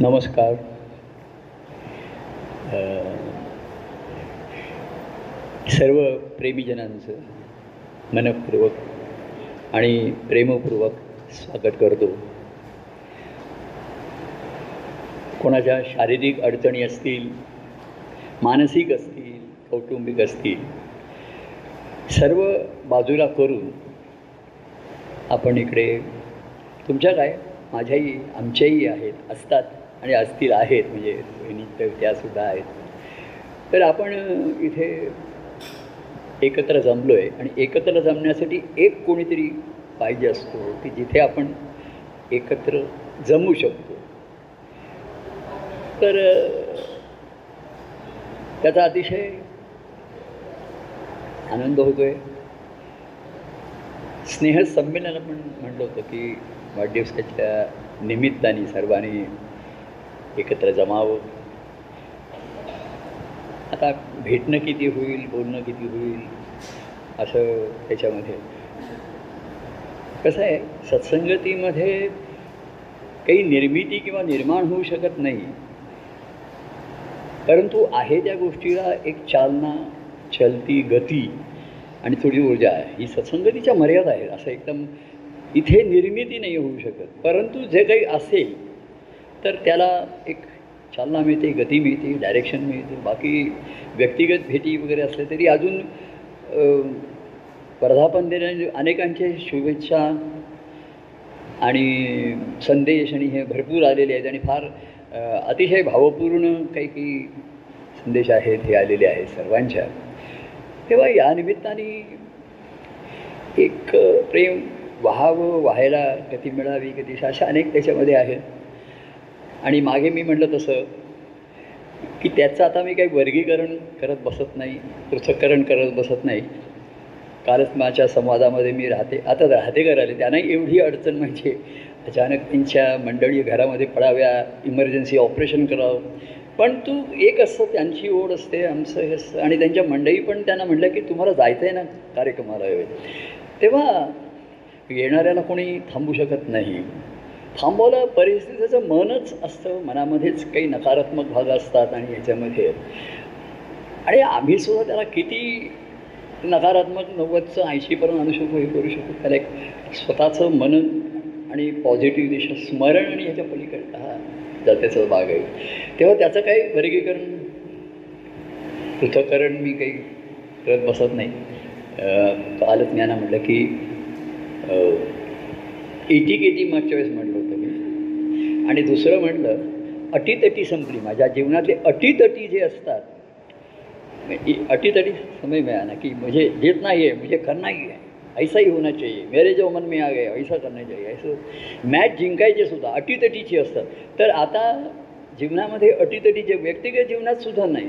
नमस्कार. सर्व प्रेमीजनांचं मनपूर्वक आणि प्रेमपूर्वक स्वागत करतो. कोणाच्या शारीरिक अडचणी असतील मानसिक असतील कौटुंबिक असतील सर्व बाजूला करून आपण इकडे तुमच्या काय? माझ्याही आमच्याही आहेत असतात. आणि असतील आहेत म्हणजे बहिणी तर त्यासुद्धा आहेत. तर आपण इथे एकत्र जमलो आहे आणि एकत्र जमण्यासाठी एक कोणीतरी पाहिजे असतो की जिथे आपण एकत्र जमू शकतो. तर त्याचा अतिशय आनंद होतो आहे स्नेहसंमेलन आपण म्हणलं होतं की वाढदिवसाच्या निमित्ताने सर्वांनी एकत्र जमावं. आता भेटणं किती होईल बोलणं किती होईल असं त्याच्यामध्ये. कसं आहे सत्संगतीमध्ये काही निर्मिती किंवा निर्माण होऊ शकत नाही. परंतु आहे त्या गोष्टीला एक चालना चलती गती आणि थोडी ऊर्जा आहे. ही सत्संगतीच्या मर्यादा आहेत. असं एकदम इथे निर्मिती नाही होऊ शकत. परंतु जे काही असेल तर त्याला एक चालना मिळते गती मिळते डायरेक्शन मिळते. बाकी व्यक्तिगत भेटी वगैरे असल्या तरी अजून वर्धापन देण्याचे अनेकांचे शुभेच्छा आणि संदेश आणि हे भरपूर आलेले आहेत आणि फार अतिशय भावपूर्ण काही काही संदेश आहेत हे आलेले आहेत सर्वांच्या. तेव्हा या निमित्ताने एक प्रेम व्हावं व्हायला गती मिळावी गती अशा अनेक त्याच्यामध्ये आहेत. आणि मागे मी म्हटलं तसं की त्याचं आता मी काही वर्गीकरण करत बसत नाही पृथक्करण करत बसत नाही. कालच माझ्या संवादामध्ये मी राहते आता राहते आले त्यांना एवढी अडचण म्हणजे अचानक त्यांच्या मंडळी घरामध्ये पडाव्या इमर्जन्सी ऑपरेशन करावं. पण तू एक असतं त्यांची ओढ असते आमचं हे असतं आणि त्यांच्या मंडळी पण त्यांना म्हटलं की तुम्हाला जायचं आहे ना कार्यक्रमाला तेव्हा येणाऱ्याला कोणी थांबू शकत नाही. थांबवलं परिस्थितीचं मनच असतं मनामध्येच काही नकारात्मक भाग असतात आणि याच्यामध्ये. आणि आम्हीसुद्धा त्याला किती नकारात्मक नव्वदचं ऐंशीपर्यंत आणू शकू हे करू शकू. त्याला एक स्वतःचं मनन आणि पॉझिटिव्ह दिशा स्मरण आणि ह्याच्या पलीकडे हा जात्याचा भाग आहे. तेव्हा त्याचं काही वर्गीकरण पृथक्करण मी काही करत बसत नाही. कालच मी म्हटलं की एटी केटी मागच्या वेळेस म्हटलं आणि दुसरं म्हणलं अटीतटी संपली. माझ्या जीवनातले अटीतटी जे असतात म्हणजे अटीतटी समय मिळाला की म्हणजे मुझे नाही आहे म्हणजे मुझे करना ही ऐसाही ऐसा ही होना चाहिए मेरे जो मन में आ ऐसा करना चाहिए असं मॅच जिंकायचे सुद्धा अटीतटीची असतात. तर आता जीवनामध्ये अटीतटीचे व्यक्तिगत जीवनात सुद्धा नाही.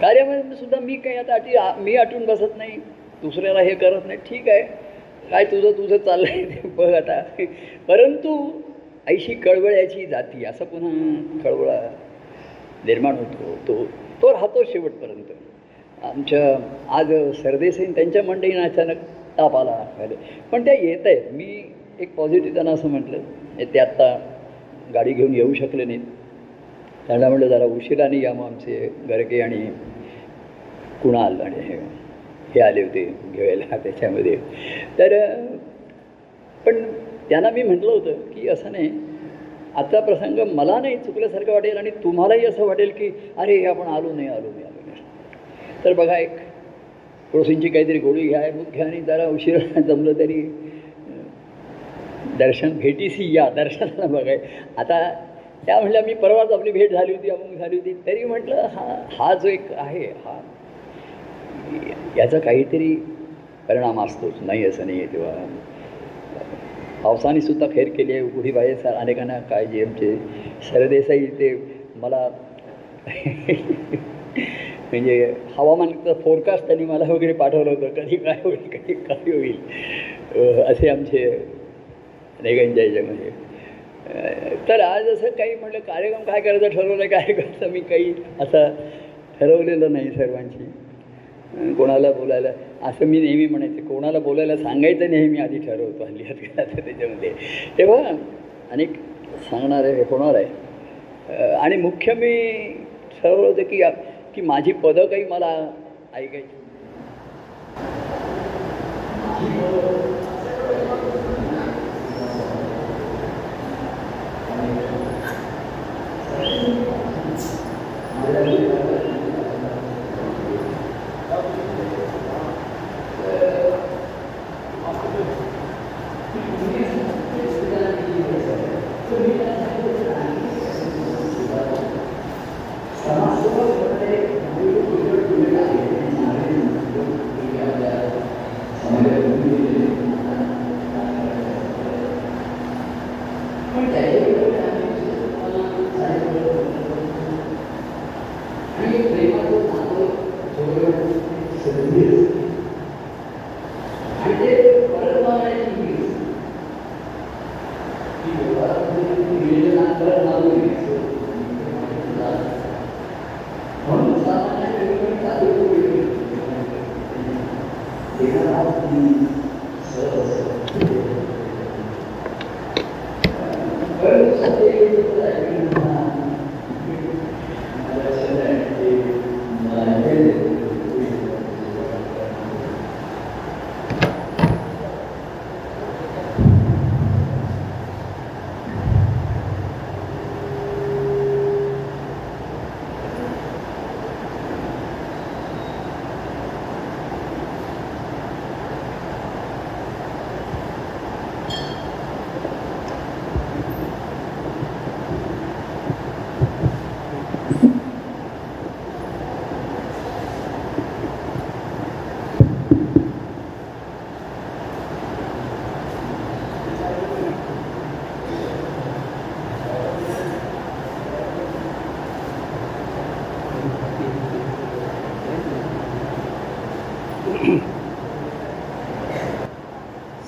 कार्यामध्ये सुद्धा मी काही आता अटी आ- मी आटून बसत नाही दुसऱ्याला हे करत नाही. ठीक आहे. काय तुझं तुझं चाललं आहे ते बघ आता. परंतु ऐशी कळवळ्याची जाती असा पुन्हा कळवळा निर्माण होतो. तो तो राहतो शेवटपर्यंत. आमच्या आज सरदेसाईन त्यांच्या मंडळीनं अचानक ताप आला. झाले पण त्या येत आहेत. मी एक पॉझिटिव्ह त्यांना असं म्हटलं ते आत्ता गाडी घेऊन येऊ शकले नाहीत. त्यांना म्हटलं जरा उशिराने या मग आमचे गरके आणि कुणाल आणि हे हे आले होते घ्यायला त्याच्यामध्ये. तर पण त्यांना मी म्हटलं होतं की असं नाही आजचा प्रसंग मला नाही चुकल्यासारखं वाटेल आणि तुम्हालाही असं वाटेल की अरे हे आपण आलो नाही आलो नाही आलो नाही. तर बघा एक तुळशींची काहीतरी गोळी घ्या मग घ्या आणि जरा उशिरा जमलं तरी दर्शन भेटीसी या दर्शनाला बघाय. आता त्या म्हटल्या मी परवाच आपली भेट झाली होती अमुक झाली होती. तरी म्हटलं हा हा जो एक आहे हा याचा काहीतरी परिणाम असतोच. नाही असं नाही आहे तेव्हा. पावसाने सुद्धा केली आहे. उघडी बाहेर सर अनेकांना काळजी आमचे सरदेसाई ते मला म्हणजे हवामानाचं फोरकास्ट त्यांनी मला वगैरे पाठवलं होतं. कधी काय होईल कधी काय होईल. असे आमचे अनेकांच्या याच्यामध्ये म्हणजे. तर आज असं काही म्हटलं कार्यक्रम काय करायचं ठरवलं काय करायचं मी काही असं ठरवलेलं नाही सर्वांची कोणाला बोलायला असं मी नेहमी म्हणायचं कोणाला बोलायला सांगायचं नेहमी आधी ठरवतो हल्ली आता त्याच्यामध्ये. तेव्हा अनेक सांगणार आहे हे होणार आहे. आणि मुख्य मी ठरवलं होतं की की माझी पदं काही मला ऐकायची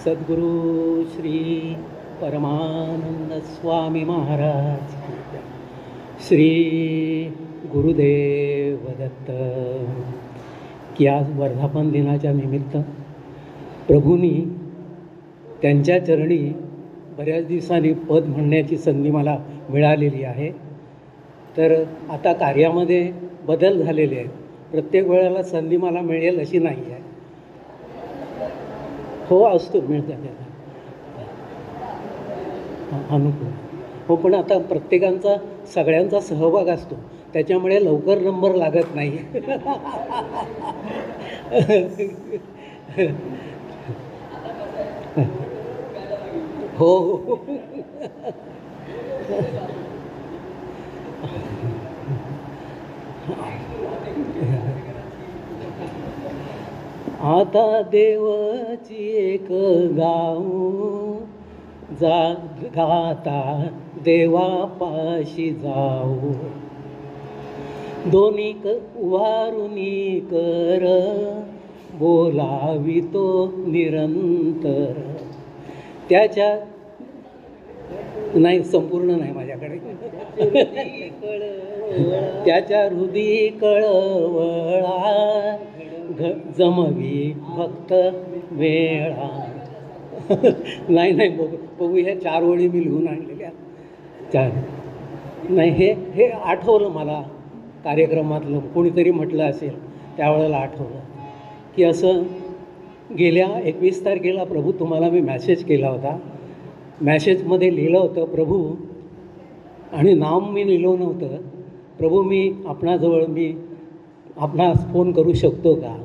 सद्गुरु श्री परमानंद स्वामी महाराज श्री गुरुदेव दत्त। की आज वर्धापन दिनाच्या निमित्त प्रभूंनी त्यांच्या चरणी बऱ्याच दिवसांनी पद म्हणण्याची संधी मला मिळालेली आहे. तर आता कार्यामध्ये बदल झालेले आहेत. प्रत्येक वेळेला संधी मला मिळेल अशी नाही आहे. हो असतो. मिळतं त्याला अनुकूल. हो पण आता प्रत्येकांचा सगळ्यांचा सहभाग असतो. त्याच्यामुळे लवकर नंबर लागत नाही. हो हो. आता देवाची एक गाव जा गाता देवापाशी जाऊ. दोन्ही क उभारुनी कर बोलावितो निरंतर. त्याच्या नाही संपूर्ण नाही माझ्याकडे. त्याच्या हृदय कळवळा घ जमवी भक्त वेळा. नाही नाही बघू बघू ह्या चार ओळी मी लिहून आणलेल्या. चार. नाही हे हे आठवलं मला कार्यक्रमातलं कोणीतरी म्हटलं असेल त्यावेळेला आठवलं. की असं गेल्या एकवीस तारखेला प्रभू तुम्हाला मी मॅसेज केला होता. मॅसेजमध्ये लिहिलं होतं प्रभू आणि नाम मी लिहिलं नव्हतं. प्रभू मी आपणाजवळ मी आपणास फोन करू शकतो का?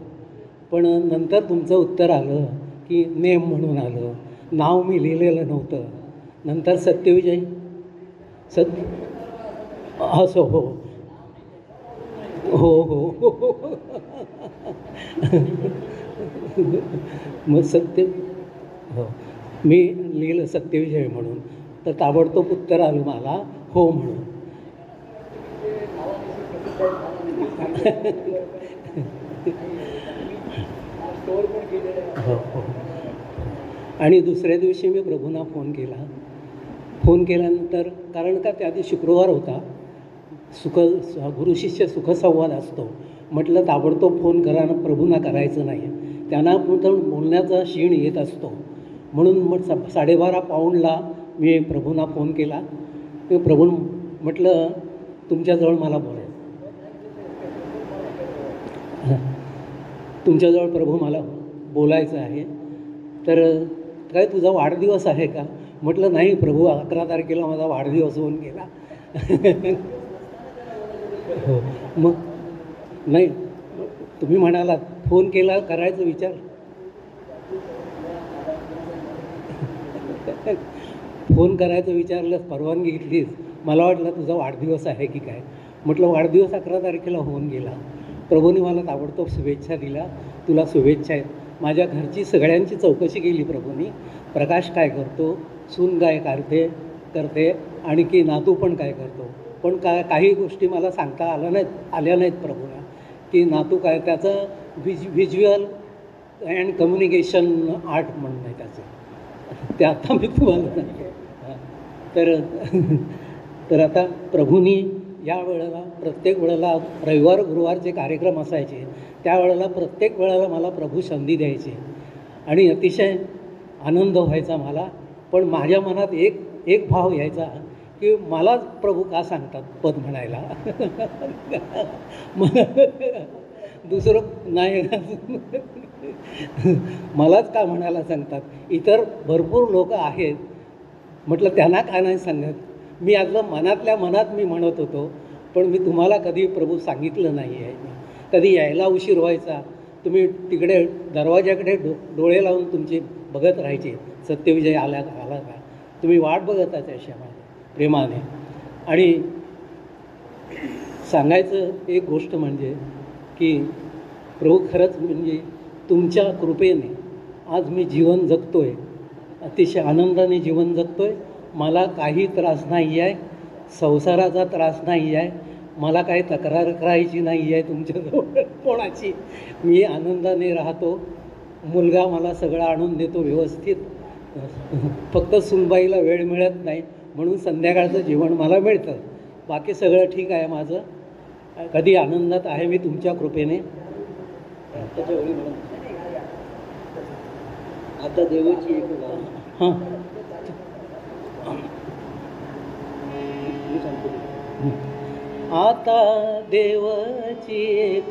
पण नंतर तुमचं उत्तर आलं की नेम म्हणून आलं. नाव मी लिहिलेलं नव्हतं. नंतर सत्यविजय? सत्य असं हो. हो हो. मग सत्य हो. मी लिहिलं सत्यविजय म्हणून. तर ताबडतोब उत्तर आलं मला हो म्हणून. हो. हो आणि दुसऱ्या दिवशी मी प्रभूंना फोन केला. फोन केल्यानंतर कारण का त्या दिवशी शुक्रवार होता सुख गुरुशिष्य सुखसंवाद असतो. म्हटलं ताबडतोब फोन करा प्रभूंना करायचं नाही. त्यांना पण बोलण्याचा क्षीण येत असतो. म्हणून मग सा साडेबारा पाऊंडला मी प्रभूंना फोन केला. प्रभू म्हटलं तुमच्याजवळ मला बोला हां. तुमच्याजवळ प्रभू मला बोलायचं आहे. तर काय तुझा वाढदिवस आहे का? म्हटलं नाही प्रभू अकरा तारखेला माझा वाढदिवस होऊन गेला. हो. मग? नाही. तुम्ही म्हणालात फोन केला करायचा विचार. फोन करायचं विचारलंस परवानगी घेतलीस. मला वाटलं तुझा वाढदिवस आहे की काय? म्हटलं वाढदिवस अकरा तारखेला होऊन गेला. प्रभूने मला ताबडतोब शुभेच्छा दिल्या. तुला शुभेच्छा आहेत. माझ्या घरची सगळ्यांची चौकशी केली प्रभूनी. प्रकाश काय करतो? सून काय करते करते. आणखी नातू पण काय करतो? पण का काही गोष्टी मला सांगता आल्या नाहीत आल्या नाहीत प्रभूला की नातू काय त्याचं व्हिज व्हिज्युअल अँड कम्युनिकेशन आर्ट म्हणून आहे त्याचं. ते आता मी तुम्हाला तर तर आता प्रभूंनी या वेळेला प्रत्येक वेळेला रविवार गुरुवारचे कार्यक्रम असायचे त्यावेळेला प्रत्येक वेळेला मला प्रभू संधी द्यायचे. आणि अतिशय आनंद व्हायचा मला. पण माझ्या मनात एक एक भाव यायचा की मलाच प्रभू का सांगतात पद म्हणायला? मला दुसरं नाही. मलाच का म्हणायला सांगतात? इतर भरपूर लोक आहेत. म्हटलं त्यांना काय नाही सांगत? मी आतलं मनातल्या मनात मी म्हणत होतो पण मी तुम्हाला कधी प्रभू सांगितलं नाही आहे कधी यायला उशीर व्हायचा? तुम्ही तिकडे दरवाज्याकडे डो डोळे लावून तुमचे बघत राहायचे. सत्यविजय आला का आला का? तुम्ही वाट बघत आहात अशा माझ्या प्रेमाने. आणि सांगायचं एक गोष्ट म्हणजे की प्रभू खरंच म्हणजे तुमच्या कृपेने आज मी जीवन जगतो आहे अतिशय आनंदाने जीवन जगतो आहे मला काही त्रास नाही आहे संसाराचा त्रास नाही आहे मला काही तक्रार करायची नाही आहे तुमच्याजवळ कोणाची. मी आनंदाने राहतो. मुलगा मला सगळं आणून देतो व्यवस्थित. फक्त सुनबाईला वेळ मिळत नाही म्हणून संध्याकाळचं जेवण मला मिळतं. बाकी सगळं ठीक आहे माझं. कधी आनंदात आहे मी तुमच्या कृपेने. आता देवाची एक हां. आता देवाची एक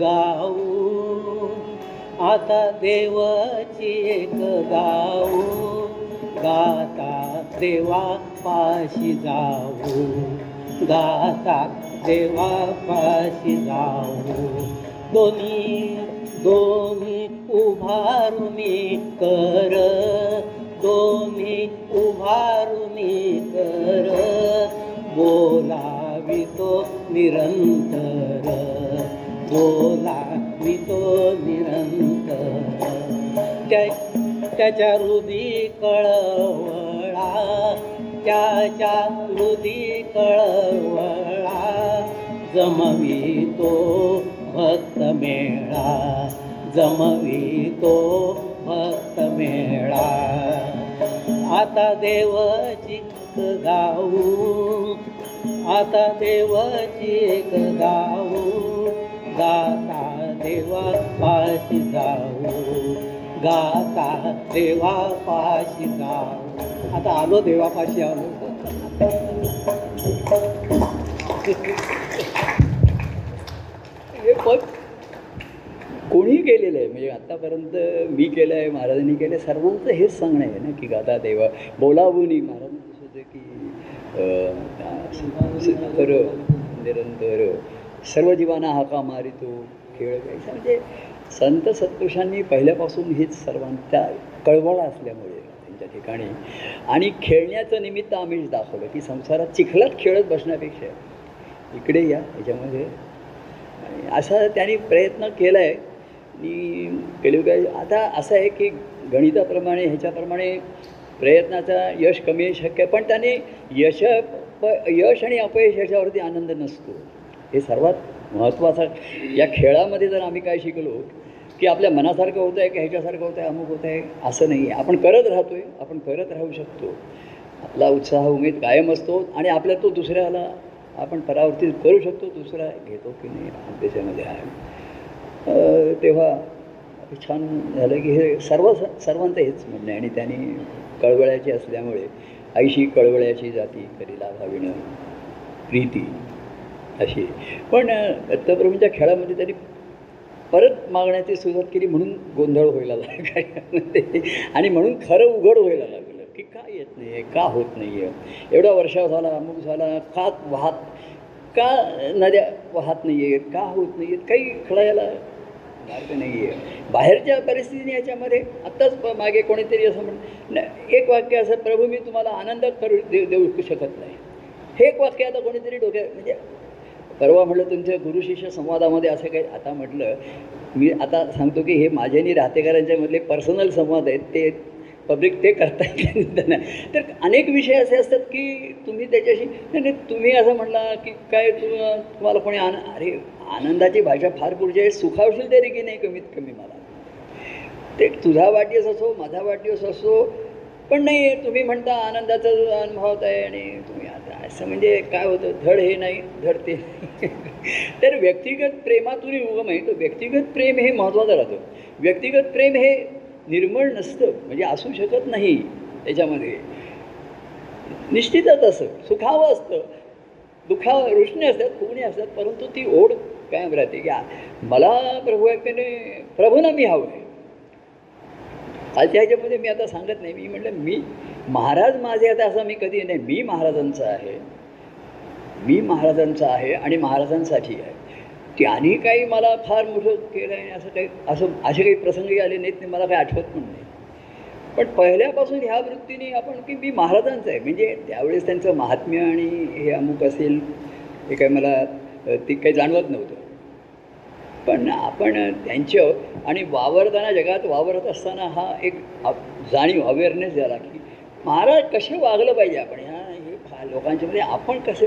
गाऊ आता देवाची एक गाऊ गाता देवा पाशी जाऊ. गाता देवा पाशी जाऊ. दोन्ही दोन्ही उभारून कर. दोन्ही उभारुनी कर बोलावितो निरंतर. बोलावितो निरंतर. त्या त्याच्या हृदी कळवळा. त्याच्या हृदी कळवळा. जमवितो भक्त मेळा. जमवितो भक्त मेळा. आता देवाची गाऊ आता देव एक गाऊ गाता देवा पाशी जाऊ. गाता देवा पाशी जाऊ. आता आलो देवापाशी आलो. हे पण कोणीही केलेलं आहे. म्हणजे आत्तापर्यंत मी केलं आहे महाराजांनी केलं आहे सर्वांचं हेच सांगणं आहे ना की गाता देवा बोलावूनी महाराजांचं होतं की अं, तर निरंतर सर्व जीवांना हाका मारितो खेळ म्हणजे संत सत्पुरुषांनी पहिल्यापासून हेच सर्वांचा कळवळ असल्यामुळे त्यांच्या ठिकाणी. आणि खेळण्याचं निमित्त आम्हीच दाखवलं की संसारात चिखलात खेळत बसण्यापेक्षा इकडे या याच्यामध्ये. असा त्यांनी प्रयत्न केला आहे आणि केली काय आता असं आहे की गणिताप्रमाणे ह्याच्याप्रमाणे प्रयत्नाचा यश कमी शक्य आहे पण त्याने यश प यश आणि अपयश याच्यावरती आनंद नसतो. हे सर्वात महत्त्वाचं या खेळामध्ये जर आम्ही काय शिकलो की आपल्या मनासारखं होतं आहे की ह्याच्यासारखं होतं आहे अमुक होतं आहे असं नाही आहे. आपण करत राहतो आहे आपण करत राहू शकतो. आपला उत्साह उमेद कायम असतो आणि आपल्या तो दुसऱ्याला आपण परावर्तित करू शकतो दुसरा घेतो की नाही त्याच्यामध्ये आहे. तेव्हा छान झालं की हे सर्व सर्वांचं हेच म्हणणं आहे. आणि त्यांनी कळवळ्याची असल्यामुळे आईशी कळवळ्याची जाती कधी लाभाविणं प्रीती अशी. पण दत्तप्रभूंच्या खेळामध्ये त्यांनी परत मागण्याची सुरुवात केली म्हणून गोंधळ व्हायला लागला. आणि म्हणून खरं उघड व्हायला लागलं की का येत नाही आहे का होत नाही आहे एवढा वर्षा झाला अमुक झाला का वाहत का नद्या वाहत नाही आहेत का होत नाही आहेत काही कळायला मार्ग नाही आहे बाहेरच्या परिस्थितीने याच्यामध्ये आत्ताच मागे कोणीतरी असं म्हण एक वाक्य असं प्रभू मी तुम्हाला आनंद करू देऊ देऊ शकत नाही. हे एक वाक्य आता कोणीतरी डोक्यात म्हणजे परवा म्हटलं तुमच्या गुरुशिष्य संवादामध्ये असं काही आता म्हटलं. मी आता सांगतो की हे माझे आणि राहतेकरांच्यामधले पर्सनल संवाद आहेत ते पब्लिक ते करता येत नाही. तर अनेक विषय असे असतात की तुम्ही त्याच्याशी नाही नाही, तुम्ही असं म्हणला की काय तुम्हाला कोणी आन अरे आनंदाची भाषा फार पुढची आहे. सुखावशील तरी की नाही कमीत कमी मला? ते तुझा वाढदिवस असो माझा वाढदिवस असो पण नाही तुम्ही म्हणता आनंदाचा अनुभवत आहे आणि तुम्ही आता असं म्हणजे काय होतं? धड हे नाही धड ते तर व्यक्तिगत प्रेमातून उगम आहे. तर व्यक्तिगत प्रेम हे महत्त्वाचं राहतं. व्यक्तिगत प्रेम हे निर्मळ नसतं. म्हणजे असू शकत नाही त्याच्यामध्ये. निश्चितच असं सुखावं असतं. दुखावं रुष्णे असतात फुगणे असतात परंतु ती ओढ कायम राहते की मला प्रभू ऐकते प्रभूना मी हवं आहे. आजच्या ह्याच्यामध्ये मी आता सांगत नाही. मी म्हटलं मी महाराज माझे आता असं मी कधी नाही. मी महाराजांचा आहे. मी महाराजांचा आहे आणि महाराजांसाठी आहे. त्यांनी काही मला फार मोठं केलं आहे असं काही असं असे काही प्रसंगी आले नाहीत ते मला काही आठवत पण नाही. पण पहिल्यापासून ह्या वृत्तीने आपण की मी महाराजांचं आहे. म्हणजे त्यावेळेस त्यांचं महात्म्य आणि हे अमुक असेल हे काही मला ते काही जाणवत नव्हतं. पण आपण त्यांच्या आणि वावरताना जगात वावरत असताना हा एक जाणीव अवेअरनेस झाला की महाराज कसे वागलं पाहिजे आपण? ह्या हे लोकांच्या मध्ये आपण कसं?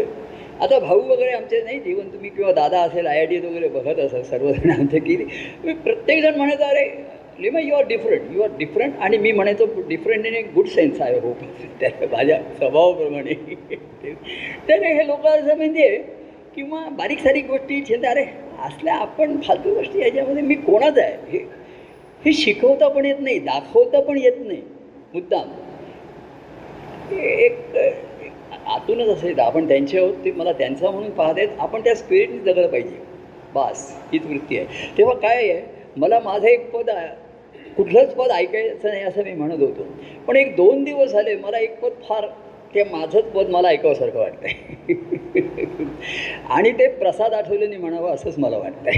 आता भाऊ वगैरे आमचे नाही जीवन तुम्ही किंवा दादा असेल आय आय टीत वगैरे बघत असाल सर्वजण आमचे की प्रत्येकजण म्हणायचं अरे Lima you are different you are different आणि मी म्हणायचो different in a good sense आहे होप त्या माझ्या स्वभावाप्रमाणे. तर हे लोक असं म्हणजे किंवा बारीक सारीक गोष्टी छेदा अरे असल्या आपण फालतू गोष्टी याच्यामध्ये मी कोणाच आहे? हे हे शिकवता पण येत नाही दाखवता पण येत नाही. मुद्दाम. एक आतूनच असेल आपण त्यांचे आहोत ते मला त्यांचा म्हणून पाहत आहेत आपण त्या स्पिरिटने जगलं पाहिजे. बास हीच वृत्ती आहे. तेव्हा काय आहे? मला माझं एक पद कुठलंच पद ऐकायचं नाही असं मी म्हणत होतो. पण एक दोन दिवस झाले मला एक पद फार ते माझंच पद मला ऐकावंसारखं वाटतंय. आणि ते प्रसाद आठवल्याने म्हणावं असंच मला वाटतंय.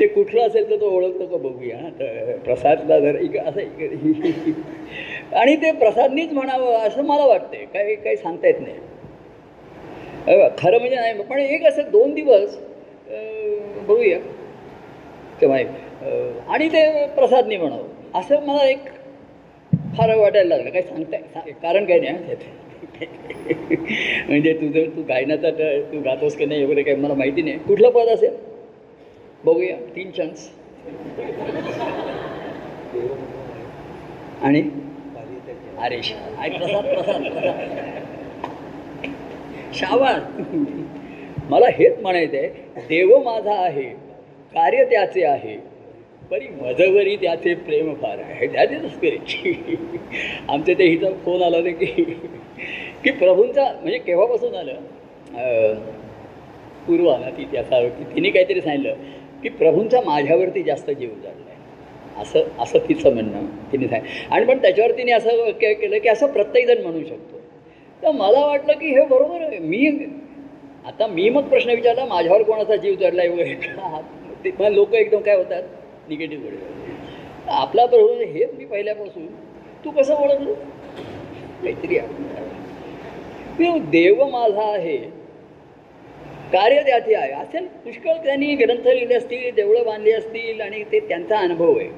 ते कुठलं असेल तर तो ओळखतो का बघूया. तर प्रसादला जर इक असं इक आणि ते प्रसादनीच म्हणावं असं मला वाटतंय. काही काही सांगता येत नाही. खरं म्हणजे नाही पण एक असं दोन दिवस बघूया. तेव्हा आणि ते प्रसादनी म्हणावं. असं मला एक फार वाटायला लागलं. काय सांगताय? कारण काय नाही म्हणजे तुझं तू गायनाचा तर तू गातोस की नाही वगैरे काही मला माहिती नाही. कुठलं पद असेल? बघूया. तीन चान्स आणि? अरे शा- प्रसाद प्रसाद प्रसाद. मला हेच म्हणायचं आहे देव माझा आहे कार्य त्याचे आहे. बरी मजवरी त्याचे प्रेम फार आहे. दॅट इज स्पिरिट आमच्या ते हिचा फोन आला होता की की प्रभूंचा म्हणजे केव्हापासून आलं पूर्व आला ती त्याचा की तिने काहीतरी सांगितलं की प्रभूंचा माझ्यावरती जास्त जीव जाडला आहे असं असं तिचं म्हणणं तिने सांग आणि पण त्याच्यावर तिने असं केलं की असं प्रत्येकजण म्हणू शकतो. तर मला वाटलं की हे बरोबर आहे. मी आता मी मग प्रश्न विचारला माझ्यावर कोणाचा जीव चढला आहे वगैरे? ते मग लोक एकदम काय होतात? निगेटिव्हकडे. आपला प्रभू हे मी पहिल्यापासून. तू कसं ओळखलं? काहीतरी आपण देव माझा आहे. कार्य त्याचे आहे. असेल पुष्कळ त्यांनी ग्रंथ लिहिले असतील देवळं बांधली असतील आणि ते त्यांचा अनुभव आहे.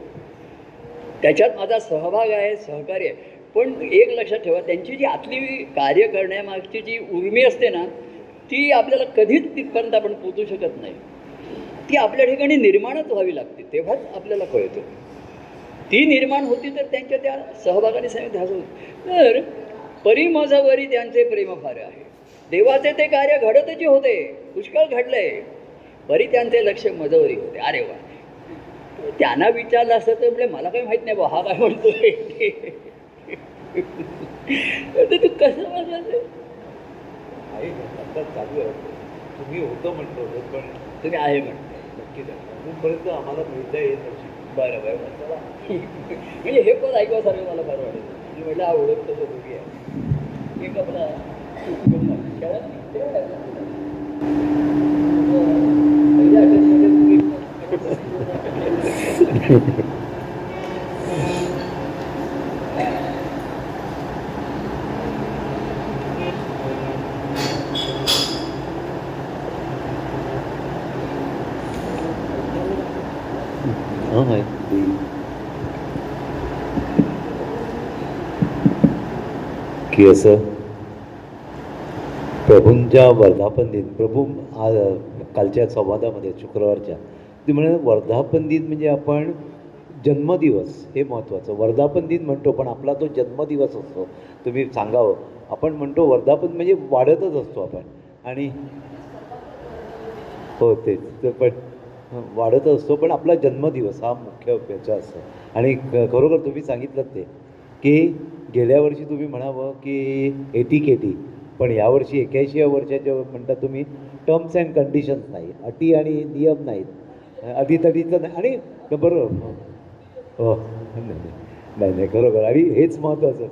त्याच्यात माझा सहभाग आहे सहकार्य आहे. पण एक लक्षात ठेवा त्यांची जी आतली कार्य करण्यामागची जी उर्मी असते ना ती आपल्याला कधीच तिथपर्यंत आपण पोचू शकत नाही. ती आपल्या ठिकाणी निर्माणच व्हावी लागते तेव्हाच आपल्याला कळतं. ती निर्माण होती तर त्यांच्या त्या सहभागाने सांगितलं तर परिमजावरी त्यांचे प्रेम फार आहे. देवाचे ते कार्य घडतच होते पुष्कळ घडलंय. परी त्यांचे लक्ष मजवरी होते. अरे वा. त्यांना विचारलं असतं तर म्हणजे मला काही माहीत नाही बा हा काय म्हणतोय? तर तू कसं आहे. तुम्ही होतं म्हटलं होतं पण तुम्ही आहे म्हणते नक्की झाली जोपर्यंत आम्हाला मुद्दा येत नव्हती बरं बरं म्हणजे हे पण ऐकवासारखं मला बरं वाटेल. मी म्हटलं हा ओळखतो तो दोघी आहे. एक आपला खेळात हो. तुम्ही की असं प्रभूंच्या वर्धापन दिन प्रभू आज कालच्या संवादामध्ये शुक्रवारच्या. ते म्हणजे वर्धापन दिन म्हणजे आपण जन्मदिवस. हे महत्त्वाचं. वर्धापन दिन म्हणतो पण आपला तो जन्मदिवस असतो. तुम्ही सांगावं. आपण म्हणतो वर्धापन म्हणजे वाढतच असतो आपण. आणि हो तेच. पण वाढत असतो पण आपला जन्मदिवस हा मुख्य याचा असतो. आणि ख- खरोखर तुम्ही सांगितलं ते की गेल्या वर्षी तुम्ही म्हणावं की एटी केटी पण यावर्षी एक्याऐंशी वर्षाच्या म्हणता तुम्ही टर्म्स अँड कंडिशन्स नाही अटी आणि नियम नाहीत. अटीतटीचं नाही. आणि बरोबर हो. हो. नाही नाही. नाही नाही खरोखर. आणि हेच महत्त्वाचं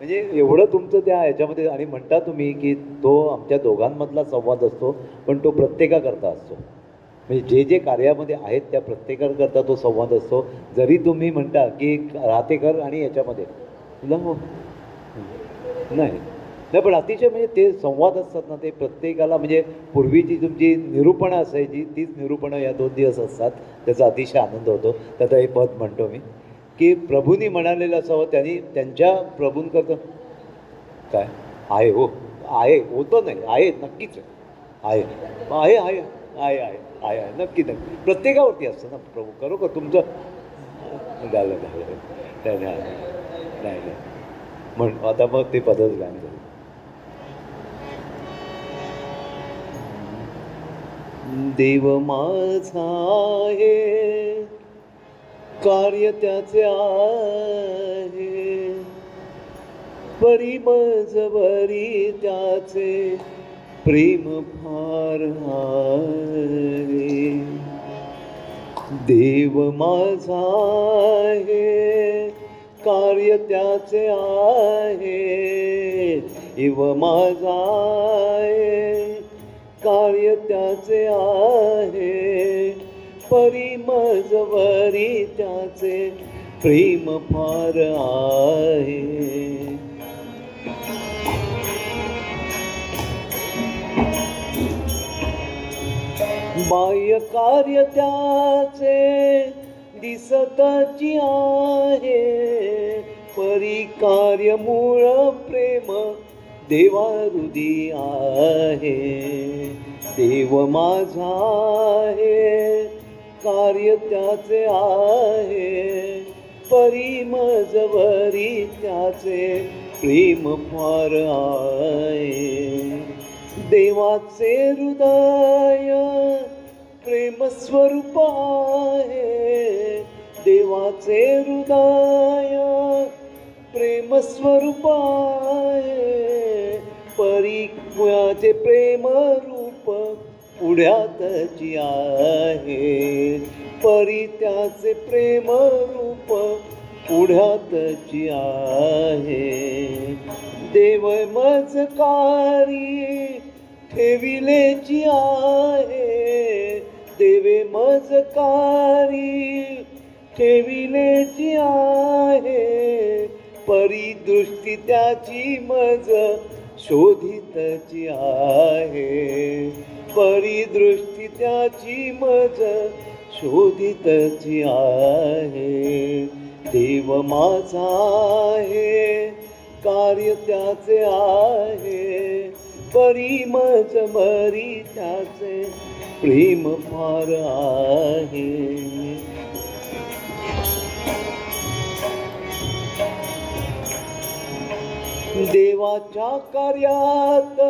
म्हणजे एवढं तुमचं त्या ह्याच्यामध्ये आणि म्हणता तुम्ही की तो आमच्या दोघांमधला संवाद असतो पण तो प्रत्येकाकरता असतो. म्हणजे जे जे कार्यामध्ये आहेत त्या प्रत्येकाकरता तो संवाद असतो. जरी तुम्ही म्हणता की राहतेकर आणि याच्यामध्ये लंग हो. नाही. नाही पण अतिशय म्हणजे ते संवाद असतात ना ते प्रत्येकाला म्हणजे पूर्वीची तुमची निरूपणं असायची तीच निरूपणं या दोन दिवस असतात. त्याचा अतिशय आनंद होतो. त्याचा हे पद म्हणतो मी. की प्रभूंनी म्हणालेलं असावं त्यांनी त्यांच्या प्रभूंकरता काय? आहे हो. आहे. होतं नाही. आहे. नक्कीच आहे. आहे. आहे आहे. आहे आहे. आहे नक्की नक्की. प्रत्येकावरती असतं ना प्रभू. खरोखर तुमचं झालं झालं. नाही म्हणून आता मग ते पदच गाणं झालं देव माझा आहे कार्य त्याचे आहे. परी मजवरी त्याचे प्रेम फार आहे. देव माझा आहे कार्य त्याचे आहे. इव माझा आहे. कार्य त्याचे आहे. परी मजवरी त्याचे प्रेम फार आहे. बाह्य कार्य त्याचे दिसताची आहे. परी कार्य मूळ प्रेम देवारुदी आहे. देव माझा आहे. कार्य त्याचे आहे. परी मजवरी त्याचे प्रेम फार आहे. देवाचे हृदय प्रेमस्वरूप आहे देवाचे हृदय. प्रेमस्वरूप आहे परिक्वाचे प्रेम रूप पुढ्यातची आहे. परी त्याचे प्रेम रूप पुढ्यातची आहे. देव मजकारी ठेविलेची आहे. देवे मजकारी ठेविण्याची आहे. परिदृष्टी त्याची मज शोधितची आहे. परिदृष्टी त्याची मज शोधितची आहे. देव माझा आहे कार्य त्याचे आहे. परी मज मरी त्याचे प्रेम फार आहे. देवाच्या कार्यात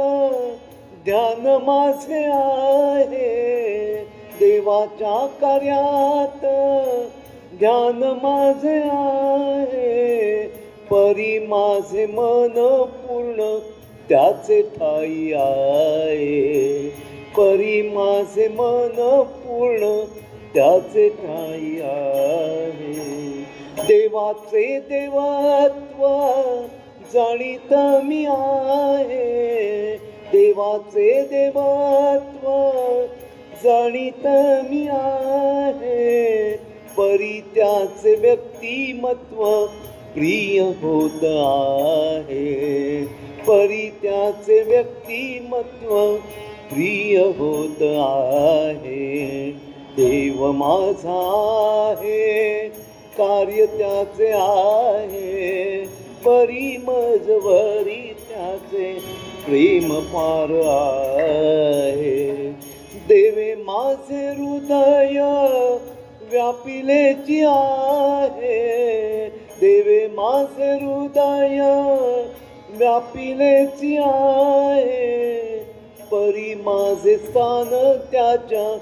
ध्यान माझे आहे. देवाच्या कार्यात ध्यान माझे आहे. परी माझे मन पूर्ण त्याचे ठाई आहे. परी माझे मन पूर्ण त्याचे ठाई आहे. देवाचे देवात्व जाणीत मी आहे. देवाचे देवात्व जाणीत मी आहे. परी त्याचे व्यक्तिमत्व प्रिय होत आहे. परी त्याचे व्यक्तिमत्व प्रिय होत आहे. देव माझा आहे. कार्य त्याचे आहे. परी मजवरी त्याचे प्रेम पार आहे. देवे माझे हृदय व्यापिलेची आहे. देवे माझे हृदय व्यापिलेची आहे. परी माझे स्थान त्याच्या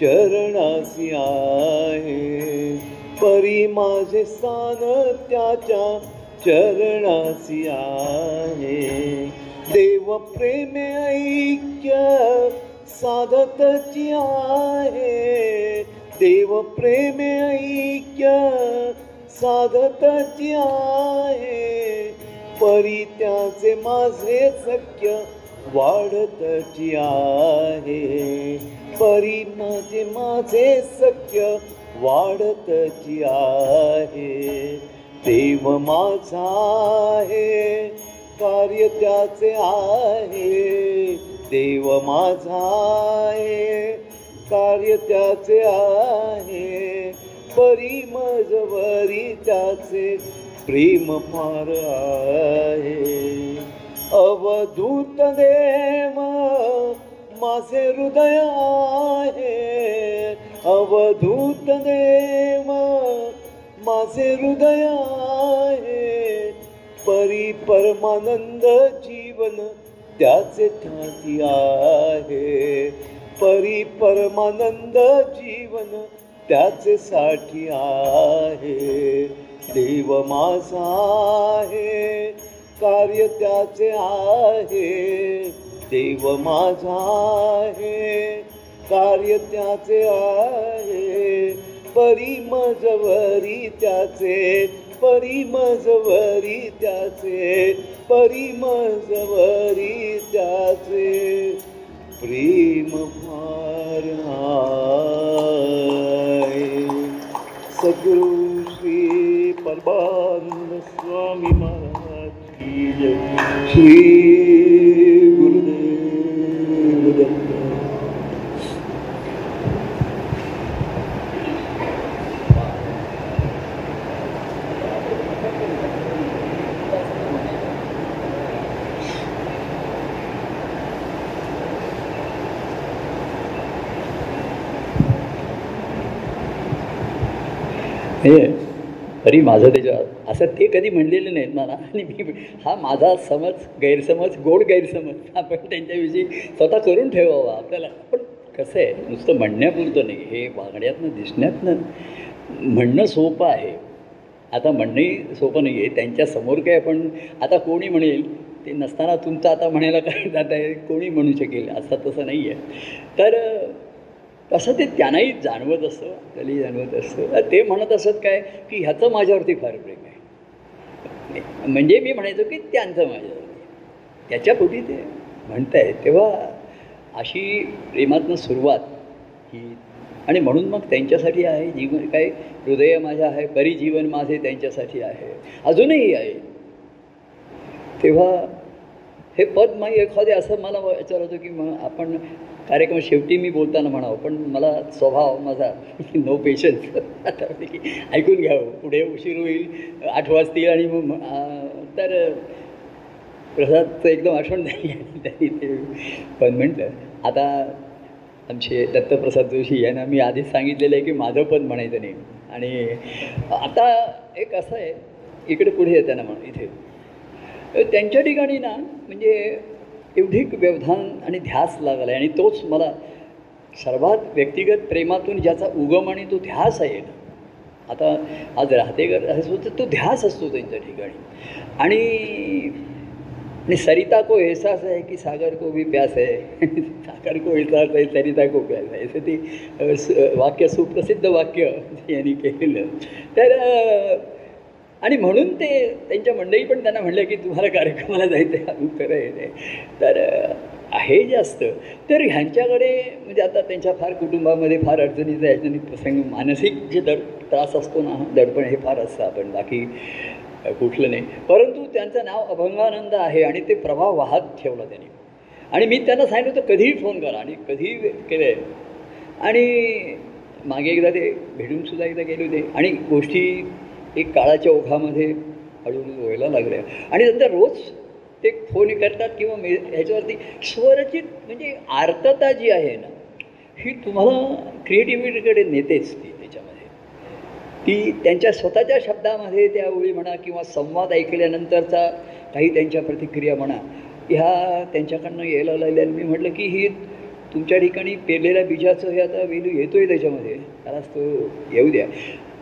चरणासी आहे. परी माझे स्थान त्याच्या चरणासी आहे. देव प्रेमे ऐक्य साधतची आहे. देव प्रेमे ऐक्य साधतची आहे. परी त्याचे माझे सख्य वाढतची आहे. परी माझे माझे सख्य वाढतची आहे. देव माझा आहे कार्य त्याचे आहे. देव माझा आहे कार्य त्याचे आहे. परी मजवरी त्याचे प्रेम फार आहे. अवधूत देव माझे हृदय आहे. अवधूत देव माझे हृदय आहे. परी परमानंद जीवन त्याचे ठाती आहे. परी परमानंद जीवन त्याचे साठी आहे. देव माझा आहे. कार्य त्याचे आहे. देव माझा आहे. कार्य त्याचे आहे. परिमजवरी त्याचे परिमजवरी त्याचे परिमजवरी त्याचे. प्रेम फार आहे श्री परमानंद स्वामी महाराज तरी माझं त्याच्यावर असं ते कधी म्हणलेलं नाहीत मला. आणि मी हा माझा समज गैरसमज गोड गैरसमज आपण त्यांच्याविषयी स्वतः करून ठेवावा. आपल्याला पण कसं आहे नुसतं म्हणण्यापुरतं नाही. हे वागण्यातनं दिसण्यातनं म्हणणं सोपं आहे. आता म्हणणंही सोपं नाही आहे त्यांच्यासमोर काय आपण आता कोणी म्हणेल ते नसताना तुमचं आता म्हणायला काय जात आहे? कोणी म्हणू शकेल? असं तसं नाही आहे तर तसं ते त्यांनाही जाणवत असतं आपल्यालाही जाणवत असतं. ते म्हणत असत काय की ह्याचं माझ्यावरती फार प्रेम आहे. म्हणजे मी म्हणायचो की त्यांचं माझ्यावरती. त्याच्यापोटी ते म्हणताय तेव्हा अशी प्रेमातनं सुरुवात ही आणि म्हणून मग त्यांच्यासाठी आहे जीवन काय हृदय माझ्या आहे परी जीवन माझे त्यांच्यासाठी आहे अजूनही आहे. तेव्हा हे पद मग एखादे असं मला विचार होतो की मग आपण कार्यक्रम शेवटी मी बोलताना म्हणावं पण मला स्वभाव माझा नो पेशन्स आता की ऐकून घ्यावं. पुढे उशीर होईल आठ वाजतील आणि मग तर प्रसादचं एकदम आठवण नाही त्यांनी ते पण म्हटलं आता आमचे दत्तप्रसाद जोशी यांना मी आधीच सांगितलेलं आहे की माझं पण म्हणायचं नाही. आणि आता एक असं आहे इकडे पुढे येताना म्हण इथे. त्यांच्या ठिकाणी ना म्हणजे एवढी व्यवधान आणि ध्यास लागला आहे आणि तोच मला सर्वात व्यक्तिगत प्रेमातून ज्याचा उगम आणि तो ध्यास आहे आता आज राहतेकर असं तर तो ध्यास असतो त्यांच्या ठिकाणी. आणि आणि सरिता को एहसास आहे की सागर को भी प्यास आहे. सागर को एहसास आहे सरिता को प्यास आहे. असं ते वाक्य सुप्रसिद्ध वाक्य यांनी केलेलं. तर आणि म्हणून ते त्यांच्या मंडळी पण त्यांना म्हणलं की तुम्हाला कार्यक्रमाला जायचं आहे अमुक खरं आहे तर आहे जास्त तर ह्यांच्याकडे म्हणजे आता त्यांच्या फार कुटुंबामध्ये फार अडचणीचं अडचणीत प्रसंग मानसिक जे दड त्रास असतो ना दडपण हे फार असतं आपण बाकी कुठलं नाही. परंतु त्यांचं नाव अभंगानंद आहे आणि ते प्रभाव वाहत ठेवला त्यांनी. आणि मी त्यांना सांगितलं होतं कधीही फोन करा. आणि कधीही केलं आहे आणि मागे एकदा ते भेटूनसुद्धा एकदा गेले होते. आणि गोष्टी एक काळाच्या ओघामध्ये हळूहळू व्हायला लागल्या. आणि नंतर रोज ते फोन करतात किंवा मे ह्याच्यावरती स्वरचित म्हणजे आर्तता जी आहे ना ही तुम्हाला क्रिएटिव्हिटीकडे नेतेच ती त्याच्यामध्ये. ती त्यांच्या स्वतःच्या शब्दामध्ये त्या ओळी म्हणा किंवा संवाद ऐकल्यानंतरचा काही त्यांच्या प्रतिक्रिया म्हणा ह्या त्यांच्याकडनं यायला लागल्या. आणि मी म्हटलं की ही तुमच्या ठिकाणी पेरलेल्या बीजाचं हे आता वेलू आहे त्याच्यामध्ये. त्यालाच तो येऊ द्या.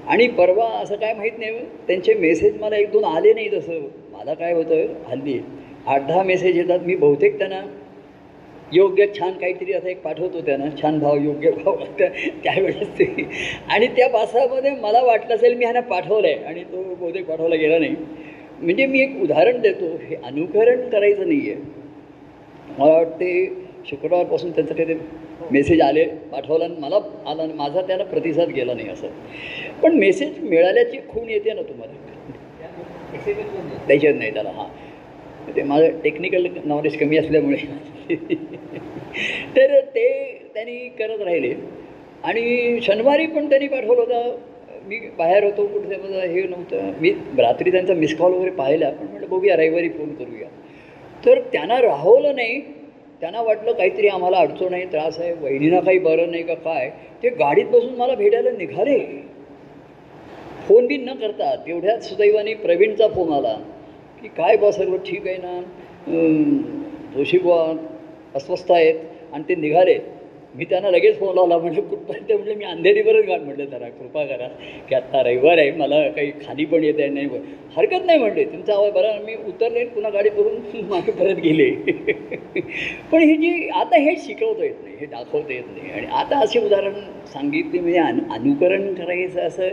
आणि परवा असं काय माहीत नाही त्यांचे मेसेज मला एक दोन आले नाही तसं मला काय होतं हल्ली आठ दहा मेसेज येतात मी बहुतेक त्यांना योग्य छान काहीतरी असं एक पाठवतो त्यांना छान भाव योग्य भाव त्या- त्यावेळेस ते आणि त्या पासामध्ये मला वाटलं असेल मी ह्यांना पाठवलं आहे आणि तो बहुतेक पाठवला गेला नाही. म्हणजे मी एक उदाहरण देतो हे अनुकरण करायचं नाही आहे मला वाटते शुक्रवारपासून त्यांचं काही ते मेसेज आले पाठवला आणि मला आला आणि माझा त्याला प्रतिसाद गेला नाही असं. पण मेसेज मिळाल्याची खूण येते ना तुम्हाला. त्याच्यात नाही त्याला हां. ते माझं टेक्निकल नॉलेज कमी असल्यामुळे. तर ते त्यांनी करत राहिले. आणि शनिवारी पण त्यांनी पाठवलं होतं. मी बाहेर होतो कुठे माझं हे नव्हतं. मी रात्री त्यांचा मिस कॉल वगैरे पाहिला. पण म्हटलं बघूया रविवारी फोन करूया. तर त्यांना राहवलं नाही. त्यांना वाटलं काहीतरी आम्हाला अडचण आहे त्रास आहे वहिनीना काही बरं नाही का काय? ते गाडीत बसून मला भेटायला निघाले. फोन बिन न करता तेवढ्याच सुदैवाने प्रवीणचा फोन आला की काय बा सर्व ठीक आहे ना? जोशी बुवा अस्वस्थ आहेत. आणि ते निघाले. मी त्यांना लगेच फोन लावला. म्हटलं कुठपर्यंत म्हटलं मी अंधेरीवरच गाठ म्हटलं जरा कृपा करा की आत्ता रविवार आहे मला काही खाली पण येत आहे नाही. हरकत नाही म्हटले. तुमचा आवाज बरा मी उतरले पुन्हा गाडी करून मागे परत गेले. पण ही जी आता हे शिकवता येत नाही हे दाखवता येत नाही. आणि आता असे उदाहरण सांगितले म्हणजे अनु अनुकरण करायचं असं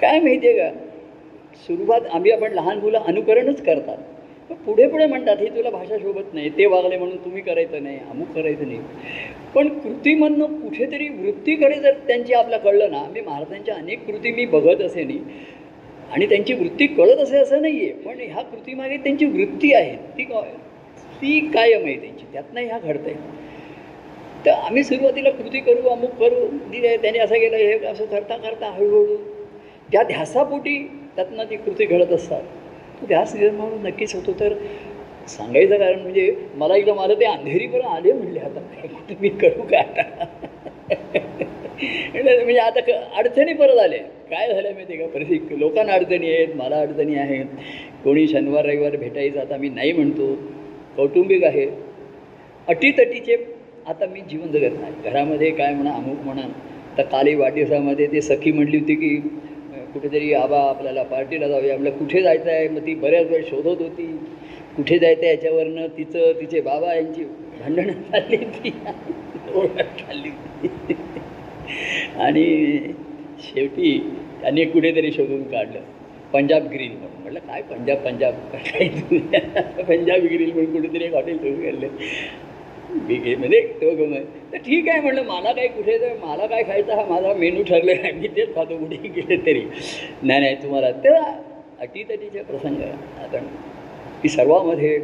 काय माहिती आहे का? सुरुवात आम्ही आपण लहान मुलं अनुकरणच करतात. पण पुढे पुढे म्हणतात हे तुला भाषा शोभत नाही ते वागले म्हणून तुम्ही करायचं नाही अमुक करायचं नाही. पण कृतीमधनं कुठेतरी वृत्तीकडे जर त्यांची आपल्या कळलं ना मी महाराजांच्या अनेक कृती मी बघत असे नाही. आणि त्यांची वृत्ती कळत असे असं नाही आहे पण ह्या कृतीमागे त्यांची वृत्ती आहे ती काय? ती कायम आहे त्यांची त्यातनं ह्या घडत आहे तर आम्ही सुरुवातीला कृती करू अमुक करू दिले त्याने असं केलं हे असं करता करता हळूहळू त्या ध्यासापोटी त्यातनं ती कृती घडत असतात. ध्यास निर्माण नक्कीच होतो तर सांगायचं कारण म्हणजे मला एकदा मला ते अंधेरीपर्यंत आले म्हणले आता. कुठे मी करू का आता? म्हणजे, म्हणजे आता क अडचणी परत आले. काय झालं माहिती आहे का? परिस्थिती लोकांना अडचणी आहेत मला अडचणी आहेत. कोणी शनिवार रविवार भेटायचं आता मी नाही म्हणतो. कौटुंबिक आहे. अटीतटीचे आता मी जीवन जगत नाही. घरामध्ये काय म्हणा अमुक म्हणा तर काली वाढदिवसामध्ये ते सखी म्हणली होती की कुठेतरी आबा आपल्याला पार्टीला जाऊया. आपल्याला कुठे जायचं आहे मग ती बऱ्याच वेळ शोधत होती. कुठे जायचं आहे याच्यावरनं? तिचं तिचे बाबा यांची भांडणं चालली होती. ओरडत चालली होती. आणि शेवटी त्यांनी कुठेतरी शोधून काढलं. पंजाब ग्रीन म्हणून. म्हटलं काय पंजाब पंजाब? काय पंजाब ग्रीन म्हणून कुठेतरी एक हॉटेल शोधून काढलं मी घे म्हणजे तो घेऊन तर ठीक आहे म्हणलं मला काय कुठे तर मला काय खायचं हा माझा मेनू ठरलेला आहे. मी तेच खातो कुठेही गेले तरी. नाही नाही तुम्हाला तर अटीतटीचे प्रसंग आपण की सर्वामध्ये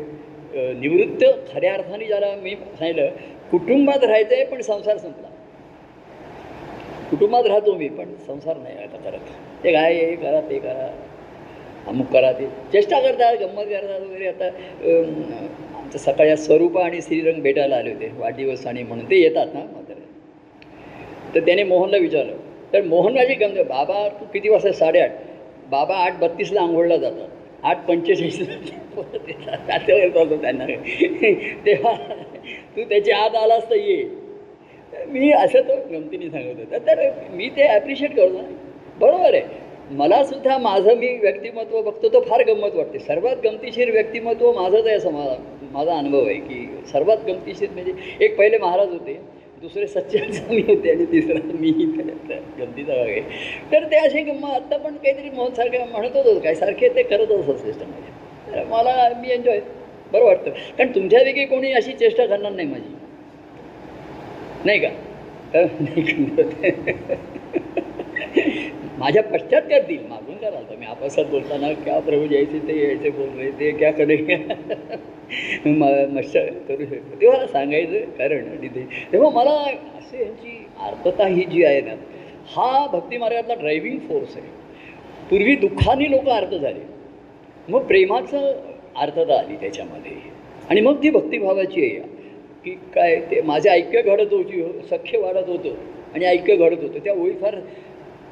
निवृत्त खऱ्या अर्थाने ज्याला मी सांगितलं कुटुंबात राहायचं आहे पण संसार संपला. कुटुंबात राहतो मी पण संसार नाही आता करत. ते काय हे करा ते करा. अमुक करा ते. चेष्टा करतात गंमत करतात वगैरे. आता आमचं सकाळी स्वरूपा आणि श्रीरंग भेटायला आले होते वाढदिवस आणि म्हणून. ते येतात ना मात्र तर त्याने मोहनला विचारलं. तर मोहन माझी गंग बाबा तू किती वाजता साडेआठ? बाबा आठ बत्तीसला आंघोळला जातात. आठ पंचेचाळीसला परत येतात. येतो त्यांना. तेव्हा तू त्याची आत आलास तर ये. मी असं तो गमतीने सांगत होता. तर मी ते ॲप्रिशिएट करतो. ना बरोबर आहे. मला सुद्धा माझं मी व्यक्तिमत्व बघतो तो फार गंमत वाटते. सर्वात गमतीशीर व्यक्तिमत्व माझंच आहे असं मला माझा अनुभव आहे की सर्वात गमतीशीर म्हणजे एक पहिले महाराज होते दुसरे सच्चान स्वामी होते आणि तिसरा मी गमतीचा भाग आहे. तर ते असे गंमत आत्ता पण काहीतरी मोहनसारखं म्हणत होतो. काय सारखे ते करत असत सिस्टम तर मला मी एन्जॉय बरं वाटतं. कारण तुमच्यापैकी कोणी अशी चेष्टा करणार नाही माझी. नाही का? तर नाही माझ्या पश्चात करतील मागून कराल तर मी आपसात बोलताना क्या प्रभू यायचे ते यायचे बोल रहे ते क्या करे? मश्चर करू शकतो. तेव्हा सांगायचं कारण तिथे तेव्हा मला असे यांची आर्तता ही जी आहे ना हा भक्ती मार्गातला ड्रायव्हिंग फोर्स आहे. पूर्वी दुःखाने लोक आर्त झाले. मग प्रेमाचं अर्थता आली त्याच्यामध्ये. आणि मग ती भक्तिभावाची आहे. की काय ते माझे ऐक्य घडत होती सख्य वाढत होतं आणि ऐक्य घडत होतं. त्या ओळी फार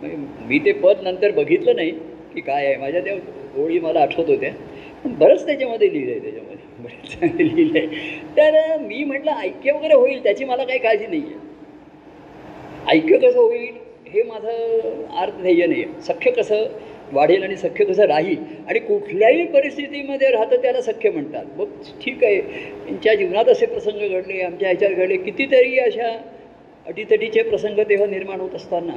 मी ते पद नंतर बघितलं नाही की काय आहे. माझ्या त्या ओळी मला आठवत होत्या. पण बरंच त्याच्यामध्ये लिहिलं आहे त्याच्यामध्ये बरेच चांगलं लिहिलं आहे तर मी म्हटलं ऐक्य वगैरे होईल त्याची मला काही काळजी नाही आहे ऐक्य कसं होईल हे माझं अर्थ ध्येय नाही आहे सख्य कसं वाढेल आणि सख्य कसं राहील आणि कुठल्याही परिस्थितीमध्ये राहतं त्याला सख्य म्हणतात. मग ठीक आहे. त्यांच्या जीवनात असे प्रसंग घडले आमच्या ह्याच्यात घडले. कितीतरी अशा अटीतटीचे प्रसंग तेव्हा निर्माण होत असताना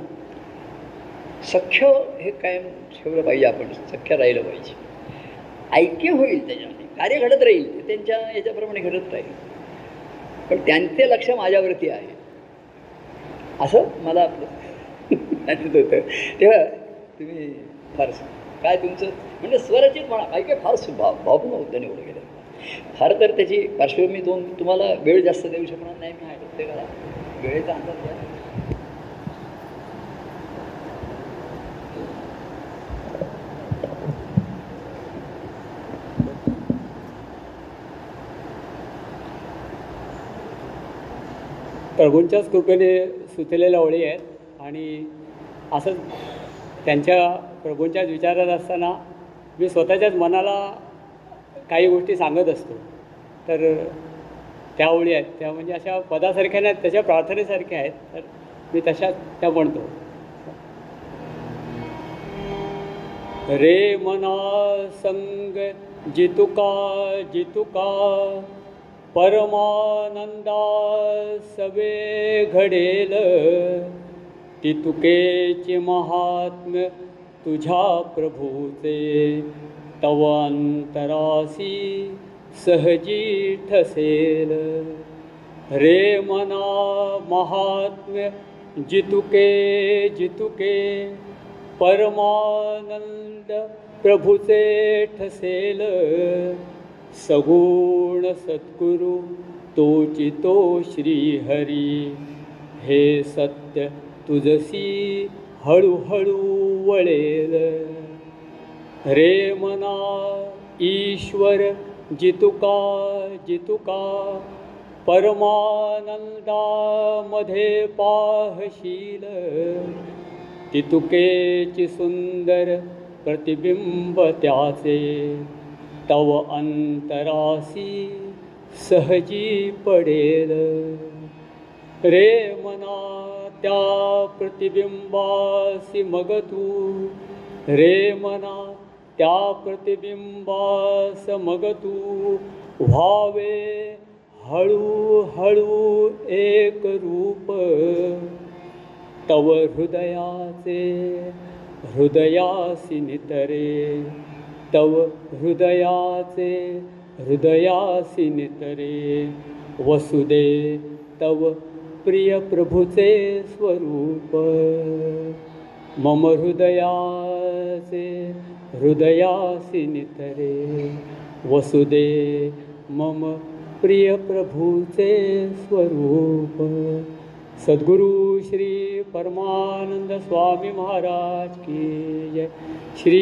सख्य हे कायम ठेवलं पाहिजे आपण सख्य राहिलं पाहिजे. ऐक्य होईल त्याच्यामध्ये कार्य घडत राहील ते त्यांच्या याच्याप्रमाणे घडत राहील. पण त्यांचे लक्ष माझ्यावरती आहे. असं मला आपलं होतं. तेव्हा तुम्ही फार काय तुमचं? म्हणजे स्वरचित म्हणा काही काय फार सुभाव भावपूर्ण होतं निवडून गेलं फार तर त्याची पार्श्वभूमी दोन तुम्हाला वेळ जास्त देऊ शकणार नाही मी आहे करा. वेळेचा अंदाज प्रभूंच्याच कृपेने सुचलेल्या ओळी आहेत आणि असंच त्यांच्या प्रभूंच्याच विचारात असताना मी स्वतःच्याच मनाला काही गोष्टी सांगत असतो. तर त्या ओळी आहेत. त्या म्हणजे अशा पदासारख्या नाहीत त्याच्या प्रार्थनेसारख्या आहेत. तर मी तशा त्या म्हणतो. रे मना संग जितुका जितुका परमानंदा सवे घडेल. तितुकेचे महात्म्य तुझ्या प्रभूचे. तव अंतरासी सहजी ठसेल. रे मना महात्म्य जितुके जितुके. परमानंद प्रभूचे ठसेल. सगुण सद्गुरु तोचितो श्रीहरी. हे सत्य तुझसी हळूहळू वळेल. रे मना ईश्वर जितुका जितुका परमानंदामध्ये पाहशील. तितुकेची सुंदर प्रतिबिंब त्याचे. तव अंतरासी सहजी पडेल. रे मना त्या प्रतिबिंबासी मग तू रे मना त्या प्रतिबिंबास मग तू व्हावे हळू हळू एक रूप. तव हृदयाचे हृदयासी नितरे. तव हृदयाचे हृदयासी नितरे. वसुदे तव प्रिय प्रभूचे स्वरूप. मम हृदयाचे हृदयासी नितरे. वसुदे मम प्रिय प्रभूचे स्वरूप. सद्गुरू श्री परमानंद स्वामी महाराज की जय। श्री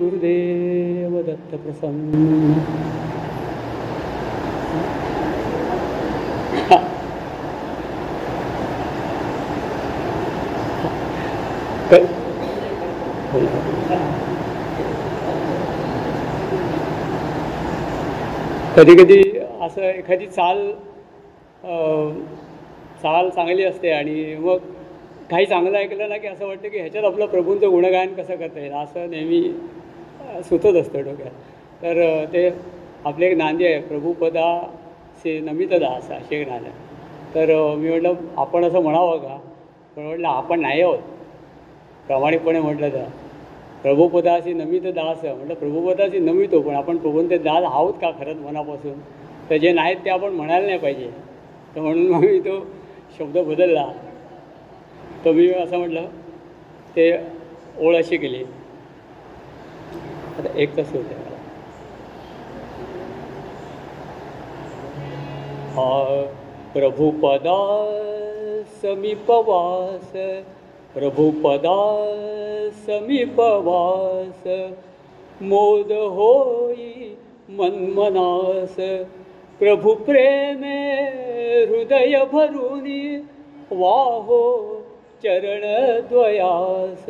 गुरुदेव दत्त प्रसन्न। कधी कधी असं एखादी चाल चाल चांगली असते आणि मग काही चांगलं ऐकलं ना की असं वाटतं की ह्याच्यात आपलं प्रभूंचं गुणगायन कसं करता येईल? असं नेहमी सुचत असतं डोक्यात. तर ते आपले एक नांदी आहे प्रभूपदा से नमितदा असं असे एक नांद आहे. तर मी म्हटलं आपण असं म्हणावं का? पण म्हटलं आपण नाही आहोत. प्रामाणिकपणे म्हटलं तर. प्रभुपदाशी नमित दास म्हटलं प्रभुपदाशी नमितो पण आपण प्रभूंचे दास आहोत का खरंच मनापासून? तर जे नाहीत ते आपण म्हणायला नाही पाहिजे. तर म्हणून मग मी तो शब्द बदलला तर मी असं म्हटलं ते ओळ अशी केली. आता एक तास होते मला. प्रभुपदा समीपवास प्रभुपदा समीपवास मोद होई मनमनास प्रभु प्रेमे हृदय भरुनी वाहो चरण द्वयास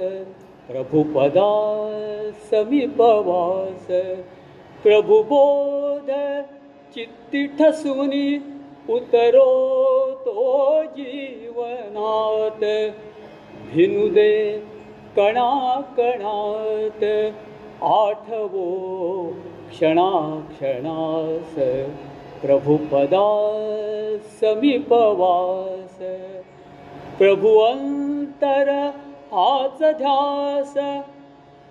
प्रभुपदा समीपवास प्रभुबोध चित्ती ठसुनी उतरो तो जीवनात भिनुदे कणा कणात आठवो क्षणाक्षणास प्रभुपदा समीपवास प्रभु अंतर हाच ध्यास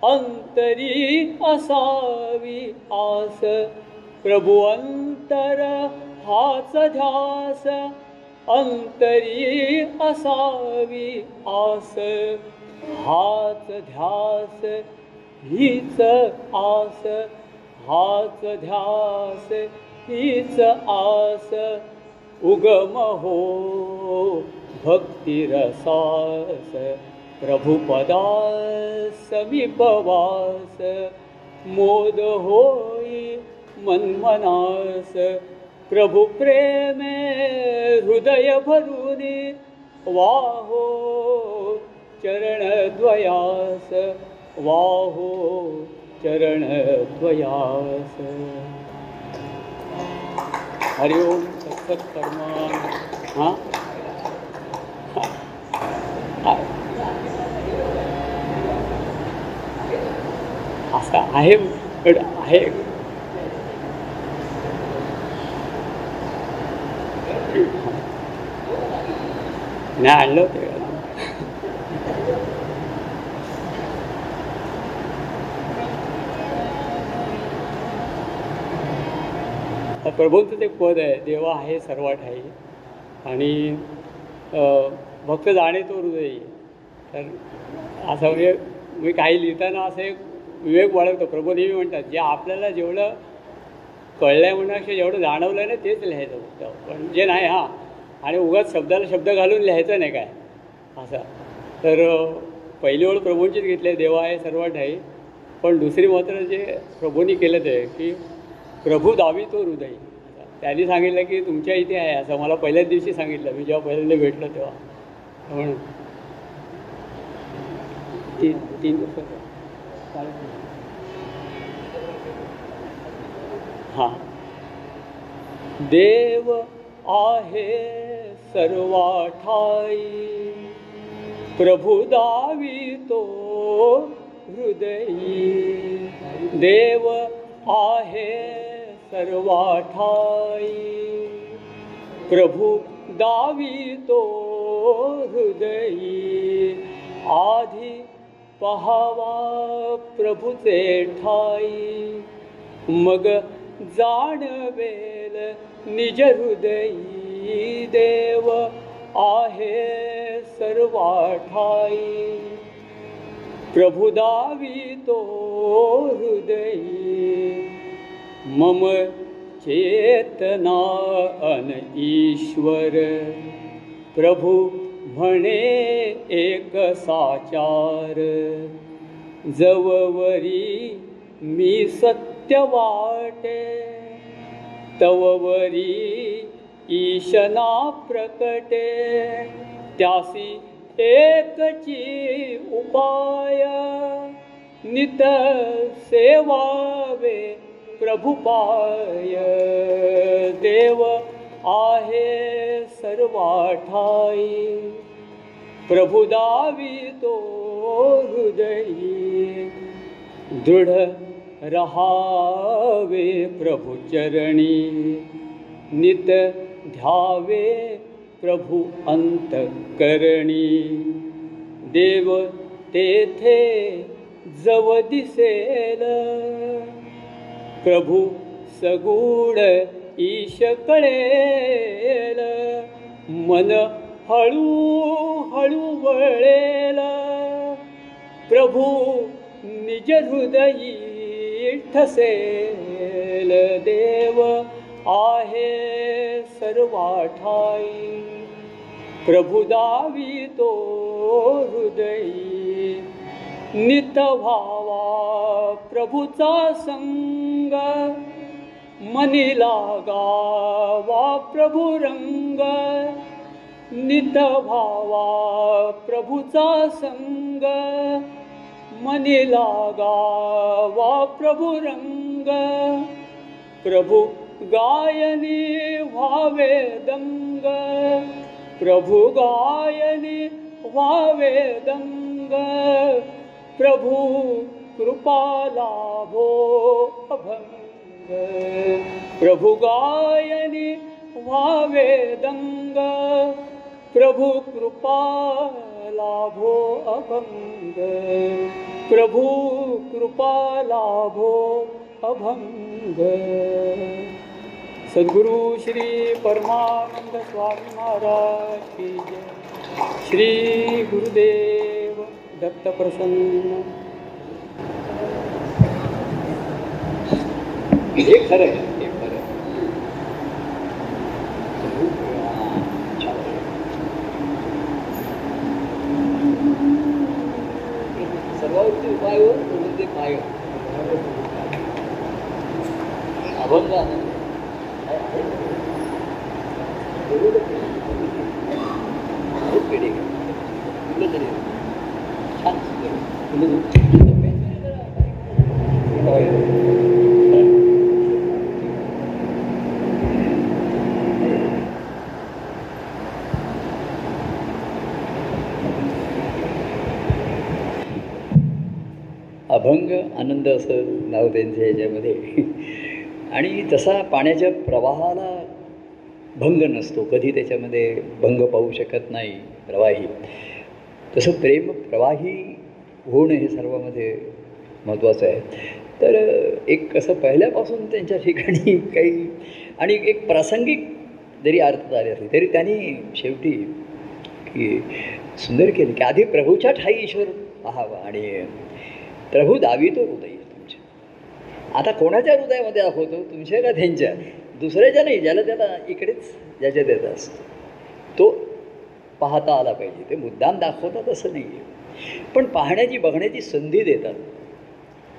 अंतरी असावी आस। प्रभु अंतर हाच ध्यास अंतरी असावी आस। हाच ध्यास हीच आस। हाच ध्यास हीच आस। उगम हो भक्तिरसास। प्रभुपदा समीपवास मोद होई मनमनास। प्रभु प्रेमे हृदय भरुनी वाहो चरणद्वयास। वाहो चरणद्वयास हरि ओम कर्म हां? असं आहे पण आहे. नाही आणलं होतं आता प्रभूंचं ते पद आहे देवा आहे सर्व ठाई आणि भक्त जाणे तो हृदय. तर असं म्हणजे मी काही लिहिताना असं एक विवेक बाळगतो. प्रभू नेहमी म्हणतात जे आपल्याला जेवढं कळलं आहे म्हणण्यापेक्षा जेवढं जाणवलं आहे ना तेच लिहायचं फक्त. पण जे नाही हां. आणि उगाच शब्दाला शब्द घालून लिहायचं नाही काय. असं. तर पहिली ओळ प्रभूंचीच घेतली आहे देवा आहे सर्व ठाई पण दुसरी मात्र जे प्रभूंनी केलं ते की प्रभू दावी तो हृदय. त्यांनी सांगितलं की तुमच्या इथे आहे असं. मला पहिल्याच दिवशी सांगितलं. मी जेव्हा पहिल्यांदा भेटलो तेव्हा. म्हणून. तीन तीन चालेल. हां. देव आहे सर्वा ठाई दावी तो हृदयी. देव आहे सर्वाठाई। प्रभु दावी तो हृदयी। आधी पहावा प्रभूचे ठाई। मग जाणवेल निज हृदयी देव आहे सर्वाठाई। प्रभु दावी तो हृदयी। मम चेतना अन ईश्वर। प्रभु म्हणे एक साचार। जववरी मी सत्य वाटे। तववरी ईशना प्रकटे। त्यासी एकची उपाय। नित सेवावे प्रभुपाय देव आहे सर्वाठाई. प्रभुदावी तो हृदयी दृढ रहावे प्रभु चरणी. नित ध्यावे प्रभु अंतकरणी. देव तेथे जव दिसेल. प्रभू सगुण ईश कळेल मन हळू हळू वळेल. प्रभू निज हृदयी ठसेल. देव आहे सर्वाठाई. प्रभु दावितो हृदयी. नित व्हावा प्रभूचा संग. मनी लागावा प्रभु रंग. नित भावा प्रभूचा संग. मनी लागावा प्रभु रंग. प्रभु गायनी व्हावे दंग. प्रभु गायनी व्हावे दंग. प्रभु कृपा भो अभङ्ग प्रभु गायनि वा वेदङ्ग प्रभु कृपाभो अभङ्ग प्रभु कृपाभो अभङ्गुरुश्री परमानन्दस्वामी श्री गुरुदेव। दत्त प्रसन्न हे खरं आहे हे खरं आहे. उपाय ते पाय अभंग आनंद आहे, आहे. बरोबर आहे. खूप वेडी आहे. कुठलं तरी छान सुंदर. अभंग आनंद असं नाव त्यांचं ह्याच्यामध्ये. आणि तसा पाण्याच्या प्रवाहाला भंग नसतो. कधी त्याच्यामध्ये भंग पाहू शकत नाही प्रवाही. तसं प्रेम प्रवाही होणं हे सर्वामध्ये महत्त्वाचं आहे. तर एक कसं पहिल्यापासून त्यांच्या ठिकाणी काही आणि एक प्रासंगिक जरी अर्थ झाली असले तरी त्यांनी शेवटी की सुंदर केले की आधी प्रभूच्या ठाई ईश्वर पाहावा आणि प्रभू दावितो हृदय तुमच्या आता कोणाच्या हृदयामध्ये दाखवतो हो? तुमच्या का त्यांच्या? दुसऱ्याच्या नाही ज्याला त्याला इकडेच ज्याच्या त्याचा असतो. तो पाहता आला पाहिजे ते मुद्दाम दाखवतात असं नाही आहे पण पाहण्याची बघण्याची संधी देतात.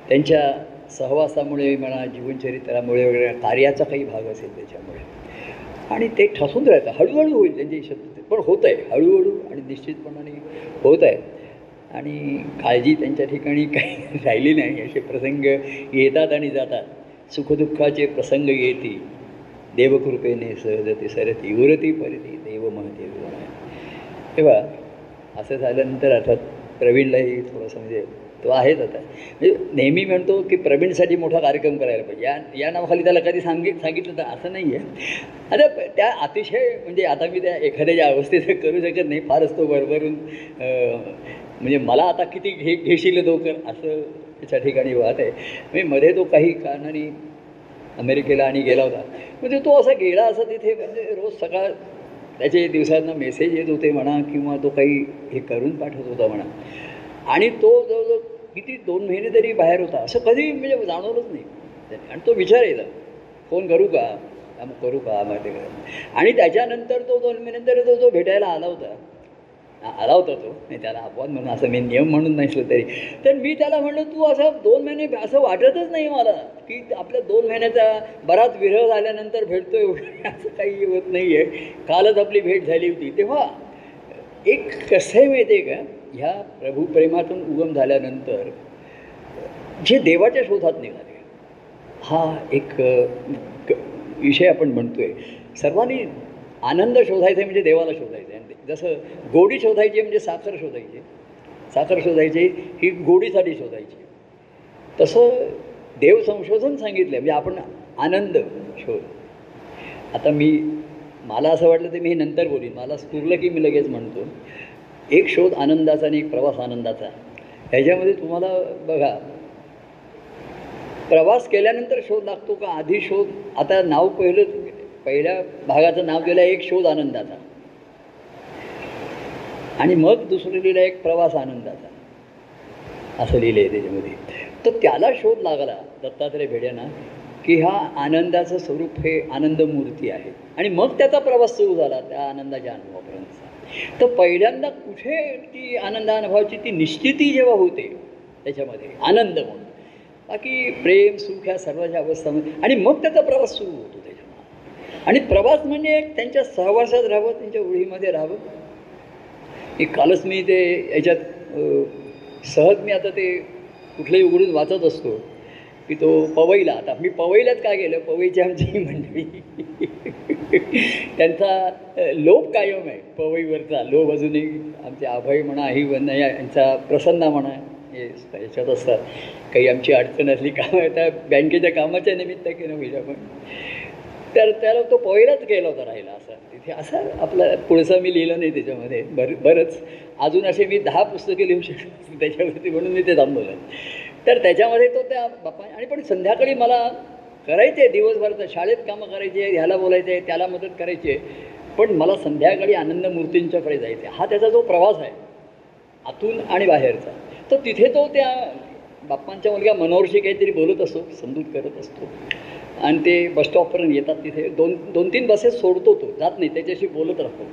त्यांच्या सहवासामुळे म्हणा जीवनचरित्रामुळे वगैरे कार्याचा काही भाग असेल त्याच्यामुळे. आणि ते ठसून राहतं हळूहळू होईल त्यांचे शब्द. पण होत आहे हळूहळू आणि निश्चितपणाने होत आहे आणि काळजी त्यांच्या ठिकाणी काही राहिली नाही. असे प्रसंग येतात आणि जातात. सुखदुःखाचे प्रसंग येतील. देवकृपेने सहजते सरती उरती परती देव महते. तेव्हा असं झाल्यानंतर अर्थात प्रवीणलाही थोडंसं म्हणजे तो आहेच आता. म्हणजे नेहमी म्हणतो की प्रवीणसाठी मोठा कार्यक्रम करायला पाहिजे. या या नावाखाली त्याला कधी सांगित सांगितलं तर असं नाही आहे आता त्या अतिशय म्हणजे आता मी त्या एखाद्याच्या अवस्थेत करू शकत नाही फारच तो भरभरून म्हणजे मला आता किती घे घेशील लवकर असं त्याच्या ठिकाणी वाहत आहे. म्हणजे मध्ये तो काही कारणाने अमेरिकेला आणि गेला होता. म्हणजे तो असा गेला असा तिथे म्हणजे रोज सकाळ त्याचे दिवसांना मेसेज येत होते म्हणा किंवा तो काही हे करून पाठवत होता म्हणा. आणि तो जवळजवळ किती दोन महिने तरी बाहेर होता असं कधी म्हणजे जाणवलंच नाही. आणि तो विचार विचारायचा फोन करू का? करू का? मग ते करा आणि त्याच्यानंतर तो दोन महिन्यानंतर तो जो भेटायला आला होता. आला होता तो. नाही त्याला अपवाद म्हणून असं मी नियम म्हणून नसलो तरी. तर मी त्याला म्हणलं तू असं दोन महिने असं वाटतच नाही मला की आपल्या दोन महिन्याचा बराच विरह झाल्यानंतर भेटतोय वगैरे असं काही होत नाही आहे कालच आपली भेट झाली होती. तेव्हा एक कसं आहे माहिती आहे का ह्या प्रभूप्रेमातून उगम झाल्यानंतर जे देवाच्या शोधात निघाले हा एक विषय आपण म्हणतोय. सर्वांनी आनंद शोधायचा आहे म्हणजे देवाला शोधायचा आहे. जसं गोडी शोधायची म्हणजे साखर शोधायची साखर शोधायची ही गोडीसाठी शोधायची तसं देव संशोधन सांगितलं म्हणजे आपण आनंद शोध. आता मी मला असं वाटलं ते मी हे नंतर बोलीन. मला स्फुरलं की मी लगेच म्हणतो. एक शोध आनंदाचा आणि एक प्रवास आनंदाचा. ह्याच्यामध्ये तुम्हाला बघा प्रवास केल्यानंतर शोध लागतो का? आधी शोध आता नाव पहिलं पहिल्या भागाचं नाव दिलं एक शोध आनंदाचा. आणि मग दुसरं लिहिलं एक प्रवास आनंदाचा. असं लिहिलं आहे त्याच्यामध्ये. तर त्याला शोध लागला दत्तात्रय भेड्यांना की हा आनंदाचं स्वरूप हे आनंदमूर्ती आहे. आणि मग त्याचा प्रवास सुरू झाला त्या आनंदाच्या अनुभवापर्यंतचा. तर पहिल्यांदा कुठे ती आनंद अनुभवाची ती निश्चिती जेव्हा होते त्याच्यामध्ये आनंद म्हणून. बाकी प्रेम सुख ह्या सर्वाच्या अवस्थामध्ये. आणि मग त्याचा प्रवास सुरू होतो त्याच्यामध्ये. आणि प्रवास म्हणजे एक त्यांच्या सहवासात राहावं त्यांच्या ओळीमध्ये राहावं. की कालच मी ते याच्यात सहज मी आता ते कुठलंही उघडून वाचत असतो की तो पवईला. आता मी पवईलाच काय गेलं? पवईची आमची मंडळी. त्यांचा लोभ कायम आहे पवईवरचा. लोभ अजूनही आमचे अभय म्हणा ही म्हणा यांचा प्रसन्ना म्हणा हे याच्यात असतात. काही आमची अडचण असली कामं त्या बँकेच्या कामाच्या निमित्त केलं होईल आपण. तर त्याला तो पवईलाच गेला होता राहिला हे असं आपलं पुढचं मी लिहिलं नाही त्याच्यामध्ये. बर बरंच. अजून असे मी दहा पुस्तके लिहू शकतो त्याच्यावरती म्हणून मी ते थांबवलं. तर त्याच्यामध्ये तो त्या बापा आणि पण संध्याकाळी मला करायचे दिवसभराचं शाळेत कामं करायचे ह्याला बोलायचे त्याला मदत करायची. पण मला संध्याकाळी आनंद मूर्तींच्याकडे जायचे. हा त्याचा जो प्रवास आहे आतून आणि बाहेरचा तर तिथे तो त्या बाप्पांच्या मुलगा मनोहरशी काहीतरी बोलत असतो समजूत करत असतो. आणि ते बसस्टॉपपर्यंत येतात तिथे. दोन दोन तीन बसेस सोडतो तो. जात नाही. त्याच्याशी बोलत राहतो.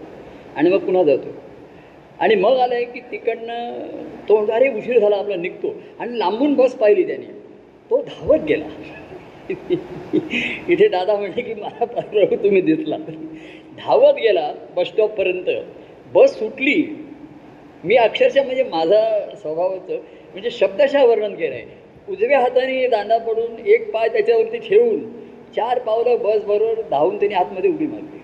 आणि मग पुन्हा जातो. आणि मग आलं आहे की तिकडनं तो म्हणतो, अरे उशीर झाला आपला निघतो. आणि लांबून बस पाहिली त्याने. तो धावत गेला. इथे दादा म्हणे की मला प्रभू तुम्ही दिसला. धावत गेला बसस्टॉपपर्यंत बस सुटली. मी अक्षरशः म्हणजे माझा स्वभावाचं म्हणजे शब्दशः वर्णन केलं आहे उजव्या हाताने दांडा पडून एक पाय त्याच्यावरती ठेवून चार पावलं बस बरोबर धावून त्यांनी आतमध्ये उडी मारली.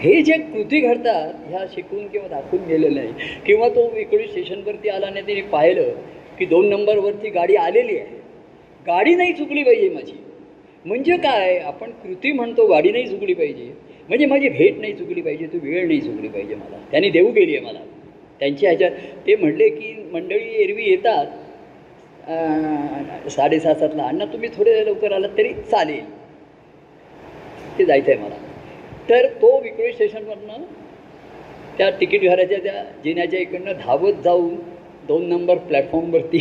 हे जे कृती घडतात ह्या शिकून किंवा दाखवून गेलेलं आहे किंवा तो इकडून स्टेशनवरती आला आणि त्याने पाहिलं की दोन नंबरवरती गाडी आलेली आहे. गाडी नाही चुकली पाहिजे माझी. म्हणजे काय? आपण कृती म्हणतो गाडी नाही चुकली पाहिजे. म्हणजे माझी भेट नाही चुकली पाहिजे तू वेळ नाही चुकली पाहिजे मला. त्यांनी देऊ केली आहे मला. त्यांच्या ह्याच्यात ते म्हणले की मंडळी एरवी येतात. साडेसहा सातला अण्णा तुम्ही थोडे लवकर आलात तरी चालेल. ते जायचं आहे मला. तर तो विक्रोळी स्टेशनवरनं त्या तिकीट घराच्या त्या जिन्याच्या इकडनं धावत जाऊन दोन नंबर प्लॅटफॉर्मवरती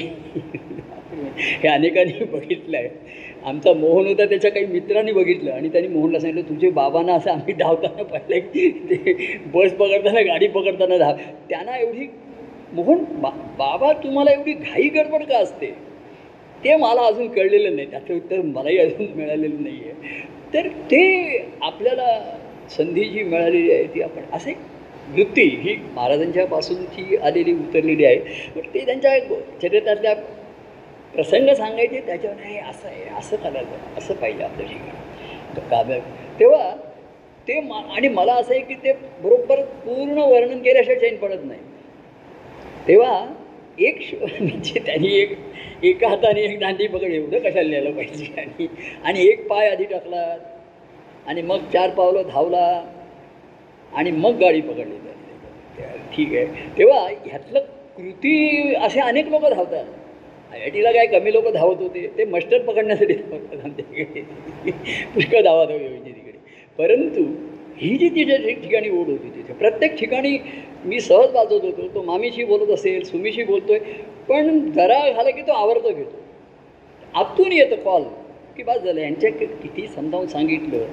हे अनेकांनी बघितलं आहे आमचा मोहन होता त्याच्या काही मित्रांनी बघितलं आणि त्यांनी मोहनला सांगितलं तुझे बाबांना असं आम्ही धावताना पाहिलं ते बस पकडताना गाडी पकडताना धाव. त्यांना एवढी म्हणून बा बाबा तुम्हाला एवढी घाई गडबड का असते? ते मला अजून कळलेलं नाही. त्याचं उत्तर मलाही अजून मिळालेलं नाही आहे तर ते आपल्याला संधी जी मिळालेली आहे ती आपण असे वृत्ती ही महाराजांच्यापासूनची आलेली उतरलेली आहे. पण ते त्यांच्या चरित्रातल्या प्रसंग सांगायचे त्याच्यावर नाही असं आहे असं करायचं असं पाहिजे आपल्या ठिकाणी काव्य तेव्हा ते मा आणि मला असं आहे की ते बरोबर पूर्ण वर्णन केल्याशिवाय चैन पडत नाही. तेव्हा एक म्हणजे त्यांनी एक एका हाताने एक दांडी पकड एवढं कशाला लिहायला पाहिजे? आणि आणि एक पाय आधी टाकला. आणि मग चार पावलं धावला. आणि मग गाडी पकडली. जाते ठीक आहे. तेव्हा ह्यातलं कृती असे अनेक लोक धावतात. आय आय टीला काय कमी लोक धावत होते. ते मस्टर पकडण्यासाठी धावतात आमच्याकडे. पुष्कळ धावा धावी व्हायची तिकडे. परंतु ही जी तिच्या ठिकाणी ओढ होती तिथे. प्रत्येक ठिकाणी मी सहज वाजवत होतो. तो मामीशी बोलत असेल सुमीशी बोलतोय पण जरा झालं की तो आवर्त घेतो. आतून येतं कॉल की बाज झालं. यांच्या किती समजावून सांगितलं.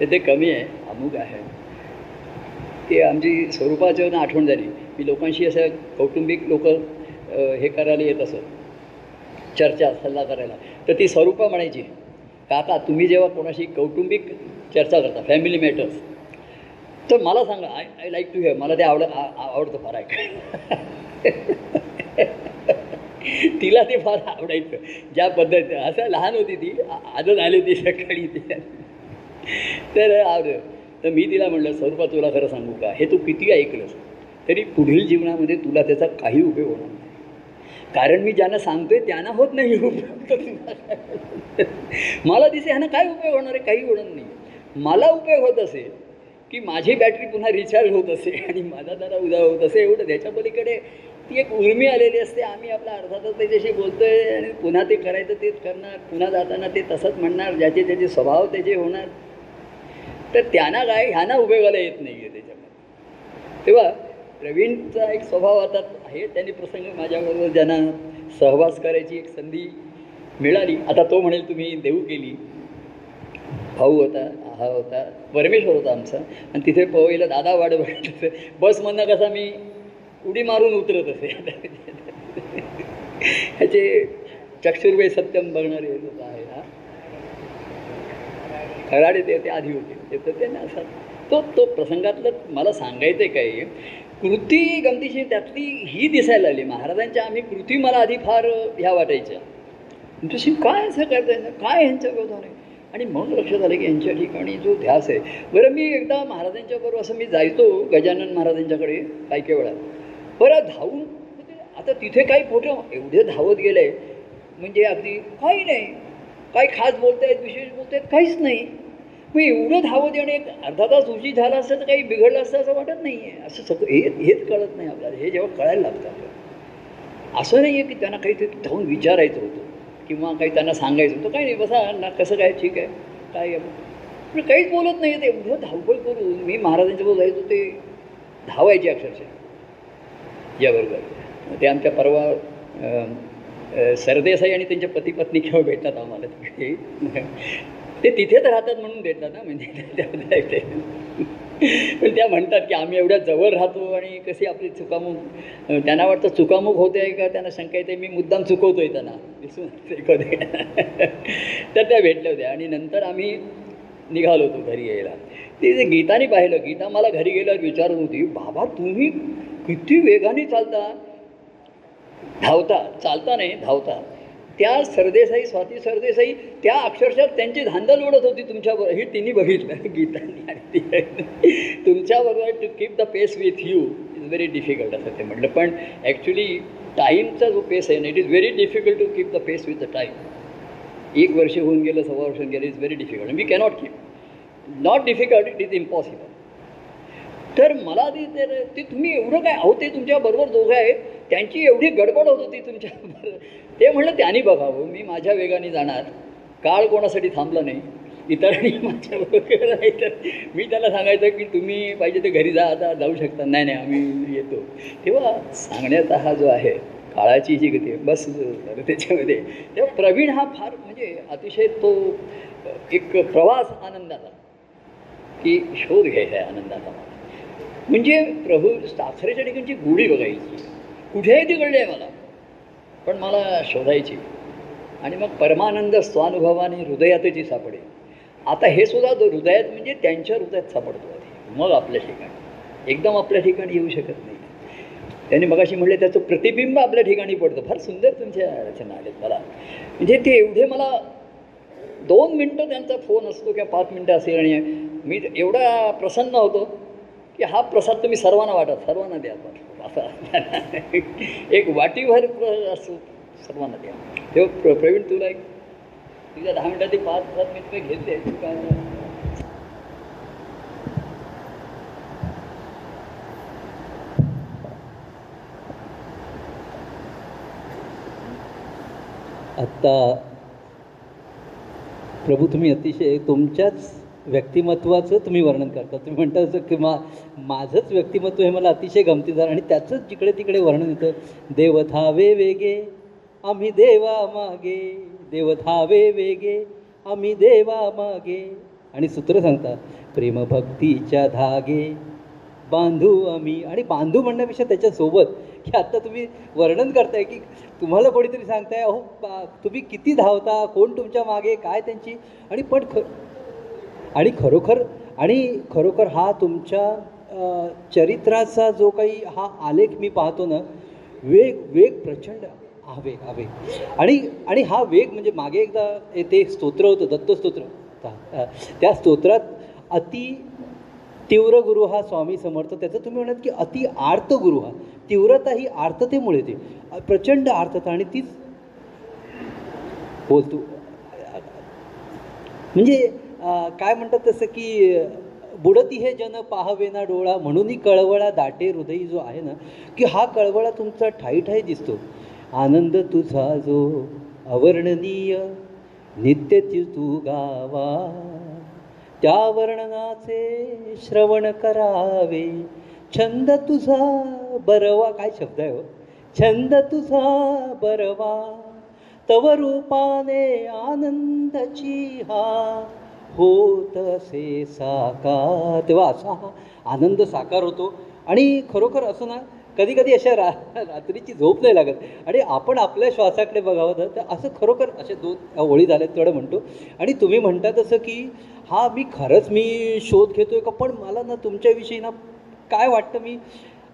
तर ते कमी आहे अमुक आहे. ते आमची स्वरूपाची आठवण झाली. मी लोकांशी असं कौटुंबिक लोक हे करायला येत असत. चर्चा सल्ला करायला. तर ती स्वरूपा म्हणायची काका तुम्ही जेव्हा कोणाशी कौटुंबिक चर्चा करता फॅमिली मॅटर्स तर मला सांगा I I like to hear मला ते आवड आवडतं फार ऐकायला. तिला ते फार आवडायचं. ज्या पद्धती असं लहान होती ती आजच आली होती सकाळी ती. तर आवड तर मी तिला म्हणलं स्वरूपा तुला खरं सांगू का? हे तू किती ऐकलंस? तरी पुढील जीवनामध्ये तुला त्याचा काही उपयोग होणार नाही. कारण मी ज्यांना सांगतोय त्यांना होत नाही उपयोग. मला दिसे ह्यानं काय उपयोग होणार आहे? काही होणार नाही. मला उपयोग होत असेल की माझी बॅटरी पुन्हा रिचार्ज होत असे आणि माझा जरा उदा होत असे एवढं त्याच्या पलीकडे ती एक उर्मी आलेली असते. आम्ही आपला अर्थातच त्याच्याशी बोलतोय आणि पुन्हा ते करायचं तेच करणार. पुन्हा जाताना ते तसंच म्हणणार ज्याचे त्याचे स्वभाव त्याचे होणार. तर त्यांना काय ह्यांना उपयोगाला येत नाही आहे त्याच्यामध्ये. तेव्हा प्रवीणचा एक स्वभाव आता आहे त्यांनी प्रसंग माझ्याबरोबर ज्यांना सहवास करायची एक संधी मिळाली. आता तो म्हणेल तुम्ही देऊ केली. भाऊ होता हा होता परमेश्वर होता आमचा. आणि तिथे पवईला दादा वाढ बघत बसमधनं कसा मी उडी मारून उतरत असे ह्याचे चक्षुर्वे सत्यम बघणारे लोक आहे हा. खराडे ते ते आधी होते. ते तर त्यांना असा तो तो प्रसंगातलं मला सांगायचं आहे काय कृती गमतीशी त्यातली ही दिसायला लागली. महाराजांच्या आम्ही कृती मला आधी फार ह्या वाटायच्या. तुमच्याशी काय असं करता काय ह्यांच्या विरोधात? आहे आणि म्हणून लक्षात आलं की यांच्या ठिकाणी जो ध्यास आहे. बरं मी एकदा महाराजांच्या बरोबर असं मी जायचो गजानन महाराजांच्याकडे काही काही वेळा बरं धावून म्हणजे आता तिथे काही फोटो एवढे धावत गेले म्हणजे अगदी काही नाही. काही खास बोलतायत विशेष बोलतायत काहीच नाही. मग एवढं धावत येणं एक अर्धा तास उशी झाला असतं तर काही बिघडलं असतं असं वाटत नाही आहे असं सगळं हे हेच कळत नाही आपल्याला. हे जेव्हा कळायला लागतं आपल्याला. असं नाही आहे की त्यांना काहीतरी धावून विचारायचं होतं. किंवा काही त्यांना सांगायचं तो काही नाही बसा ना कसं काय ठीक आहे काय पण काहीच बोलत नाही ते एवढं धावपळ करून मी महाराजांच्याबरोबर जायचो ते धावायचे अक्षरशः. याबरोबर. ते आमच्या परवा सरदेसाई आणि त्यांच्या पती पत्नी केव्हा भेटतात आम्हाला? तिकडे ते तिथेच राहतात म्हणून भेटतात ना म्हणजे त्या- ते पण त्या म्हणतात की आम्ही एवढ्या जवळ राहतो आणि कशी आपली चुकामुक त्यांना वाटतं चुकामुक होते आहे का? त्यांना शंका येते मी मुद्दाम चुकवतो आहे त्यांना. दिसून येते तर त्या भेटल्या होत्या आणि नंतर आम्ही निघालो होतो घरी यायला. ते जे गीताने पाहिलं गीता मला घरी गेल्यावर विचारत होती बाबा तुम्ही किती वेगाने चालता? धावता. चालता नाही धावता. त्या सरदेसाई स्वाती सरदेसाई त्या अक्षरशः त्यांची धांदल उडत होती तुमच्याबरोबर. हे तिने बघितलं गीतांनी आणि ती तुमच्याबरोबर to keep the pace with you is very difficult असं ते म्हटलं. पण ॲक्च्युली टाईमचा जो पेस आहे ना it is very difficult to keep the pace with the time एक वर्ष होऊन गेलं सव्वा वर्ष होऊन गेलं is very difficult we cannot keep not difficult it is impossible तर मला ती ते- ते तुम्ही एवढं काय अहो ते तुमच्याबरोबर दोघं आहेत त्यांची एवढी गडबड होत होती तुमच्याबरोबर ते म्हणलं त्यांनी बघावं मी माझ्या वेगाने जाणार. काळ कोणासाठी थांबला नाही. इतरांनी माझ्याबरोबर नाही तर मी त्याला सांगायचं की तुम्ही पाहिजे ते घरी जा आता जाऊ शकता. नाही नाही आम्ही येतो. तेव्हा सांगण्याचा हा जो आहे काळाची जी गती बस त्याच्यामध्ये. तेव्हा प्रवीण हा फार म्हणजे अतिशय तो एक प्रवास आनंदाचा की शोध घ्यायचा आहे आनंदाचा. म्हणजे प्रभू साखरेच्या ठिकाणची गुढी बघायची. कुठेही ती कळली आहे मला पण मला शोधायची. आणि मग परमानंद स्वानुभवाने हृदयातची सापडेल. आता हे सुद्धा हृदयात म्हणजे त्यांच्या हृदयात सापडतो. आधी मग आपल्या ठिकाणी. एकदम आपल्या ठिकाणी येऊ शकत नाही. त्यांनी मगाशी म्हणले त्याचं प्रतिबिंब आपल्या ठिकाणी पडतं. फार सुंदर तुमच्या रचना आहेत. मला म्हणजे ते एवढे मला दोन मिनटं त्यांचा फोन असतो किंवा पाच मिनटं असेल आणि मी एवढा प्रसन्न होतो की हा प्रसाद तुम्ही सर्वांना वाटा सर्वांना द्या. असा एक वाटीभर प्र- असं सर्वांना द्या. तेव्हा प्र प्रवीण तुला एक तुझ्या दहा मिनटात ते पाच सात मिनिटं घेतले तू काय आत्ता प्रभू तुम्ही अतिशय तुमच्याच व्यक्तिमत्वाचं तुम्ही वर्णन करता. तुम्ही म्हणता असं की मा माझंच व्यक्तिमत्व हे मला अतिशय गमतीदार आणि त्याचंच जिकडे तिकडे वर्णन येतं. देव थावे वेगे आम्ही देवा मागे. देव थावे वेगे आम्ही देवा मागे. आणि सूत्र सांगता प्रेमभक्तीच्या धागे बांधू आम्ही. आणि बांधू म्हणण्यापेक्षा त्याच्यासोबत की आत्ता तुम्ही वर्णन करताय की तुम्हाला कोणीतरी सांगताय अहो तुम्ही किती धावता कोण तुमच्या मागे काय त्यांची? आणि पण ख आणि खरोखर आणि खरोखर हा तुमच्या चरित्राचा जो काही हा आलेख मी पाहतो ना वेग वेग प्रचंड हा वेग आणि आणि हा वेग म्हणजे मागे एकदा ते स्तोत्र होतं दत्तस्तोत्र. त्या स्तोत्रात अति तीव्र गुरु हा स्वामी समर्थ. त्याचं तुम्ही म्हणत की अति आर्त गुरु हा. तीव्रता ही आर्ततेमुळे ते प्रचंड आर्तता आणि तीच बोलतो. म्हणजे काय म्हणतात तसं की बुडती हे जन पाहावे ना डोळा म्हणूनही कळवळा दाटे हृदयी जो आहे ना की हा कळवळा तुमचा ठाई ठाई दिसतो. आनंद तुझा जो अवर्णनीय नित्य तू गावा. त्या वर्णनाचे श्रवण करावे. छंद तुझा बरवा काय शब्द आहे हो? छंद तुझा बरवा. तव रूपाने आनंदाची हा होत असे साकार. तेव्हा असा हा आनंद साकार होतो. आणि खरोखर असं ना कधी कधी अशा रा रात्रीची झोप नाही लागत. आणि आपण आपल्या श्वासाकडे बघावं तर- असं खरोखर असे दोन ओळी झाल्यात तेवढं म्हणतो. आणि तुम्ही म्हणता तसं की हा मी खरंच मी शोध घेतो आहे का? पण मला ना तुमच्याविषयी ना काय वाटतं मी?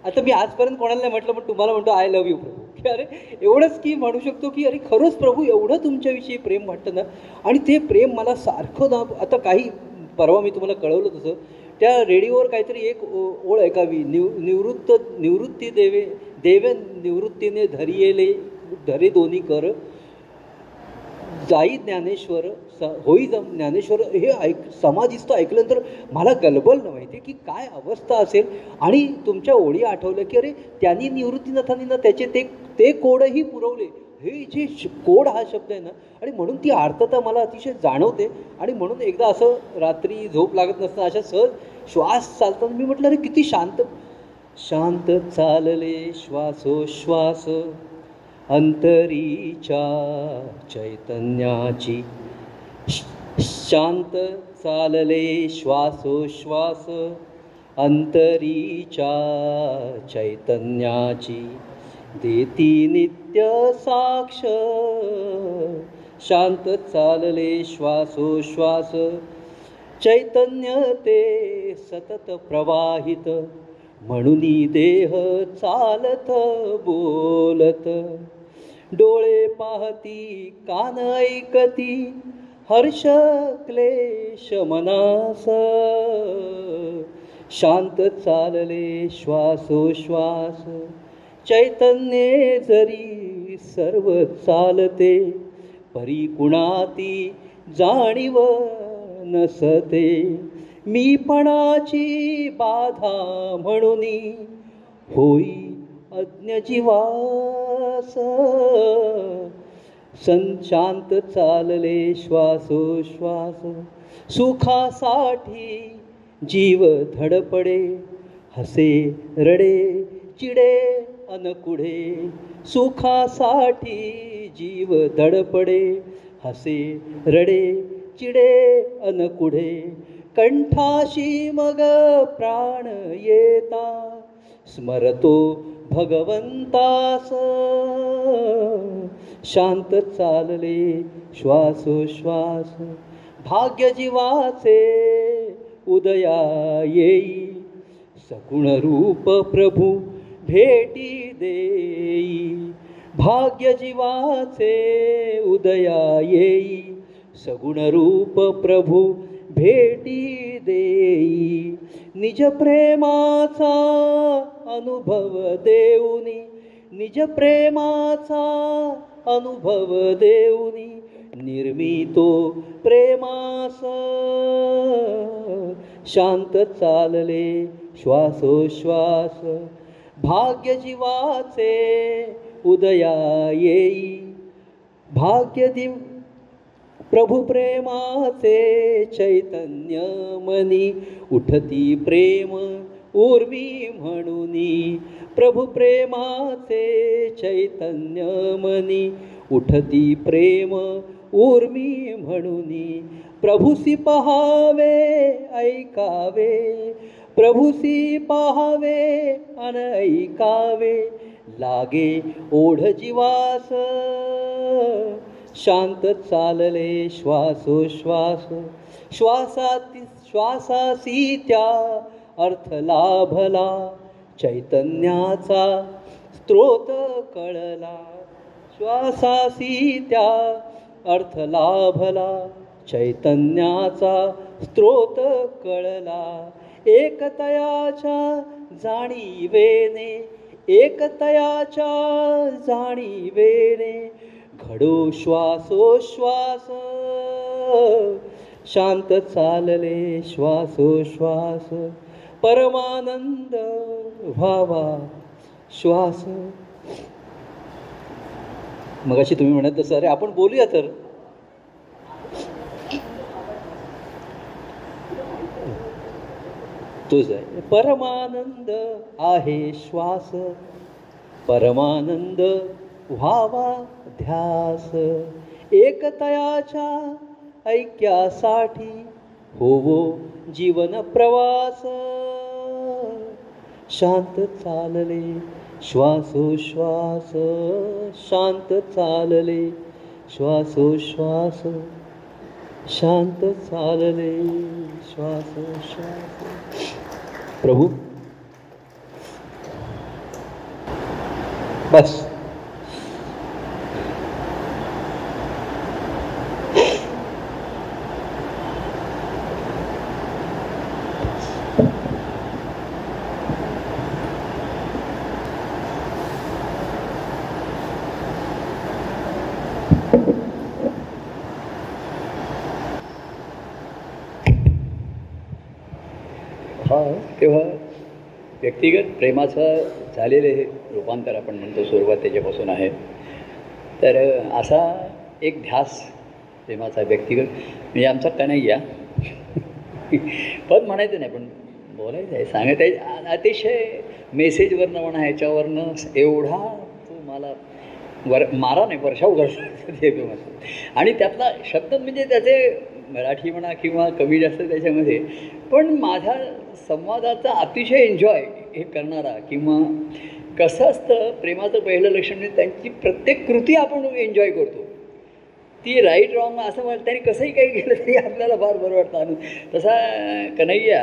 आता मी आजपर्यंत कोणाला नाही म्हटलं पण तुम्हाला म्हणतो आय लव्ह यू प्रभू. अरे एवढंच की म्हणू शकतो की अरे खरंच प्रभू एवढं तुमच्याविषयी प्रेम वाटतं ना? आणि ते प्रेम मला सारखं ना आता काही परवा मी तुम्हाला कळवलं तसं त्या रेडिओवर काहीतरी एक ओ- ओळ ऐकावी निव निवृत्त निवृत्ती देवे देवे निवृत्तीने धरियेले धरे दोन्ही कर जाई ज्ञानेश्वर स होई जम ज्ञानेश्वर हे ऐक समाधिस्त ऐकल्यानंतर मला गलबल माहिती की काय अवस्था असेल. आणि तुमच्या ओळी आठवलं की अरे त्यांनी निवृत्तीनाथांनी ना त्याचे ते ते कोडही पुरवले. हे जे श- कोड हा शब्द आहे ना आणि म्हणून ती आर्थता मला अतिशय जाणवते. आणि म्हणून एकदा असं रात्री झोप लागत नसताना अशा सहज श्वास चालताना मी म्हटलं अरे किती शांत शांत चालले श्वासोश्वास. अंतरीच्या चैतन्याची शांत चालले श्वासोश्वास अंतरीच्या चैतन्याची देती नित्य साक्ष. शांत चालले श्वासोश्वास चैतन्य ते सतत प्रवाहित म्हणून देह चालत बोलत. डोळे पाहती कान ऐकती हर्ष क्लेश मनास. शांत चालले श्वासोश्वास चैतन्ये जरी सर्व चालते परी कुणाती जाणीव नसते. मीपणाची बाधा म्हणून होई अज्ञजीवास संशांत चालले श्वासोश्वास. सुखासाठी जीव धडपडे हसे रडे चिडे अनकुढे. सुखासाठी जीव धडपडे हसे रडे चिडे अनकुढे. कंठाशी मग प्राण येता. स्मरतो भगवंतास. शांत चालले श्वासोश्वास. भाग्य जीवाचे उदया येई सगुण रूप प्रभू भेटी देई. भाग्य जीवाचे उदया येई सगुण रूप प्रभू भेटी देई. निज प्रेमाचा अनुभव देऊनी निज प्रेमाचा अनुभव देऊनी निर्मितो प्रेमास. शांत चालले श्वासोश्वास भाग्य जीवाचे उदया येई भाग्य दिव प्रभु प्रेमाचे चैतन्य मनी उठती प्रेम. उर्वी म्हणूनी प्रभु प्रेमाचे चैतन्य मनी. उठती प्रेम उर्मी म्हणूनी प्रभुसी पहावे ऐकावे. प्रभुसी पहावे अन ऐकावे. लागे ओढ जीवास शांत चालले श्वासोश्वास. श्वासाती श्वासासी त्या अर्थ लाभला चैतन्याचा स्त्रोत कळला. श्वासासी त्या अर्थ लाभला चैतन्याचा स्त्रोत कळला. एकतयाच्या जाणीवेने एकतयाच्या जाणीवेने घडो श्वासोश्वास. शांत चालले श्वासोश्वास. परमानंद व्हावा. श्वास. मग अशी तुम्ही म्हणत तसं अरे आपण बोलूया तर. तुझ परमानंद आहे श्वास. परमानंद व्हावा ध्यास. एकतयाच्या ऐक्यासाठी होवो जीवन प्रवास. शांत चालले श्वासोश्वास. शांत चालले श्वासोश्वास. शांत चालले श्वासोश्वास. प्रभू. बस हा तेव्हा व्यक्तिगत प्रेमाचं झालेलं हे रूपांतर आपण म्हणतो सुरुवात त्याच्यापासून आहे. तर असा एक ध्यास प्रेमाचा व्यक्तिगत म्हणजे आमचा कन्हैया पद म्हणायचं नाही पण बोलायचं आहे सांगत आहे. अतिशय मेसेजवरनं म्हणा ह्याच्यावरनं एवढा तो मला वर मारा नाही वर्षाव उघडला आणि त्यातला शब्द म्हणजे त्याचे मराठी म्हणा किंवा कमी जास्त त्याच्यामध्ये पण माझ्या संवादाचा अतिशय एन्जॉय हे करणारा किंवा कसं असतं प्रेमाचं पहिलं लक्षण म्हणजे त्यांची प्रत्येक कृती आपण एन्जॉय करतो. ती राईट रॉंग असं वाटतं त्यांनी कसंही काही केलं तरी आपल्याला फार बरं वाटतं. आणि तसा कन्हैया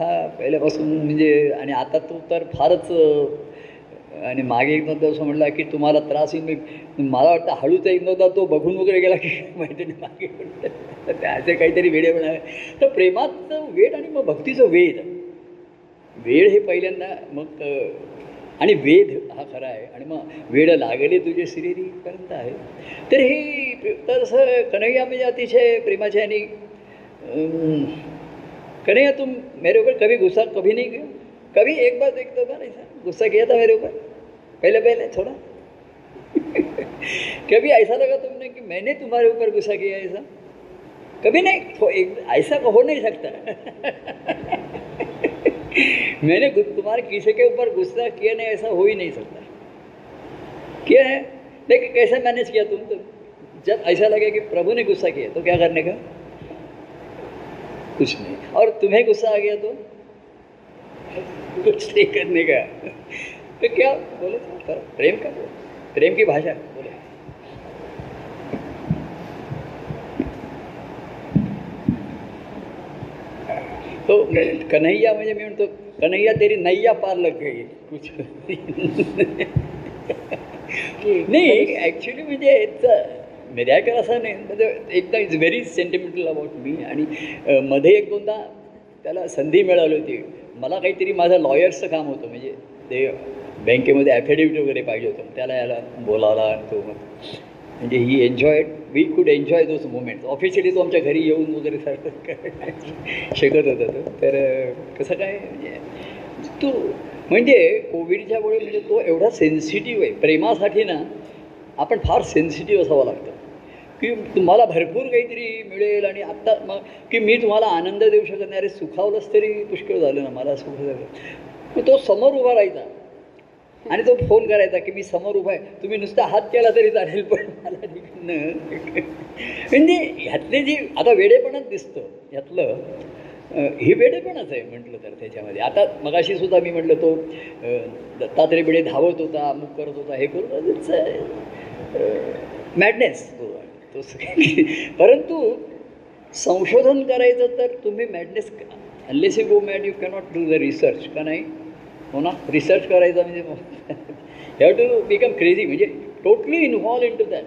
हा पहिल्यापासून म्हणजे आणि आता तो तर फारच आणि मागे एक नव्हता असं म्हणला की तुम्हाला त्रास येईल मला वाटतं हळूच एक नव्हता तो बघून वगैरे गेला की माहिती नाही मागे तर त्याचे काहीतरी वेडे पण तर प्रेमाचं वेड आणि मग भक्तीचं वेद वेळ हे पहिल्यांदा मग आणि वेध हा खरा आहे. आणि मग वेळ लागले तुझे श्रीरीपर्यंत आहे. तर हे तसं कन्हैया म्हणजे अतिशय प्रेमाचे आणि कन्हैया तुम मेरे ऊपर कभी गुस्सा कभी नहीं गे कभी एक बार एक दो बार ऐसा गुस्सा किया था मेरे ऊपर? पहले पहले थोड़ा कभी ऐसा लगा तुमने कि मैंने तुम्हारे ऊपर गुस्सा किया ऐसा? कभी नहीं एक ऐसा हो नहीं सकता. मैंने तुम्हारे किसी के ऊपर गुस्सा किया नहीं, ऐसा हो ही नहीं सकता। किया है? लेकिन कैसे मैनेज किया तुम तो? जब ऐसा लगे कि प्रभु ने गुस्सा किया तो क्या करने का? कुछ नहीं। और तुम्हें गुस्सा आ गया तो? कुछ नहीं करने का। तो क्या? बोलो तो प्रेम का बोलो। प्रेम की भाषा बोलो। तो कन्हैया म्हणजे मी म्हणतो कन्हैया तेरी नैया पारलं काही कुछ नाही ॲक्च्युली म्हणजे मिरॅकल असं नाही. म्हणजे एकदा is very sentimental about me आणि मध्ये एक दोनदा त्याला संधी मिळाली होती. मला काहीतरी माझं लॉयर्सचं काम होतं. म्हणजे ते बँकेमध्ये ॲफिडेविट वगैरे पाहिजे होतं. त्याला याला बोलावला आणि तो मग म्हणजे he enjoy we could enjoy those moments officially तो आमच्या घरी येऊन वगैरे सारखं शिकत होता तो. तर कसं काय म्हणजे तो म्हणजे कोविडच्यामुळे म्हणजे तो एवढा सेन्सिटिव्ह आहे. प्रेमासाठी ना आपण फार सेन्सिटिव्ह असावं लागतं. की तुम्हाला भरपूर काहीतरी मिळेल आणि आत्ता मग की मी तुम्हाला आनंद देऊ शकत नाही. अरे सुखावलंच तरी पुष्कळ झालं ना मला सुख झालं. मग तो समोर उभा राहायचा आणि तो फोन करायचा की मी समोर उभा आहे. तुम्ही नुसता हात केला तरी चालेल पण मला म्हणजे ह्यातले जी आता वेडेपणच दिसतं ह्यातलं हे वेडेपणच आहे म्हटलं तर त्याच्यामध्ये. आता मगाशी सुद्धा मी म्हटलं तो दत्तात्रे दत्तात्रय धावत होता अमुक करत होता हे करून मॅडनेस तो तो परंतु संशोधन करायचं तर तुम्ही madness unless you go mad you cannot do the research का नाही? हो ना? रिसर्च करायचा म्हणजे हॅव टू बिकम क्रेझी म्हणजे totally involve into that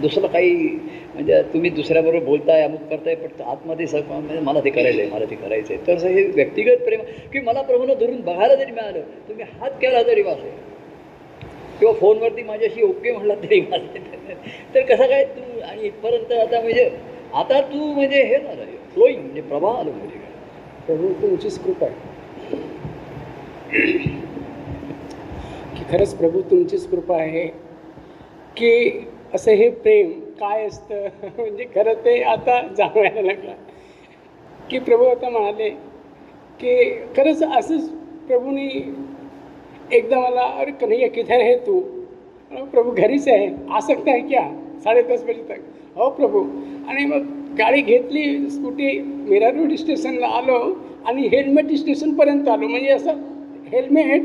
दुसरं काही म्हणजे तुम्ही दुसऱ्याबरोबर बोलताय अमुक करताय पण आतमध्ये सग म्हणजे मला ते करायचं आहे मला ते करायचं आहे तर हे व्यक्तिगत प्रेम की मला प्रभूनं धरून बघायला जरी मिळालं तुम्ही हात केला तरी वास आहे किंवा फोनवरती माझ्याशी ओके म्हणला तरी मला तर कसं काय तू आणि इथपर्यंत आता म्हणजे आता तू म्हणजे हे झालं फ्लोईंग म्हणजे प्रभाव आलो म्हणजे प्रभू तुमचीच कृपा आहे. की खरंच प्रभू तुमचीच कृपा आहे की असं हे प्रेम काय असतं? म्हणजे खरं ते आता जाणवायला लागलं. की प्रभू आता म्हणाले की खरंच असंच प्रभूने एकदा मला अरे कन्हैया किधर है तू? प्रभू घरीच आहे. आ सकता है क्या? साडे दस बजे तक. हो प्रभू. आणि मग गाडी घेतली स्कूटी मीरा रोड स्टेशनला आलो आणि हेल्मेट स्टेशनपर्यंत आलो. म्हणजे असं हेल्मेट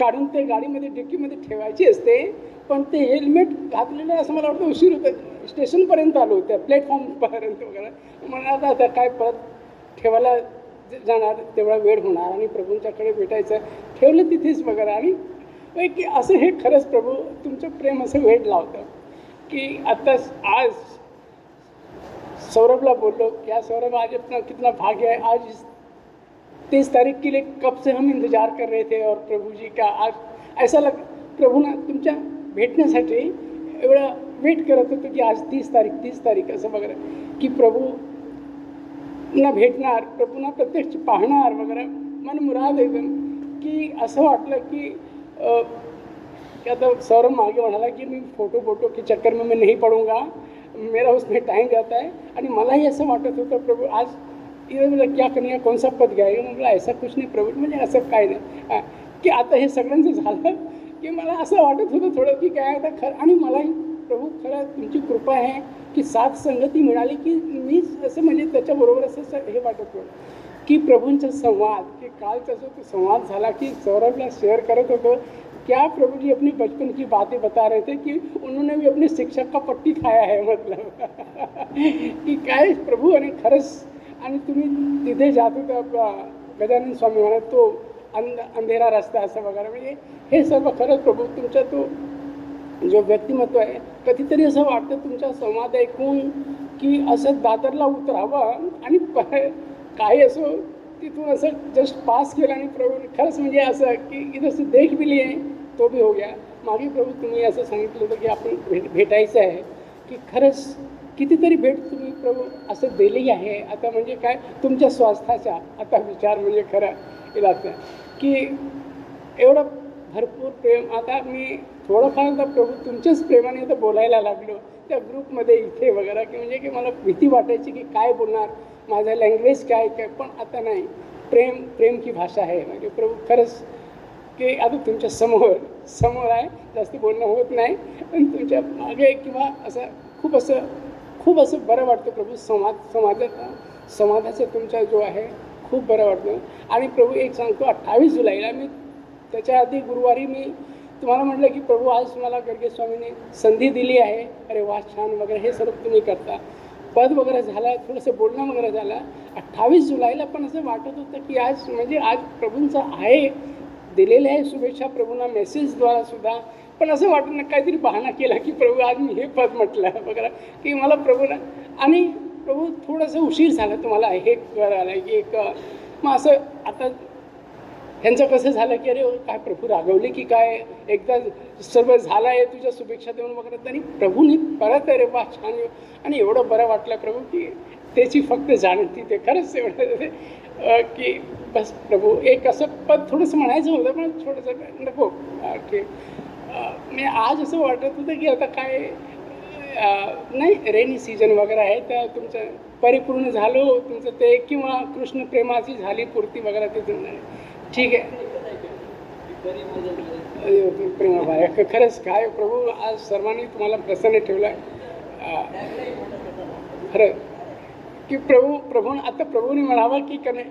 काढून ते गाडीमध्ये डिक्कीमध्ये ठेवायची असते. पण ते हेल्मेट घातलेलं असं मला वाटतं उशीर होतं स्टेशनपर्यंत आलो होतं प्लॅटफॉर्मपर्यंत वगैरे. मला आता आता काय परत ठेवायला ज- जाणार? तेवढा वेळ होणार आणि प्रभूंच्याकडे भेटायचं ठेवलं तिथेच वगैरे. आणि की असं हे खरंच प्रभू तुमचं प्रेम असं वेट लावतं की आता आज सौरभला बोललो की या सौरभ आज अपना कितना भाग्य आहे. आज तेईस तीस तारीख के लिए कब से हम इंतजार कर रहे थे और प्रभु जी का आज ऐसा लग प्रभूना तुमच्या भेटण्यासाठी एवढा वेट करत होतो की आज तीस तारीख तीस तारीख असं वगैरे की प्रभू ना भेटणार प्रभूना प्रत्यक्ष पाहणार वगैरे मन मुराद एकदम की असं वाटलं की आता सौरभ मागे म्हणाला की मी फोटो फोटो के चक्कर में मैं नहीं पडूंगा मेरा उसमें टाइम जाता है आणि मलाही असं वाटत होतं प्रभू आज इथे मला क्या करूया कौन सा पद घ्यायला म्हटलं ऐसा कुछ नाही प्रभू. म्हणजे असं काय नाही. की आता हे सगळ्यांचं झालं की मला असं वाटत होतं थोडं की काय आता खरं आणि मलाही प्रभू खरं तुमची कृपा आहे की साथ संगती मिळाली की मी असं म्हणजे त्याच्याबरोबर असं हे वाटत होतं. की प्रभूंचा संवाद की कालचा जो तो संवाद झाला की सौरभला शेअर करत होतो क्या प्रभु जी अपनी बचपन की बातें बता रहे थे कि उन्होंने भी अपने शिक्षक का पट्टी खाया है? मतलब. की काय प्रभू आणि खरंच आणि तुम्ही तिथे जात होता गजानन स्वामी म्हणा तो अंध अंधेरा रस्ता असं वगैरे म्हणजे हे सर्व खरंच प्रभू तुमचा तो जो व्यक्तिमत्व आहे कधीतरी असं वाटतं तुमचा संवाद ऐकून की असं दादरला उतरावं आणि काही असो तिथून असं जस्ट पास केलं आणि प्रभू खरंच म्हणजे असं की इथं देख भी आहे तो बी हो गया. मागे प्रभू तुम्ही असं सांगितलं होतं की आपण भेट भेटायचं आहे की खरंच कितीतरी भेट तुम्ही प्रभू असं दिलेली आहे. आता म्हणजे काय? तुमच्या स्वास्थ्याचा आता विचार म्हणजे खरं इलाज की एवढं भरपूर प्रेम. आता मी थोडंफार आता प्रभू तुमच्याच प्रेमाने आता बोलायला लागलो. त्या ग्रुपमध्ये इथे वगैरे की म्हणजे की मला भीती वाटायची की काय बोलणार? माझं लँग्वेज काय काय पण आता नाही. प्रेम प्रेम की भाषा आहे. म्हणजे प्रभू खरंच की आता तुमच्यासमोर समोर आहे. जास्त बोलणं होत नाही. पण तुमच्या मागे किंवा असं खूप असं खूप असं बरं वाटतं प्रभू. समाज संवादाचा संवादाचा तुमचा जो आहे खूप बरं वाटतं. आणि प्रभू एक सांगतो अठ्ठावीस जुलैला मी त्याच्या आधी गुरुवारी मी तुम्हाला म्हटलं की प्रभू आज मला गर्गे स्वामीने संधी दिली आहे. अरे वा छान वगैरे हे सर्व तुम्ही करता. पद वगैरे झाला थोडंसं बोलणं वगैरे झालं. अठ्ठावीस जुलैला पण असं वाटत होतं की आज म्हणजे आज प्रभूंचं आहे दिलेले आहे शुभेच्छा. प्रभूंना मेसेजद्वारा सुद्धा पण असं वाटत ना काहीतरी बहाणा केला की प्रभू आज मी हे पद म्हटलं. वगैरे की मला प्रभूला आणि प्रभू थोडंसं उशीर झाला तुम्हाला हे करायला की एक मग असं आता ह्यांचं कसं झालं की अरे काय प्रभू रागवले की काय? एकदा सर्व झालं आहे तुझ्या शुभेच्छा देऊन वगैरे. तरी प्रभूनी परत अरे वा छान. आणि एवढं बरं वाटलं प्रभू की त्याची फक्त जाणती ते खरंच एवढं ते, की बस प्रभू एक असं पद थोडंसं म्हणायचं होतं पण थोडंसं नको. अं, मी आज असं वाटत होतं की आता काय नाही रेनी सीजन वगैरे आहे तर तुमचं परिपूर्ण झालो तुमचं ते किंवा कृष्ण प्रेमाची झाली पूर्ती वगैरे तिथून ठीक आहे. प्रेमाबाई खरंच काय प्रभू आज सर्वांनी तुम्हाला प्रसन्न ठेवलं आहे खरं की प्रभू प्रभू आता प्रभूने म्हणावं की कने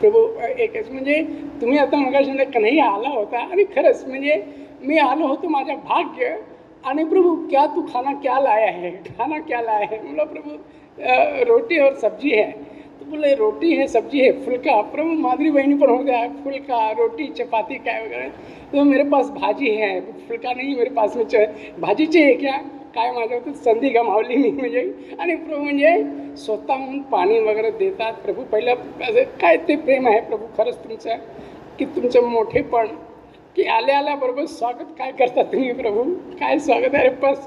प्रभू एकच म्हणजे तुम्ही आता मग कन्हैया आला होता आणि खरंच म्हणजे मी आलो होतो माझ्या भाग्य आणि प्रभू क्या तू खाना क्या लाया है? खाना क्या लाया है? बोला प्रभू रोटी और सब्जी है. तो बोले रोटी है सब्जी है फुलका. प्रभु माधुरी बहनी पण हो गया फुलका रोटी चपाती काय वगैरे. तो मेरे पास भाजी है फुलका नहीं मेरे पास में भाजी चाहिए क्या? काय माझ्या संधी गमावली मी म्हणजे? आणि प्रभू म्हणजे स्वतःहून पाणी वगैरे देतात. प्रभू पहिलं काय ते प्रेम आहे प्रभू? खरंच तुमचं की तुमचं मोठेपण की आल्या आल्याबरोबर स्वागत काय करता तुम्ही प्रभू? काय स्वागत आहे? बस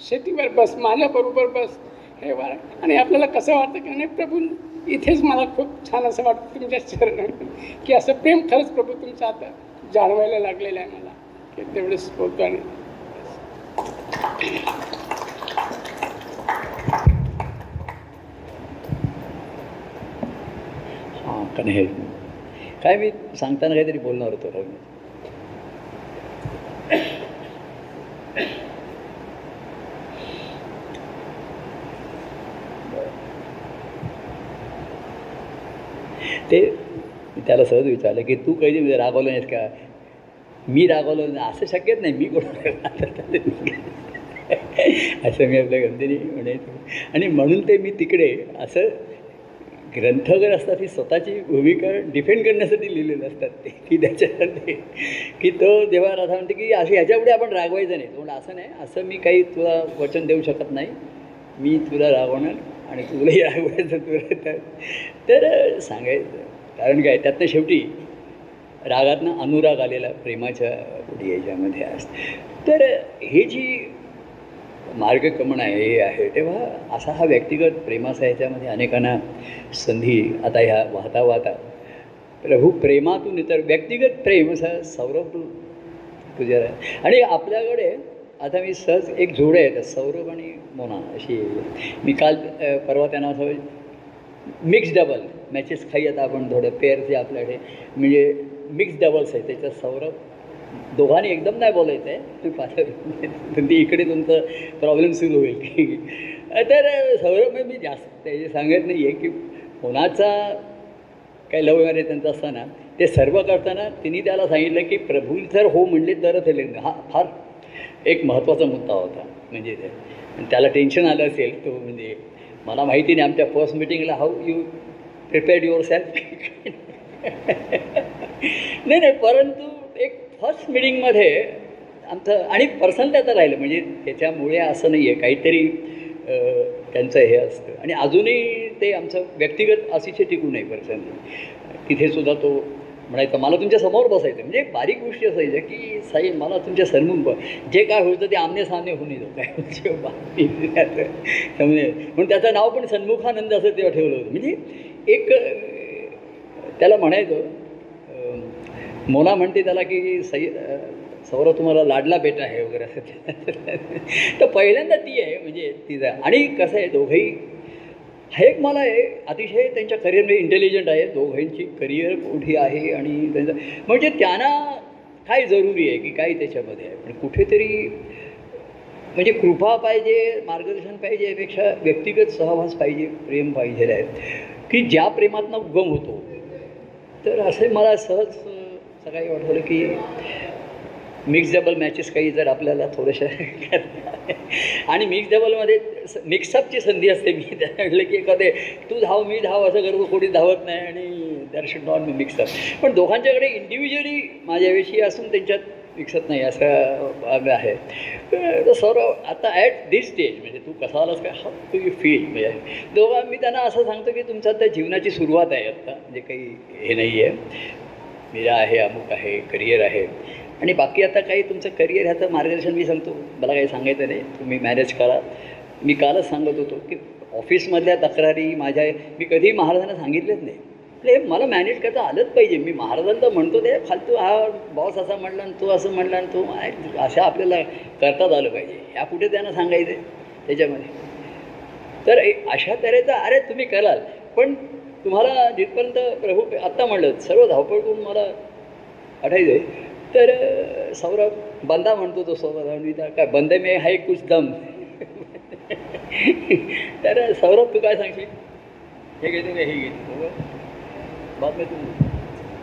शेतीवर बस माझ्याबरोबर बस. हे वार आणि आपल्याला कसं वाटतं की नाही प्रभू इथेच मला खूप छान असं वाटतं तुमच्या चरण की असं प्रेम खरंच प्रभू तुमचं आता जाणवायला लागलेलं आहे मला. की तेवढंच बोलतो आणि हां काय मी सांगताना काहीतरी बोलणार होतो ते त्याला सहज विचारलं की तू काही रागवलं नाहीस का? मी रागवलं नाही असं शक्यच नाही मी कोण असं मी आपल्या गमतीने म्हणायचो. आणि म्हणून ते मी तिकडे असं ग्रंथ असतात ही स्वतःची भूमिका डिफेंड करण्यासाठी लिहिलेलं असतात ते. की त्याच्यामध्ये की तो जेव्हा राधा म्हणते की अशी ह्याच्यापुढे आपण रागवायचं नाही. तो म्हणला असं नाही असं मी काही तुला वचन देऊ शकत नाही. मी तुला रागवणार आणि तुलाही रागवायचं तुला तर. तर सांगायचं. कारण काय त्यातनं शेवटी रागातनं अनुराग आलेला प्रेमाच्या पुढे याच्यामध्ये असतं. तर हे जी मार्गक्रमण आहे हे आहे तेव्हा असा हा व्यक्तिगत प्रेमाचा ह्याच्यामध्ये अनेकांना संधी आता ह्या वाहता वाहता प्रभू प्रेमातून इतर व्यक्तिगत प्रेम असा सौरभ तुझ्या आणि आपल्याकडे आता मी सहज एक जोड आहे सौरभ आणि मोना अशी मी काल परवा त्यांना असं मिक्स डबल मॅचेस खाई आता आपण थोडं पेअरचे आपल्याकडे म्हणजे मिक्स डबल्स आहे त्याच्यात सौरभ. दोघांनी एकदम नाही बोलायचं आहे. पाच ती इकडे तुमचं प्रॉब्लेम सुरू होईल. तर सौरभ मी जास्त त्याचे सांगत नाही आहे की कोणाचा काही लव वगैरे त्यांचं असताना ते सर्व करताना तिने त्याला सांगितलं की प्रभू जर हो म्हणले तरच हे लग्न हा फार एक महत्त्वाचा मुद्दा होता. म्हणजे ते. त्याला टेन्शन आलं असेल तो म्हणजे मला माहिती नाही आमच्या first मिटिंगला how you prepared your self नाही नाही परंतु एक फर्स्ट मिटिंगमध्ये आमचं आणि पर्सनल त्याचं राहिलं म्हणजे त्याच्यामुळे असं नाही आहे काहीतरी त्यांचं हे असतं. आणि अजूनही ते आमचं व्यक्तिगत अतिशय टिकून आहे पर्सन तिथे सुद्धा तो म्हणायचा मला तुमच्यासमोर बसायचं म्हणजे बारीक गोष्टी असायच्या की साई मला तुमच्या सरमून जे काय होतं ते आमने सामने होऊन येतो काय म्हणजे त्यामुळे म्हणून त्याचं नाव पण सन्मुखानंद असं तेव्हा ठेवलं होतं. म्हणजे एक त्याला म्हणायचं मोना म्हणते त्याला की सई सौरव तुम्हाला लाडला बेटा आहे वगैरे असं. तर पहिल्यांदा ती आहे म्हणजे तिचा आणि कसं आहे दोघंही हा एक मला आहे अतिशय त्यांच्या करिअरमध्ये इंटेलिजंट आहे दोघांची करिअर कुठे आहे आणि त्यांचं म्हणजे त्यांना काय जरुरी आहे की काय त्याच्यामध्ये आहे? पण कुठेतरी म्हणजे कृपा पाहिजे मार्गदर्शन पाहिजे यापेक्षा व्यक्तिगत सहवास पाहिजे प्रेम पाहिजे आहे. की ज्या प्रेमातनं उगम होतो तर असे मला सहज सकाळी वाटवलं की मिक्स डबल मॅचेस काही जर आपल्याला थोड्याशा आणि मिक्स डबलमध्ये मिक्सअपची संधी असते मी. त्या म्हटलं की एखादे तू धाव मी धाव असं करतो कोणी धावत नाही आणि there should not be mix up पण दोघांच्याकडे इंडिव्हिज्युअली माझ्याविषयी असून त्यांच्यात विकसत नाही असं आहे. तर सौरव आता ॲट दिस स्टेज म्हणजे तू कसा आलास काय? हा टू यू फील म्हणजे दोघं मी त्यांना असं सांगतो की तुमचा त्या जीवनाची सुरुवात आहे आत्ता म्हणजे काही हे नाही आहे मीरा आहे अमुक आहे करिअर आहे. आणि बाकी आता काही तुमचं करिअर ह्याचं मार्गदर्शन मी सांगतो. मला काही सांगायचं नाही. तुम्ही मॅनेज करा. मी कालच सांगत होतो की ऑफिसमधल्या तक्रारी माझ्या मी कधीही महाराजांना सांगितलेच नाही. ते हे मला मॅनेज करता आलंच पाहिजे. मी महाराजांना म्हणतो ते फालतू हा बॉस असा म्हणला आणि तो असं म्हणला आणि तो असं आपल्याला करताच आलं पाहिजे. ह्या कुठे त्यांना सांगायचं? त्याच्यामध्ये. तर अशा तऱ्हेचा अरे तुम्ही कराल. पण तुम्हाला जिथपर्यंत प्रभू आत्ता म्हणलं सर्व धावपळ करून मला आठायचं आहे. तर सौरभ बंदा म्हणतो तो सौरभ आणि काय बंदे मे हाय कुछ दम. तर सौरभ तू काय सांगशील? हे घेते का हे घेते? बाप मी तू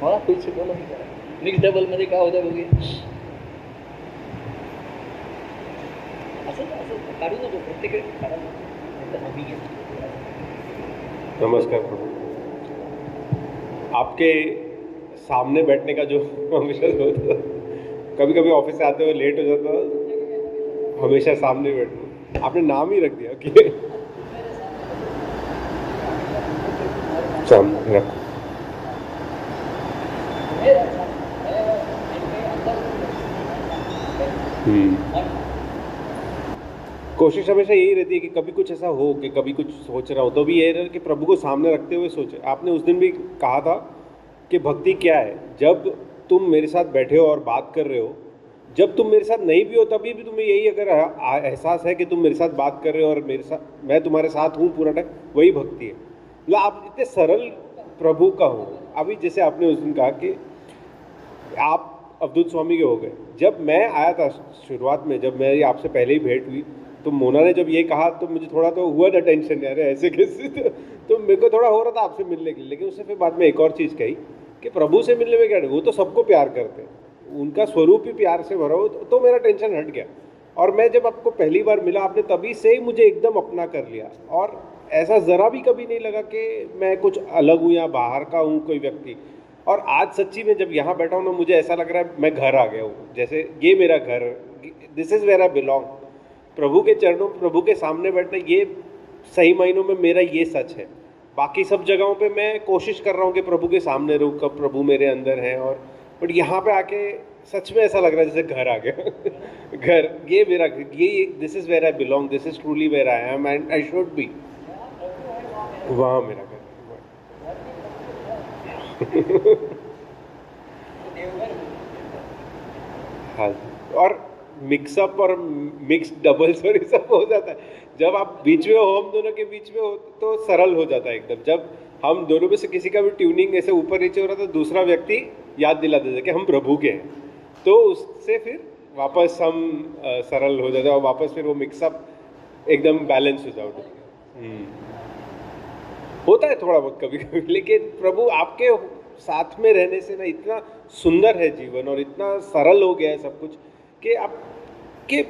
मला कुछ बोला मिक्स डबलमध्ये काय होतं बघे. असं असं काढू नको प्रत्येक काढा मी घेतो. नमस्कार प्रभू. आपके सामने बैठने का जो हमेशा कभी कभी ऑफ़िस से आते हुए लेट हो जाता था हमेशा सामने बैठना। आपने नाम ही रख दिया हम्म। कोशिश हमेशा यही रहती है कि कभी कुछ ऐसा हो कि कभी कुछ सोच रहा हो तो भी ये रहे कि प्रभु को सामने रखते हुए सोचे। आपने उस दिन भी कहा था कि भक्ति क्या है? जब तुम मेरे साथ बैठे हो और बात कर रहे हो, जब तुम मेरे साथ नहीं भी हो, तभी भी तुम्हें यही अगर एहसास है कि तुम मेरे साथ बात कर रहे हो और मेरे साथ, मैं तुम्हारे साथ हूँ पूरा टाइम, वही भक्ति है। मतलब आप इतने सरल प्रभु का हो। अभी जैसे आपने उस दिन कहा कि आप अवधूत स्वामी के हो गए। जब मैं आया था शुरुआत में, जब मेरी आपसे पहले ही भेंट हुई तो मोना ने जब ये कहा तो मुझे थोड़ा तो हुआ था टेंशन यार ऐसे कैसे? तो, तो मेरे को थोड़ा हो रहा था आपसे मिलने के लिए लेकिन उससे फिर बाद में एक और चीज़ कही कि प्रभु से मिलने में क्या वो तो सबको प्यार करते हैं। उनका स्वरूप ही प्यार से भरा हो तो, तो मेरा टेंशन हट गया। और मैं जब आपको पहली बार मिला आपने तभी से ही मुझे एकदम अपना कर लिया। और ऐसा ज़रा भी कभी नहीं लगा कि मैं कुछ अलग हूँ या बाहर का हूँ कोई व्यक्ति। और आज सच्ची में जब यहाँ बैठा हूँ ना मुझे ऐसा लग रहा है मैं घर आ गया हूँ। जैसे ये मेरा घर this is where I belong प्रभु के चरणों, प्रभु के सामने बैठना, ये सही मायनों में मेरा ये सच है। बाकी सब जगहों पे मैं कोशिश कर रहा हूँ कि प्रभु के सामने रहूँ कब प्रभु मेरे अंदर है और बट यहाँ पे आके सच में ऐसा लग रहा है जैसे घर आ गया। घर, ये मेरा, ये this is where I belong this is truly where I am and I should be वहाँ मेरा घर। हाँ। और मिक्सअप और मिक्स डबल्स और ये सब हो जाता है। जब आप बीच में हो, हम दोनों के बीच में हो तो सरल हो जाता है एकदम। जब हम दोनों में से किसी का भी ट्यूनिंग ऐसे ऊपर नीचे हो रहा था, दूसरा व्यक्ति याद दिला देता कि हम प्रभु के हैं। तो उससे फिर वापस हम सरल हो जाते और वापस फिर वो मिक्सअप एकदम बैलेंस हो जाओ हम्म। होता है थोड़ा बहुत कभी कभी लेकिन प्रभु आपके साथ में रहने से ना इतना सुंदर है जीवन और इतना सरल हो गया है सब कुछ। कि आप, कि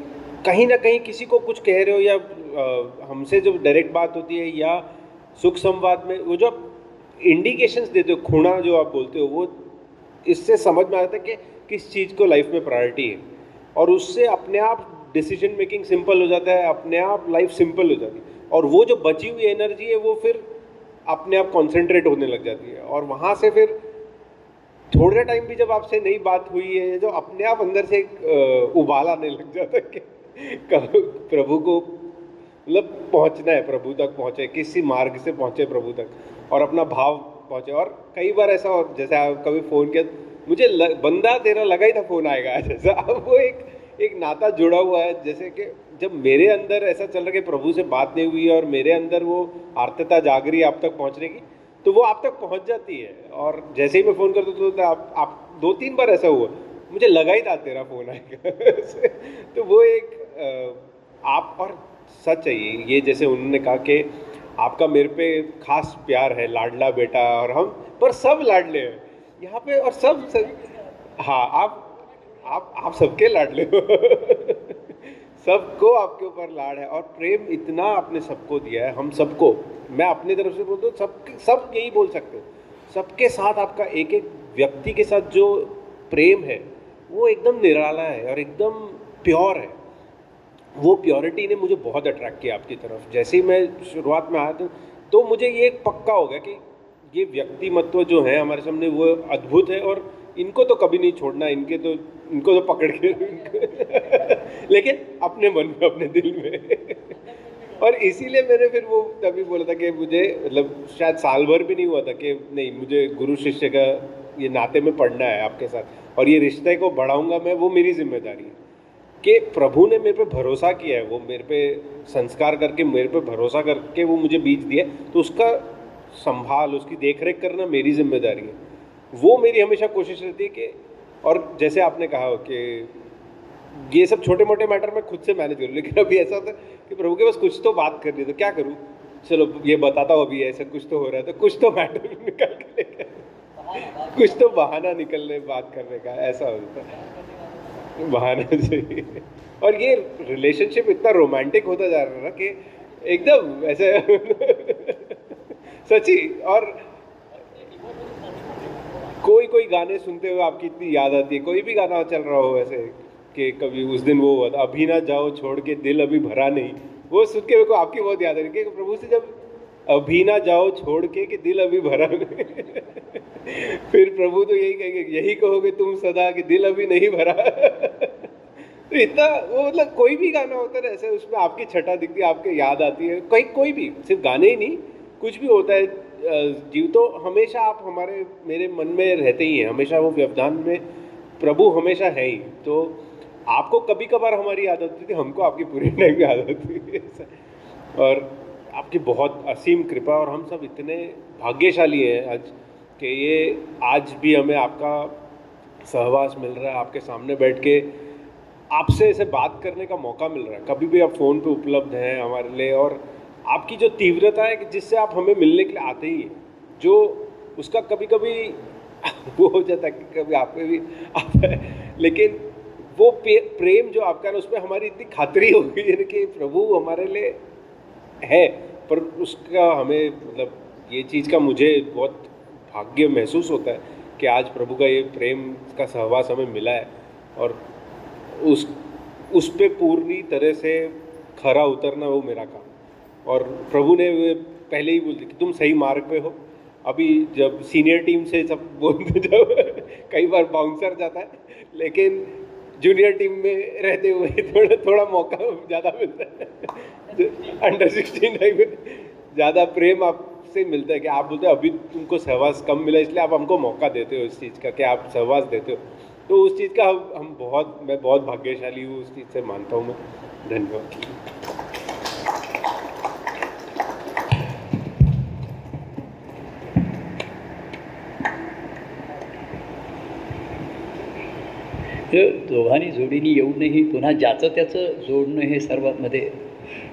कहीं ना कहीं किसी को कुछ कह रहे हो या हमसे जो डायरेक्ट बात होती है या सुख संवाद में, वो जो आप इंडिकेशंस देते हो खूणा जो आप बोलते हो, वो इससे समझ में आता है कि किस चीज़ को लाइफ में प्रायोरिटी है। और उससे अपने आप डिसीज़न मेकिंग सिंपल हो जाता है, अपने आप लाइफ सिंपल हो जाती है। और वो जो बची हुई एनर्जी है, वो फिर अपने आप कॉन्सेंट्रेट होने लग जाती है। और वहाँ से फिर थोड़े टाइम भी जब आपसे नई बात हुई है जो अपने आप अंदर से एक उबाल आने लग जाता है कि प्रभु को मतलब पहुँचना है प्रभु तक पहुँचे किसी मार्ग से पहुँचे प्रभु तक और अपना भाव पहुँचे। और कई बार ऐसा और जैसे आप कभी फ़ोन किया मुझे ल, बंदा तेरा लगा ही था फ़ोन आएगा जैसा अब वो एक एक नाता जुड़ा हुआ है जैसे कि जब मेरे अंदर ऐसा चल रहा है कि प्रभु से बात नहीं हुई है और मेरे अंदर वो आर्तता जागरी आप तक पहुँचने की तो वो आप तक पहुँच जाती है। और जैसे ही मैं फ़ोन करता तो आप, आप दो तीन बार ऐसा हुआ। मुझे लगा ही था तेरा फ़ोन आएगा। तो वो एक आप और सच है ये। ये जैसे उन्होंने कहा कि आपका मेरे पे खास प्यार है लाडला बेटा और हम पर सब लाडले हैं। यहाँ पे और सब, सब हाँ आप आप आप सबके लाडले हो। सबको आपके ऊपर लाड है और प्रेम इतना आपने सबको दिया है, हम सबको। मैं अपनी तरफ़ से बोलता हूँ सब सब यही बोल सकते हो। सबके साथ आपका एक एक व्यक्ति के साथ जो प्रेम है, वो एकदम निराला है और एकदम प्योर है। वो प्योरिटी ने मुझे बहुत अट्रैक्ट किया आपकी तरफ़। जैसे ही मैं शुरुआत में आया था तो मुझे ये पक्का हो गया कि ये व्यक्तिमत्व जो है, हमारे सामने वो अद्भुत है और इनको तो कभी नहीं छोड़ना, इनके तो इनको तो पकड़ के लेकिन अपने मन में, अपने दिल में। और इसीलिए मैंने फिर वो तभी बोला था कि मुझे मतलब शायद साल भर भी नहीं हुआ था कि नहीं, मुझे गुरु शिष्य का ये नाते में पढ़ना है आपके साथ। और ये रिश्ते को बढ़ाऊँगा मैं, वो मेरी ज़िम्मेदारी है। कि प्रभु ने मेरे पे भरोसा किया है, वो मेरे पे संस्कार करके, मेरे पे भरोसा करके वो मुझे बीज दिया तो उसका संभाल, उसकी देखरेख करना मेरी ज़िम्मेदारी है। वो मेरी हमेशा कोशिश रहती है कि और जैसे आपने कहा कि ये सब छोटे मोटे मैटर मैं खुद से मैनेज करूँ लेकिन अभी ऐसा होता है कि प्रभु के पास कुछ तो बात करनी है तो क्या करूँ? चलो, ये बताता हूँ अभी, ऐसा कुछ तो हो रहा है तो कुछ तो मैटर निकल के कुछ तो बहाना निकलने, बात करने का, ऐसा होता है। बहाना से और ये रिलेशनशिप इतना रोमांटिक होता जा रहा है ना कि एकदम ऐसे सची और कोई कोई गाने सुनते हुए आपकी इतनी याद आती है? कोई भी गाना चल रहा हो ऐसे कि कभी उस दिन वो हुआ था अभी ना जाओ, छोड़ के दिल अभी भरा नहीं। वो सुन के मेरे को आपकी बहुत याद आ रही है प्रभु से जब अभी ना जाओ, छोड़ के कि दिल अभी भरा नहीं। फिर प्रभु तो यही कहेंगे, यही कहोगे तुम सदा कि दिल अभी नहीं भरा। तो इतना वो मतलब कोई भी गाना होता है ऐसे उसमें आपकी छटा दिखती है, आपके याद आती है। कोई कोई भी, सिर्फ़ गाने ही नहीं, कुछ भी होता है जीव तो हमेशा आप हमारे, मेरे मन में रहते ही हैं, हमेशा वो व्यवधान में प्रभु हमेशा है ही। तो आपको कभी कभार हमारी याद होती थी हमको आपकी पूरी टाइम याद होती और आपकी बहुत असीम कृपा और हम सब इतने भाग्यशाली हैं आज कि ये, आज भी हमें आपका सहवास मिल रहा है, आपके सामने बैठ के आपसे ऐसे बात करने का मौका मिल रहा है। कभी भी आप फ़ोन पे उपलब्ध हैं हमारे लिए और आपकी जो तीव्रता है कि जिससे आप हमें मिलने के लिए आते ही हैं, जो उसका कभी कभी वो हो जाता है कि कभी आप पे भी आता है लेकिन वो प्रेम जो आपका है उसमें हमारी इतनी खातरी हो गई है कि प्रभु हमारे लिए है, पर उसका हमें मतलब ये चीज़ का मुझे बहुत भाग्य महसूस होता है कि आज प्रभु का ये प्रेम का सहवास हमें मिला है और उस उस पर पूरी तरह से खरा उतरना वो मेरा काम और प्रभु ने पहले ही बोल दिया कि तुम सही मार्ग पे हो। अभी जब सीनियर टीम से सब बोलते जब कई बार बाउंसर जाता है, लेकिन जूनियर टीम में रहते हुए थोड़ा थोड़ा मौका ज़्यादा मिलता है। अंडर सिक्सटीन में ज़्यादा प्रेम आपसे मिलता है कि आप बोलते हो, अभी तुमको सहवास कम मिला, इसलिए आप हमको मौका देते हो इस चीज़ का, कि आप सहवास देते हो। तो उस चीज़ का हम बहुत, मैं बहुत भाग्यशाली हूँ, उस चीज़ से मानता हूँ मैं। धन्यवाद। तर दोघांनी जोडीने येऊनही पुन्हा ज्याचं त्याचं जोडणं हे सर्वात मध्ये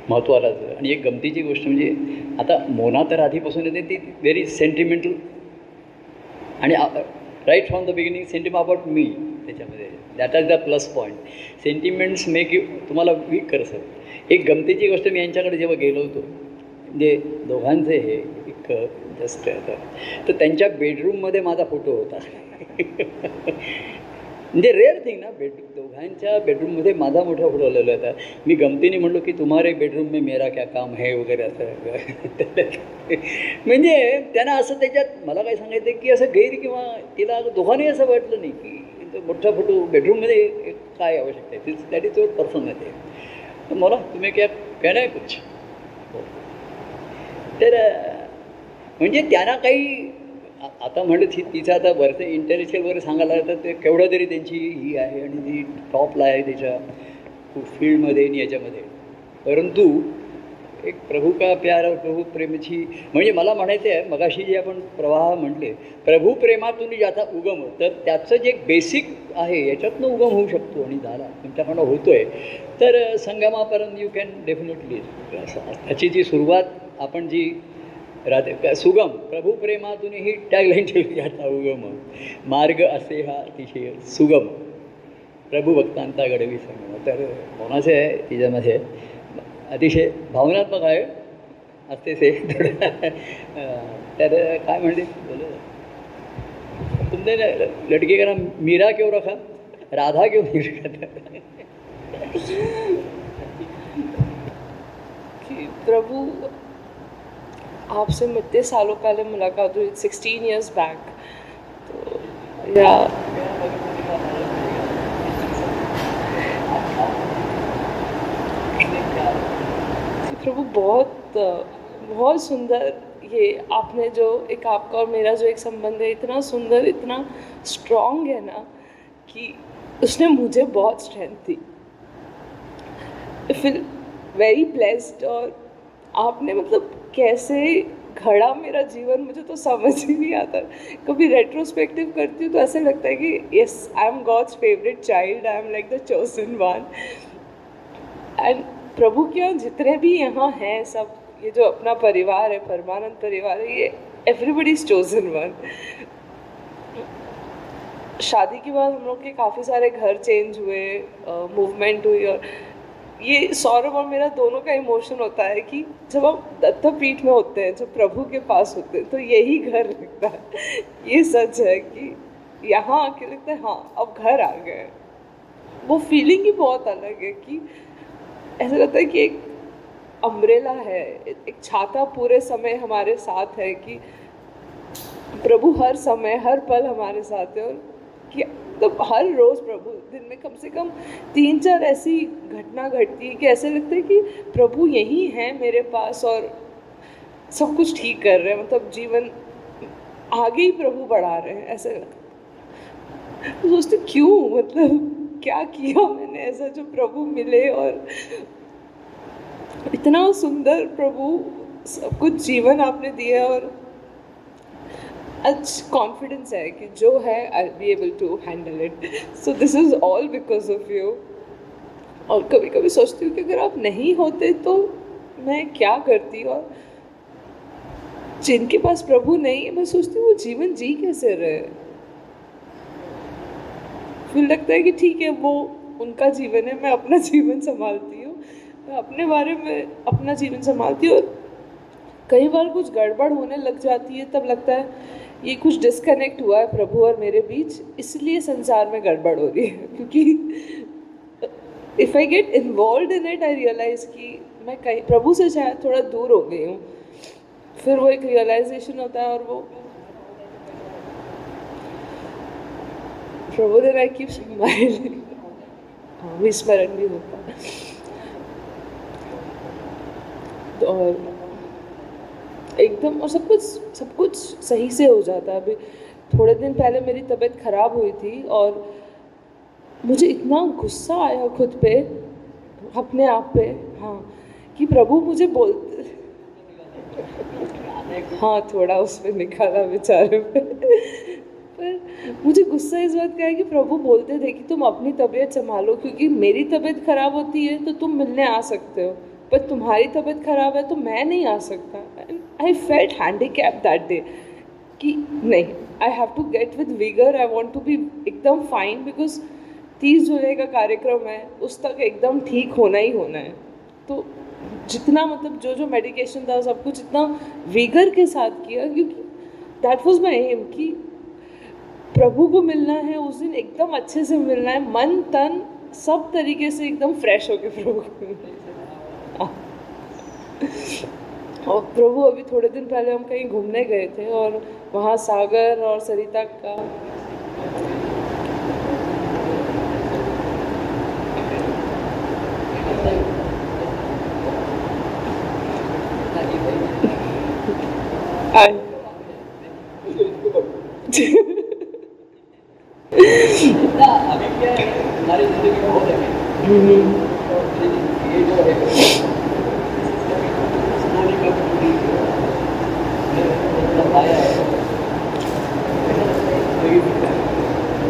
महत्त्वाचं आणि एक गमतीची गोष्ट म्हणजे आता मोना तर आधीपासून येते ती व्हेरी सेंटिमेंटल आणि right from the beginning sentiment about me त्याच्यामध्ये. That is the plus point sentiments make you तुम्हाला वीक कर सर एक गमतीची गोष्ट मी यांच्याकडे जेव्हा गेलो होतो म्हणजे दोघांचे हे एक जस्ट तर त्यांच्या बेडरूममध्ये माझा फोटो होता. म्हणजे रेअर थिंग ना बेड दोघांच्या बेडरूममध्ये माझा मोठा फोटो आलेला होता. मी गमतीने म्हणलो की तुम्हारे बेडरूम में मेरा क्या काम है? वगैरे असं. म्हणजे त्यांना असं त्याच्यात मला काय सांगायचं की असं गैर किंवा तिला दोघांनी असं वाटलं नाही की तो मोठा फोटो बेडरूममध्ये एक काय आवश्यकता आहे? दॅट इज युअर पर्सन येते मला तुम्ही क्या कहना है कुछ? तर म्हणजे त्यांना काही आता म्हणलं ती तिचं आता वरचं इंटरनेशनल वगैरे सांगायला तर ते केवढं तरी त्यांची ही आहे आणि ती टॉपला आहे त्याच्या फील्डमध्ये आणि याच्यामध्ये. परंतु एक प्रभू का प्यार और प्रभू प्रेमची म्हणजे मला म्हणायचं आहे मगाशी जे आपण प्रवाह म्हटले प्रभू प्रेमातून ज्याचा उगम तर त्याचं जे एक बेसिक आहे याच्यातनं उगम होऊ शकतो आणि झाला. तुमच्याकडनं होतो आहे तर संगमापर्यंत यू कॅन डेफिनेटली त्याची जी सुरुवात आपण जी राधे सुगम प्रभू प्रेमातून ही टॅगलाईन ठेवली आता उगम. मार्ग असे हा अतिशय सुगम. प्रभू भक्तांचा गडवी संगम तर कोणाचे आहे? तिच्यामध्ये अतिशय भावनात्मक आहे. असते से तर काय म्हणते बोलो. तुमने लड़के मीरा क्यों रखा? राधा क्यों नहीं रखा? प्रभू आपसे इतने सालों पहले मुलाकात हुई सिक्सटीन ईयर्स बैक तो या प्रभु, बहुत बहुत सुंदर ये आपने जो एक आपका और मेरा जो एक संबंध है, इतना सुंदर, इतना स्ट्रॉन्ग है ना, कि उसने मुझे बहुत स्ट्रेंथ दी। फील वेरी ब्लेस्ड और आपने मतलब कैसे घड़ा मेरा जीवन, मुझे तो समझ ही नहीं आता। कभी रेट्रोस्पेक्टिव करती हूँ तो ऐसा लगता है कि yes I am God's favourite child I am like the chosen one and प्रभु के यहाँ जितने भी यहाँ हैं सब, ये जो अपना परिवार है, परमानंद परिवार है, ये एवरीबडी इज़ चोजन वन शादी के बाद हम लोग के काफ़ी सारे घर चेंज हुए मूवमेंट हुई और ये सौरभ और मेरा दोनों का इमोशन होता है कि जब हम दत्तापीठ में होते हैं, जब प्रभु के पास होते हैं तो यही घर लगता है। ये सच है कि यहाँ आके लगता है हाँ अब घर आ गए वो फीलिंग ही बहुत अलग है कि ऐसा लगता है कि एक अम्ब्रेला है, एक छाता पूरे समय हमारे साथ है कि प्रभु हर समय, हर पल हमारे साथ है और कि तो हर रोज़ प्रभु, दिन में कम से कम तीन चार ऐसी घटना घटती है कि ऐसे लगता है कि प्रभु यही हैं मेरे पास और सब कुछ ठीक कर रहे हैं मतलब जीवन आगे ही प्रभु बढ़ा रहे हैं, ऐसे लगता। तो सोचते क्यों मतलब क्या किया मैंने ऐसा जो प्रभु मिले और इतना सुंदर प्रभु सब कुछ जीवन आपने दिया और कॉन्फिडेंस है कि जो है I be able to handle it so this is all because of you और कभी कभी सोचती हूँ कि अगर आप नहीं होते तो मैं क्या करती? और जिनके पास प्रभु नहीं है, मैं सोचती हूँ वो जीवन जी कैसे रहे? फिर लगता है कि ठीक है, वो उनका जीवन है, मैं अपना जीवन संभालती हूँ। मैं अपने बारे में अपना जीवन संभालती हूँ और कई बार कुछ गड़बड़ होने लग जाती है, तब लगता है ये कुछ डिस्कनेक्ट हुआ है प्रभु और मेरे बीच, इसलिए संसार में गड़बड़ हो रही है, क्योंकि if I get involve in it I realise कि मैं कहीं, प्रभु से शायद थोड़ा दूर हो गई हूँ। फिर वो एक रियलाइजेशन होता है और वो प्रभु देन आई कीप विस्मरण भी होता तो और एकदम, और सब कुछ सब कुछ सही से हो जाता है। अभी थोड़े दिन पहले मेरी तबीयत ख़राब हुई थी और मुझे इतना गुस्सा आया खुद पे, अपने आप पे हाँ कि प्रभु मुझे बोलते हाँ थोड़ा उस पर निकाला बेचारे पे। पर मुझे गुस्सा इस बात का है कि प्रभु बोलते थे कि तुम अपनी तबीयत संभालो, क्योंकि मेरी तबीयत खराब होती है तो तुम मिलने आ सकते हो। पर तुम्हारी तबीयत खराब है तो मैं नहीं आ सकता। I felt handicap that day कि नहीं I have to get with vigour I want to be एकदम फाइन बिकॉज़ तीस जुलाई का कार्यक्रम है, उस तक एकदम ठीक होना ही होना है। तो जितना मतलब जो जो मेडिकेशन था, सब कुछ इतना वीगर के साथ किया क्योंकि दैट वॉज़ माई एम कि प्रभु को मिलना है, उस दिन एकदम अच्छे से मिलना है, मन, तन सब तरीके से एकदम फ्रेश होके प्रभु को मिलना है। और प्रभु अभी थोड़े दिन पहले हम कहीं घूमने गए थे और वहाँ सागर और सरिता का हमारी ज़िंदगी में हो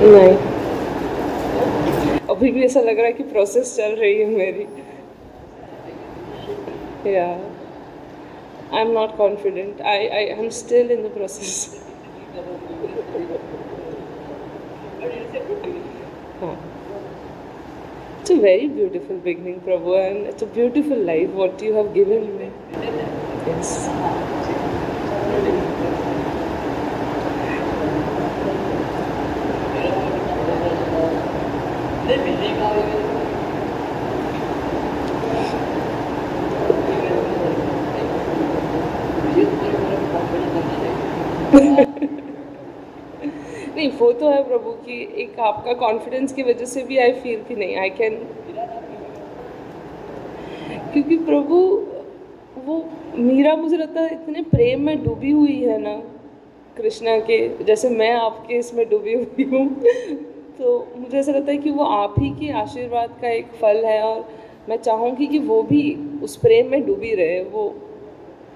नहीं। अभी भी ऐसा लग रहा है कि प्रोसेस चल रही है मेरी। या I am not confident I I am still in the process It's a very beautiful beginning, Prabhu, and it's a beautiful life what you have given me. Yes. नहीं, वो तो है प्रभु कि एक आपका कॉन्फिडेंस की वजह से भी आई फील कि नहीं आई कैन क्योंकि प्रभु, वो मीरा मुझे लगता है इतने प्रेम में डूबी हुई है ना, कृष्णा के, जैसे मैं आपके इसमें डूबी हुई हूँ तो मुझे ऐसा लगता है कि वो आप ही के आशीर्वाद का एक फल है और मैं चाहूँगी कि वो भी उस प्रेम में डूबी रहे, वो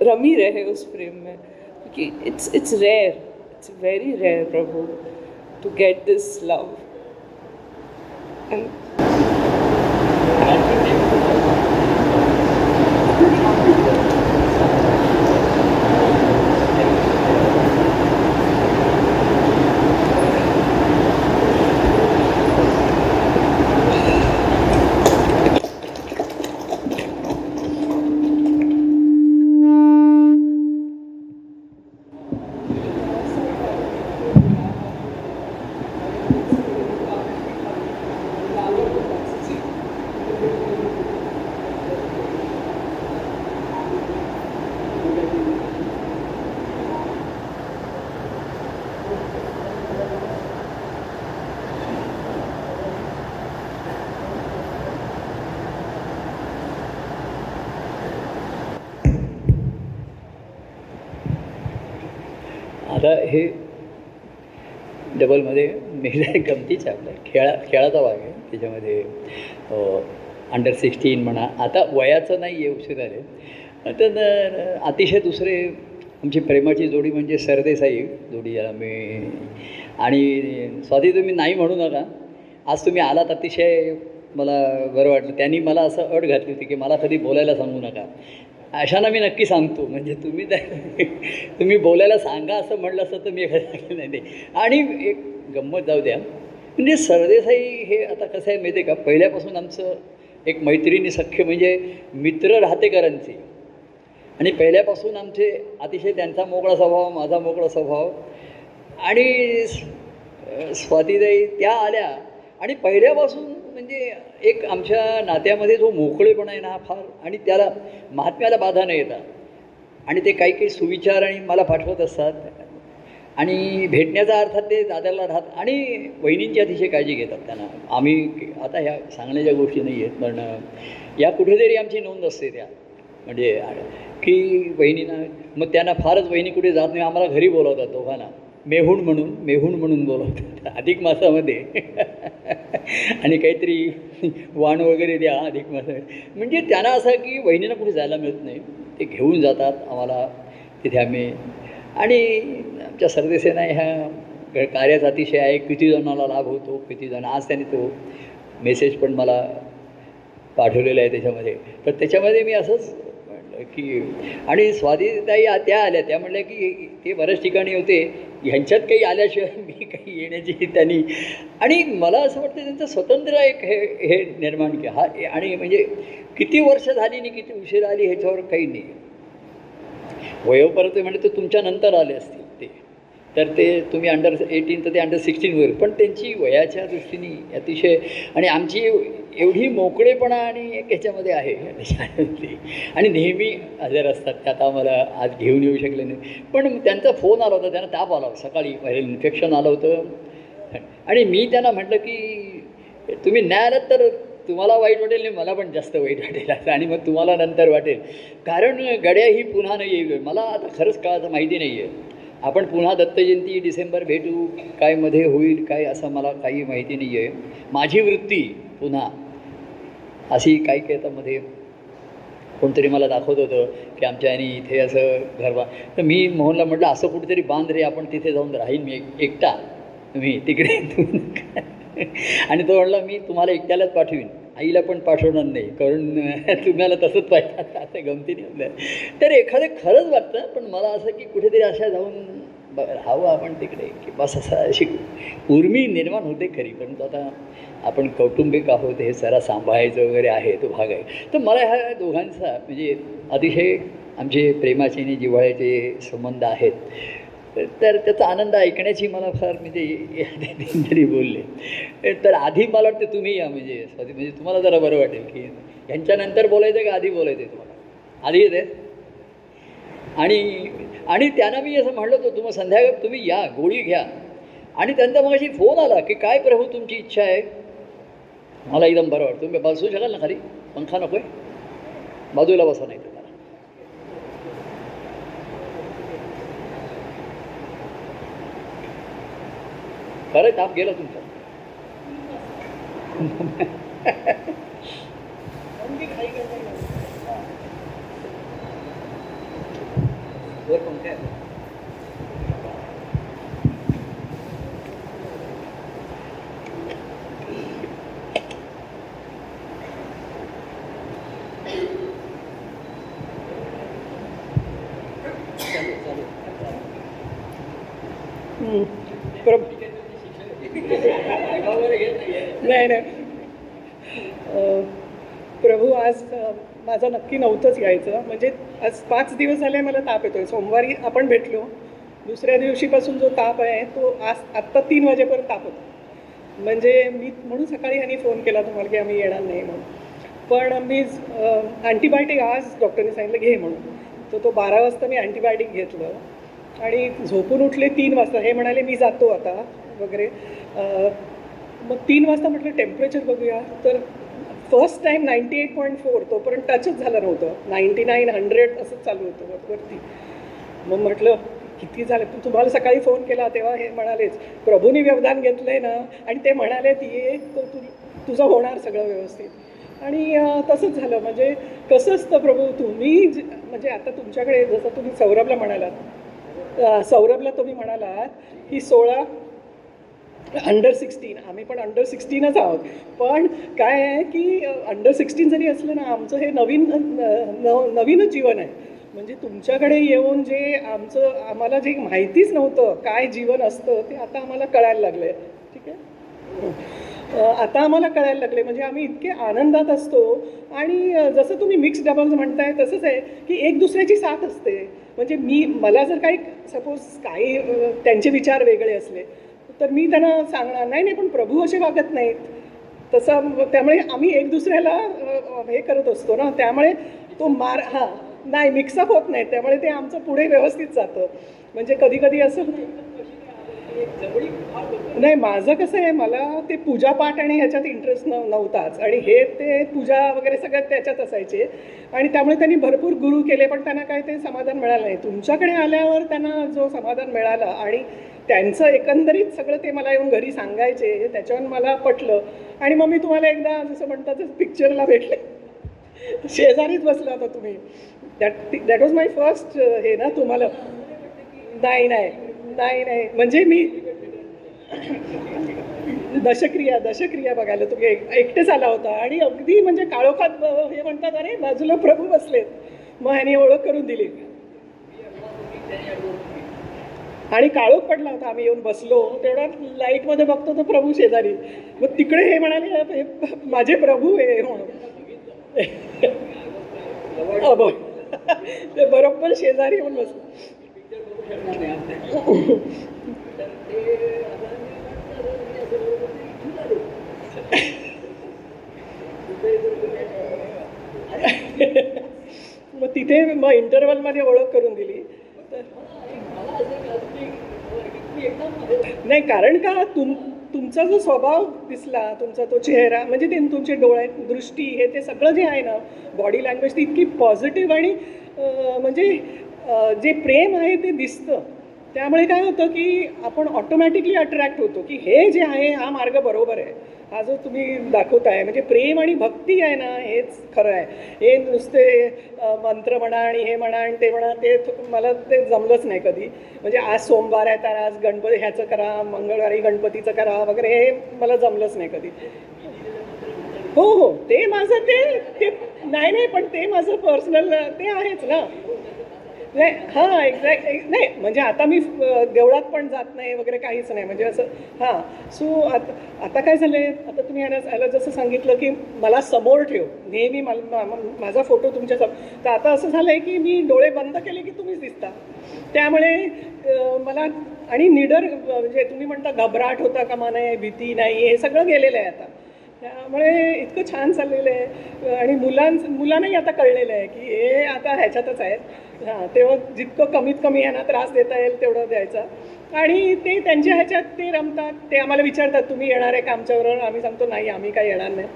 रमी रहे उस प्रेम में, क्योंकि it's it's rare it's very rare, Prabhu, to get this love. And डबलमध्ये मेघा गमतीच आहे. आपल्या खेळा खेळाचा भाग आहे. त्याच्यामध्ये अंडर सिक्स्टीन म्हणा. आता वयाचं नाही आहे. उशीर तर न- अतिशय दुसरे आमची प्रेमाची जोडी म्हणजे सरदेसाई जोडी याला मी आणि स्वाती तुम्ही नाही म्हणू नका. आज तुम्ही आलात अतिशय मला बरं वाटलं. त्यांनी मला असं अट घातली होती की मला कधी बोलायला सांगू नका. अशांना मी नक्की सांगतो. म्हणजे तुम्ही त्या तुम्ही बोलायला सांगा असं म्हटलं असं तर मी एखाद्या नाही नाही आणि एक गंमत जाऊ द्या. म्हणजे सरदेसाई हे आता कसं आहे माहिती आहे का? पहिल्यापासून आमचं एक मैत्रिणी सख्य म्हणजे मित्र राहतेकरांचे. आणि पहिल्यापासून आमचे अतिशय त्यांचा मोकळा स्वभाव माझा मोकळा स्वभाव. आणि स्वातीदाई त्या आल्या. आणि पहिल्यापासून म्हणजे एक आमच्या नात्यामध्ये जो मोकळेपणा आहे ना हा फार आणि त्याला महात्म्याला बाधा न येता. आणि ते काही काही सुविचार आणि मला पाठवत असतात. आणि भेटण्याचा अर्थात ते दादाला राहत आणि वहिनींची अतिशय काळजी घेतात त्यांना. आम्ही आता ह्या सांगण्याच्या गोष्टी नाही आहेत पण या कुठेतरी आमची नोंद असते त्या. म्हणजे की वहिनीनं मग त्यांना फारच वहिनी कुठे जात नाही आम्हाला घरी बोलवतात दोघांना. मेहुण म्हणून मेहुण म्हणून बोलवतात अधिक मासामध्ये. आणि काहीतरी वाण वगैरे द्या अधिक मासामध्ये म्हणजे त्यांना असं की वहिनीला कुठे जायला मिळत नाही. ते घेऊन जातात आम्हाला तिथे आम्ही. आणि आमच्या सरदेसेना ह्या कार्याचा अतिशय आहे. किती जणांना लाभ होतो किती जण आज त्यांनी तो मेसेज पण मला पाठवलेला आहे त्याच्यामध्ये. तर त्याच्यामध्ये मी असंच की आणि स्वाधीनताई त्या आल्या त्या म्हणल्या की ते बऱ्याच ठिकाणी होते. ह्यांच्यात काही आल्याशिवाय मी काही येण्याची त्यांनी. आणि मला असं वाटतं त्यांचं स्वतंत्र एक हे हे निर्माण केलं. हा आणि म्हणजे किती वर्ष झाली आणि किती उशीर आली ह्याच्यावर काही नाही. वयोपर्यंत म्हणजे ते तुमच्या नंतर आले असतील ते. तर ते तुम्ही अंडर एटीन तर ते अंडर सिक्स्टीन होईल पण त्यांची वयाच्या दृष्टीने अतिशय आणि आमची एवढी मोकळेपणा आणि एक ह्याच्यामध्ये आहे. त्याच्यामध्ये. आणि नेहमी हजर असतात. त्यात आम्हाला आज घेऊन येऊ शकले नाही. पण त्यांचा फोन आला होता. त्यांना ताप आला होता. सकाळी व्हायरल इन्फेक्शन आलं होतं. आणि मी त्यांना म्हटलं की तुम्ही नाही आलात तर तुम्हाला वाईट वाटेल नाही मला पण जास्त वाईट वाटेल. असं आणि मग तुम्हाला नंतर वाटेल. कारण गड्या ही पुन्हा नाही येईल मला आता खरंच काळाचं माहिती नाही आहे. आपण पुन्हा दत्तजयंती डिसेंबर भेटू. काय मध्ये होईल काय असं मला काही माहिती नाही आहे. माझी वृत्ती पुन्हा अशी काही काही आता मध्ये कोणतरी मला दाखवत होतं की आमच्या आणि इथे असं घर बा तर मी मोहनला म्हटलं असं कुठेतरी बांध रे आपण तिथे जाऊन राहीन मी एक एकटा. तुम्ही तिकडे आणि तो म्हणला मी तुम्हाला एकट्यालाच पाठवीन. आईला पण पाठवणार नाही. कारण तुम्हाला तसंच पाहिजे. असं गमतीने नाही तर एखादं खरंच वाटतं पण मला असं की कुठेतरी अशा जाऊन ब राहावं आपण तिकडे. की बस असं अशी उर्मी निर्माण होते खरी. परंतु आता आपण कौटुंबिक आहोत हे जरा सांभाळायचं वगैरे आहे तो भाग आहे. तर मला ह्या दोघांचा म्हणजे अतिशय आमचे प्रेमाचे आणि जिव्हाळ्याचे संबंध आहेत. तर त्याचा आनंद ऐकण्याची मला फार म्हणजे तरी बोलले. तर आधी मला वाटतं तुम्ही या म्हणजे स्वाती म्हणजे तुम्हाला जरा बरं वाटेल की ह्यांच्यानंतर बोलायचं का आधी बोलायचं आहे तुम्हाला? आधी येते. आणि आणि त्यांना मी असं म्हणलं होतं तुम्हाला संध्याकाळ तुम्ही या गोळी घ्या. आणि त्यांचा मग फोन आला की काय प्रभू तुमची इच्छा आहे? मला एकदम बरं वाटतं. तुम्ही बसू शकाल ना खाली? पंखा नको आहे. बाजूला बसा नाही तुम्हाला खरं ताप गेला तुमचा. वर पंखा आहे. प्रभ नाही नाही प्रभू आज माझं नक्की नव्हतंच यायचं. म्हणजे आज पाच दिवस झाले मला ताप येतोय. सोमवारी आपण भेटलो. दुसऱ्या दिवशीपासून जो ताप आहे तो आज आत्ता तीन वाजेपर्यंत ताप होतो. म्हणजे मी म्हणून सकाळी यांनी फोन केला तुम्हाला की आम्ही येणार नाही म्हणून. पण मी अँटीबायोटिक आज डॉक्टरने सांगितलं घे म्हणून. तर तो बारा वाजता मी अँटीबायोटिक घेतलं. आणि झोपून उठले तीन वाजता. हे म्हणाले मी जातो आता वगैरे. मग तीन वाजता म्हटलं टेम्परेचर बघूया. तर first time ninety eight point four तोपर्यंत टचच झालं नव्हतं. नाईन्टी नाईन हंड्रेड असंच चालू होतं वरती. मग म्हटलं किती झालं? तू तुम्हाला सकाळी फोन केला तेव्हा हे म्हणालेच प्रभूनी व्यवधान घेतलं आहे ना? आणि ते म्हणाले ती ये तर तू तुझं होणार सगळं व्यवस्थित. आणि तसंच झालं. म्हणजे कसं असतं प्रभू तुम्ही ज- म्हणजे आता तुमच्याकडे जसं तुम्ही सौरभला म्हणालात सौरभला तुम्ही म्हणालात की सोळा अंडर सिक्स्टीन आम्ही पण अंडर सिक्स्टीनच आहोत. पण काय आहे की अंडर सिक्स्टीन जरी असलं ना आमचं हे नवीन न नवीनच जीवन आहे. म्हणजे तुमच्याकडे येऊन जे आमचं आम्हाला जे माहितीच नव्हतं काय जीवन असतं ते आता आम्हाला कळायला लागलं आहे ठीक आहे? आता आम्हाला कळायला लागले म्हणजे आम्ही इतके आनंदात असतो. आणि जसं तुम्ही मिक्स डबल्स म्हणताय तसंच आहे की एक दुसऱ्याची साथ असते. म्हणजे मी मला जर काही सपोज काही त्यांचे विचार वेगळे असले तर मी त्यांना सांगणार नाही नाही पण प्रभू असे वागत नाहीत. तसं त्यामुळे आम्ही एक दुसऱ्याला हे करत असतो ना त्यामुळे तो मार हां नाही मिक्सअप होत नाही त्यामुळे ते आमचं पुढे व्यवस्थित जातं. म्हणजे कधी कधी असं नाही माझं कसं आहे मला ते पूजापाठ आणि ह्याच्यात इंटरेस्ट न नव्हताच. आणि हे ते पूजा वगैरे सगळ्यात त्याच्यात असायचे. आणि त्यामुळे त्यांनी भरपूर गुरु केले पण त्यांना काय ते समाधान मिळालं नाही. तुमच्याकडे आल्यावर त्यांना जो समाधान मिळाला आणि त्यांचं एकंदरीत सगळं ते मला येऊन घरी सांगायचे त्याच्यावर मला पटलं. आणि मग मी तुम्हाला एकदा जसं म्हणतात पिक्चरला भेटले. शेजारीच बसला होता तुम्ही. That that was my first हे ना तुम्हाला. नाही नाही नाही नाही. म्हणजे मी दशक्रिया दशक्रिया बघायला तुम्ही एक- एकटेच आला होता. आणि अगदी म्हणजे काळोखात हे म्हणतात अरे बाजूला प्रभू बसलेत. मग ह्याने ओळख करून दिली. आणि काळोख पडला होता. आम्ही येऊन बसलो. तेवढ्यात लाईटमध्ये बघतो तो प्रभू शेजारी. मग तिकडे हे म्हणाले हे माझे प्रभू हे म्हणून. अबो. ते बरोबर शेजारी येऊन बसलो. मग तिथे मग इंटरवलमध्ये ओळख करून दिली. तर नाही कारण का तुम तुमचा जो स्वभाव दिसला तुमचा तो चेहरा म्हणजे ते तुमचे डोळे दृष्टी हे ते सगळं जे आहे ना बॉडी लँग्वेज ती इतकी पॉझिटिव्ह आणि म्हणजे जे प्रेम आहे ते दिसतं. त्यामुळे काय होतं की आपण ऑटोमॅटिकली अट्रॅक्ट होतो की हे जे आहे हा मार्ग बरोबर आहे. हा जो तुम्ही दाखवताय म्हणजे प्रेम आणि भक्ती आहे ना हेच खरं आहे. हे नुसते मंत्र म्हणा आणि हे म्हणा आणि ते म्हणा ते मला ते जमलंच नाही कधी. म्हणजे आज सोमवार आहे तर आज गणपती ह्याचं करा मंगळवारी गणपतीचं करा वगैरे हे मला जमलंच नाही कधी. हो हो ते माझं ते ते नाही नाही पण ते माझं पर्सनल ते आहेच ना. नाही हां एक्झॅक्ट नाही म्हणजे आता मी देवळात पण जात नाही वगैरे काहीच नाही. म्हणजे असं हां. सो आता आता काय झालं आहे आता तुम्ही याला याला जसं सांगितलं की मला समोर ठेव. नेहमी मला माझा फोटो तुमच्या सम तर आता असं झालं आहे की मी डोळे बंद केले की तुम्हीच दिसता. त्यामुळे मला आणि निडर म्हणजे तुम्ही म्हणता घबराट होता कामा नाही भीती नाही हे सगळं गेलेलं आहे आता. त्यामुळे इतकं छान चाललेलं आहे. आणि मुलांच मुलांनाही आता कळलेलं आहे की हे आता ह्याच्यातच आहेत. हां तेव्हा जितकं कमीत कमी यांना त्रास देता येईल तेवढं द्यायचा. आणि ते त्यांच्या ह्याच्यात ते रमतात ते आम्हाला विचारतात तुम्ही येणार आहे का आमच्याबरोबर? आम्ही सांगतो नाही आम्ही काय येणार नाही.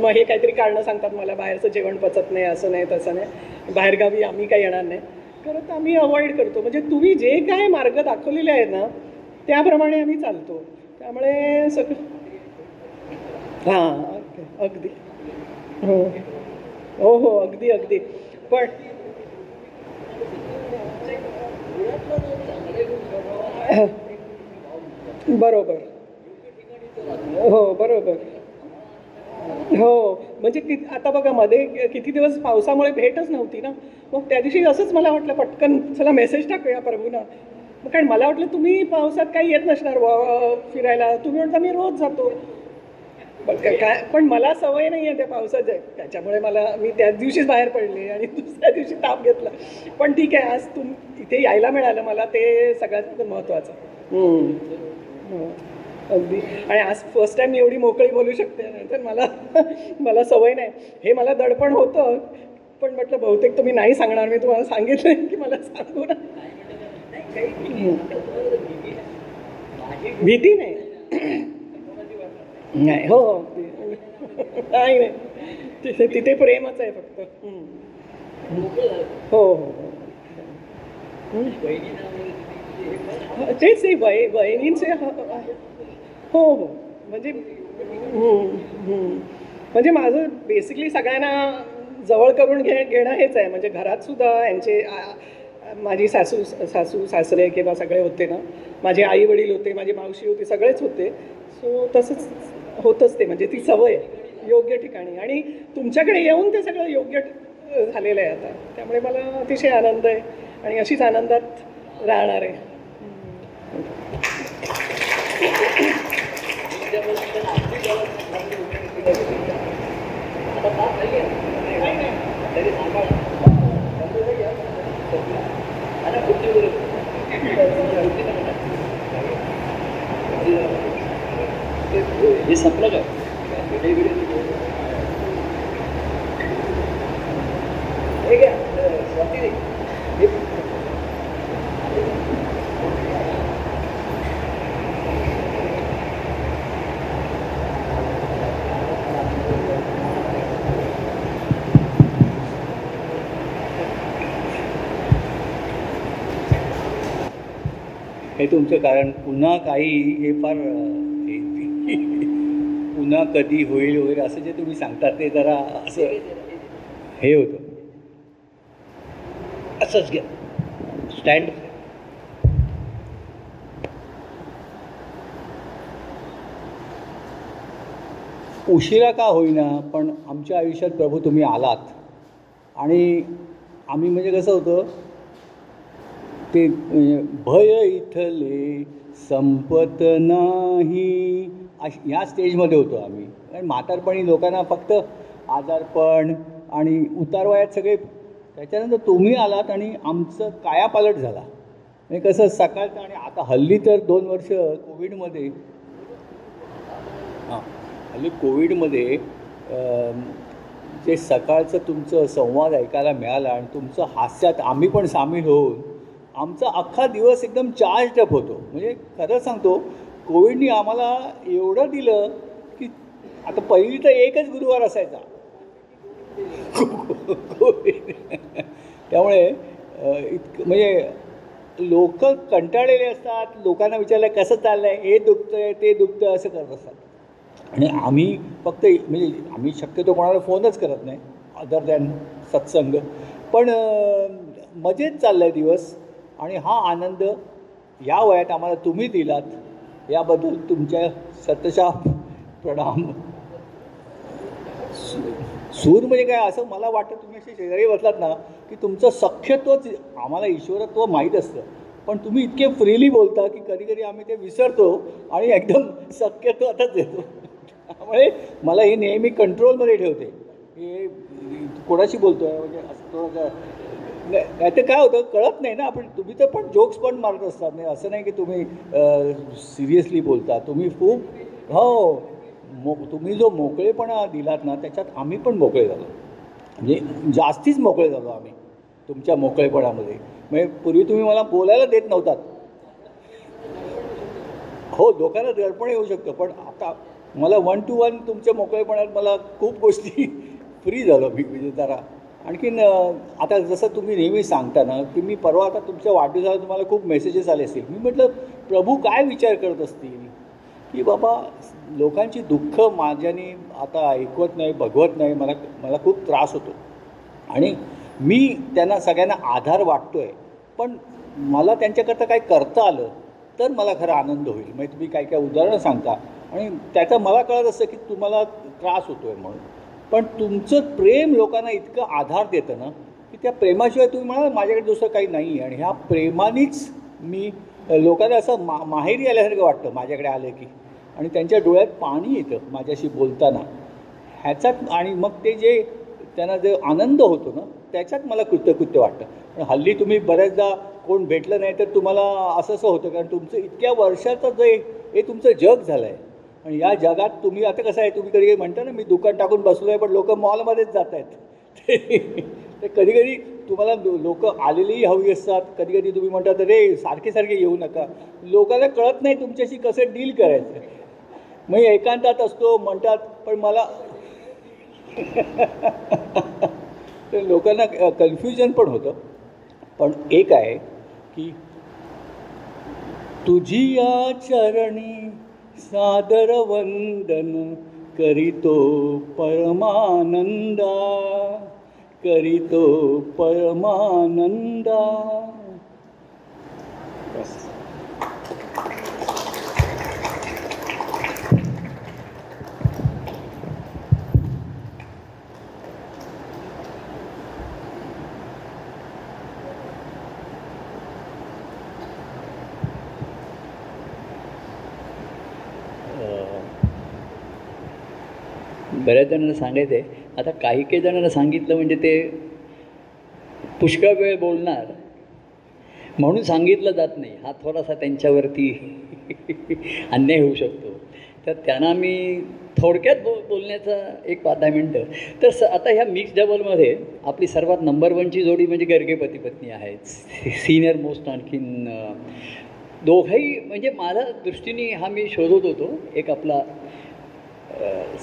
मग हे काहीतरी कारणं सांगतात मला बाहेरचं जेवण पचत नाही असं नाही तसं नाही. बाहेरगावी आम्ही काय येणार नाही. खरं तर आम्ही अवॉइड करतो. म्हणजे तुम्ही जे काय मार्ग दाखवलेले आहेत ना त्याप्रमाणे आम्ही चालतो. त्यामुळे सगळं हां अगदी. हो. हो हो अगदी अगदी. पण बरोबर. हो बरोबर. हो म्हणजे कि आता बघा मध्ये किती दिवस पावसामुळे भेटच नव्हती ना? मग त्या दिवशी असंच मला वाटलं पटकन चला मेसेज टाकूया प्रभूना. मग कारण मला वाटलं तुम्ही पावसात काही येत नसणार फिरायला. तुम्ही म्हणता मी रोज जातो. पण काय पण मला सवय नाही आहे त्या पावसाच्या. त्याच्यामुळे मला मी त्याच दिवशीच बाहेर पडले आणि दुसऱ्या दिवशी ताप घेतला. पण ठीक आहे आज तुम इथे यायला मिळालं. मला ते सगळ्यात महत्त्वाचं. हो. अगदी. आणि आज फर्स्ट टाइम मी एवढी मोकळी बोलू शकते तर मला मला सवय नाही. हे मला दडपण होतं पण म्हटलं बहुतेक तुम्ही नाही सांगणार. मी तुम्हाला सांगितलं की मला सांगू ना भीती नाही. नाही हो हो नाही नाही. तिथे तिथे प्रेमच आहे फक्त. हो हो हो. तेच ते बहिणींचे वहिनींचे हो हो. म्हणजे म्हणजे माझं बेसिकली सगळ्यांना जवळ करून घे घेणं हेच आहे. म्हणजे घरात सुद्धा यांचे माझी सासू सासू सासरे किंवा सगळे होते ना माझे आई वडील होते माझी मावशी होती सगळेच होते. सो तसंच होतंच ते म्हणजे ती सवय आहे योग्य ठिकाणी. आणि तुमच्याकडे येऊन ते सगळं योग्य झालेलं आहे आता. त्यामुळे मला अतिशय आनंद आहे आणि अशीच आनंदात राहणार आहे. हे संपलं का? हे तुमचं कारण. पुन्हा काही हे फार पुन्हा कधी होईल वगैरे असं जे तुम्ही सांगतात ते जरा असं हे होतं. असंच घ्या. स्टँड उशिरा का होईना पण आमच्या आयुष्यात प्रभू तुम्ही आलात. आणि आम्ही म्हणजे कसं होतं ते म्हणजे भय इथले संपत नाही. अश ह्या स्टेजमध्ये होतो आम्ही. आणि म्हातारपणी लोकांना फक्त आजारपण आणि उतारवयात सगळे त्याच्यानंतर तुम्ही आलात आणि आमचं कायापालट झाला. म्हणजे कसं सकाळचं आणि आता हल्ली तर दोन वर्ष कोविडमध्ये हां हल्ली कोविडमध्ये जे सकाळचं तुमचं संवाद ऐकायला मिळाला आणि तुमचं हास्यात आम्ही पण सामील होऊन आमचा अख्खा दिवस एकदम चार्ज अप होतो. म्हणजे खरं सांगतो कोविडनी आम्हाला एवढं दिलं की आता पहिली तर एकच गुरुवार असायचा. कोविड त्यामुळे इतकं म्हणजे लोक कंटाळलेले असतात लोकांना विचारलं कसं चाललं आहे हे आहे ते दुखतं असं करत असतात. आणि आम्ही फक्त म्हणजे आम्ही शक्यतो कोणाला फोनच करत नाही अदर दॅन सत्संग. पण मजेत चालला आहे दिवस आणि हा आनंद या वयात आम्हाला तुम्ही दिलात. याबद्दल तुमच्या सतशा प्रणाम. सूर म्हणजे काय? असं मला वाटतं तुम्ही असे शेजारी बसलात ना की तुमचं सख्यत्वच आम्हाला ईश्वरत्व माहीत असतं. पण तुम्ही इतके फ्रीली बोलता की कधी कधी आम्ही ते विसरतो आणि एकदम सख्यत्वातच येतो. त्यामुळे मला हे नेहमी कंट्रोलमध्ये ठेवते. हे कोणाशी बोलतो आहे म्हणजे असं थोडंसं नाही तर काय होतं कळत नाही ना आपण तुम्ही तर पण जोक्स पण मारत असतात. नाही असं नाही की तुम्ही सिरियसली बोलता. तुम्ही खूप हो मो तुम्ही जो मोकळेपणा दिलात ना त्याच्यात आम्ही पण मोकळे झालो. म्हणजे जास्तीच मोकळे झालो आम्ही तुमच्या मोकळेपणामध्ये. म्हणजे पूर्वी तुम्ही मला बोलायला देत नव्हतात. हो लोकांना दडपण येऊ शकतं पण आता मला वन टू वन तुमच्या मोकळेपणात मला खूप गोष्टी फ्री झालो मी म्हणजे जरा आणखीन आता जसं तुम्ही नेहमी सांगता ना की मी परवा आता तुमच्या वाढदिवसाला तुम्हाला खूप मेसेजेस आले असतील. मी म्हटलं प्रभू काय विचार करत असतील? की बाबा लोकांची दुःख माझ्याने आता ऐकवत नाही बघवत नाही मला मला खूप त्रास होतो. आणि मी त्यांना सगळ्यांना आधार वाटतो आहे पण मला त्यांच्याकरता काय करता आलं तर मला खरा आनंद होईल. म्हणजे तुम्ही काय काय उदाहरणं सांगता आणि त्याचं मला कळत असतं की तुम्हाला त्रास होतो आहे म्हणून. पण तुमचं प्रेम लोकांना इतकं आधार देतं ना की त्या प्रेमाशिवाय तुम्ही म्हणाल माझ्याकडे दुसरं काही नाही आहे. आणि ह्या प्रेमानेच मी लोकांना असं मा माहेरी आल्यासारखं वाटतं माझ्याकडे आलं की. आणि त्यांच्या डोळ्यात पाणी येतं माझ्याशी बोलताना. ह्याच्यात आणि मग ते जे त्यांना जे आनंद होतो ना त्याच्यात मला कृतकृत्य वाटतं. पण हल्ली तुम्ही बऱ्याचदा कोण भेटलं नाही तर तुम्हाला असं असं होतं कारण तुमचं इतक्या वर्षाचं जे हे तुमचं जग झालं आहे आणि या जगात तुम्ही आता कसं आहे तुम्ही कधी कधी म्हणता ना मी दुकान टाकून बसलो आहे पण लोक मॉलमध्येच जात आहेत. ते कधी कधी तुम्हाला लोक आलेलीही हवी असतात. कधी कधी तुम्ही म्हणता रे सारखे सारखे येऊ नका. लोकांना कळत नाही तुमच्याशी कसं डील करायचं. मग एकांतात असतो म्हणतात पण मला तर लोकांना कन्फ्युजन पण होतं. पण एक आहे की तुझी या चरणी सादर वंदन करीतो परमानंदा करीतो परमानंदा. बऱ्याच जणांना सांगायचं आहे आता काही काही जणांना सांगितलं म्हणजे ते पुष्कळ वेळ बोलणार. म्हणून सांगितलं जात नाही. हा थोडासा त्यांच्यावरती अन्याय होऊ शकतो. तर त्यांना मी थोडक्यात बो बोलण्याचा एक पाच दहा मिनटं. तर स आता ह्या मिक्स डबलमध्ये आपली सर्वात नंबर वनची जोडी म्हणजे गर्गे पती पत्नी आहेत सिनियर मोस्ट आणखीन दोघंही म्हणजे माझ्या दृष्टीने हा मी शोधत होतो. एक आपला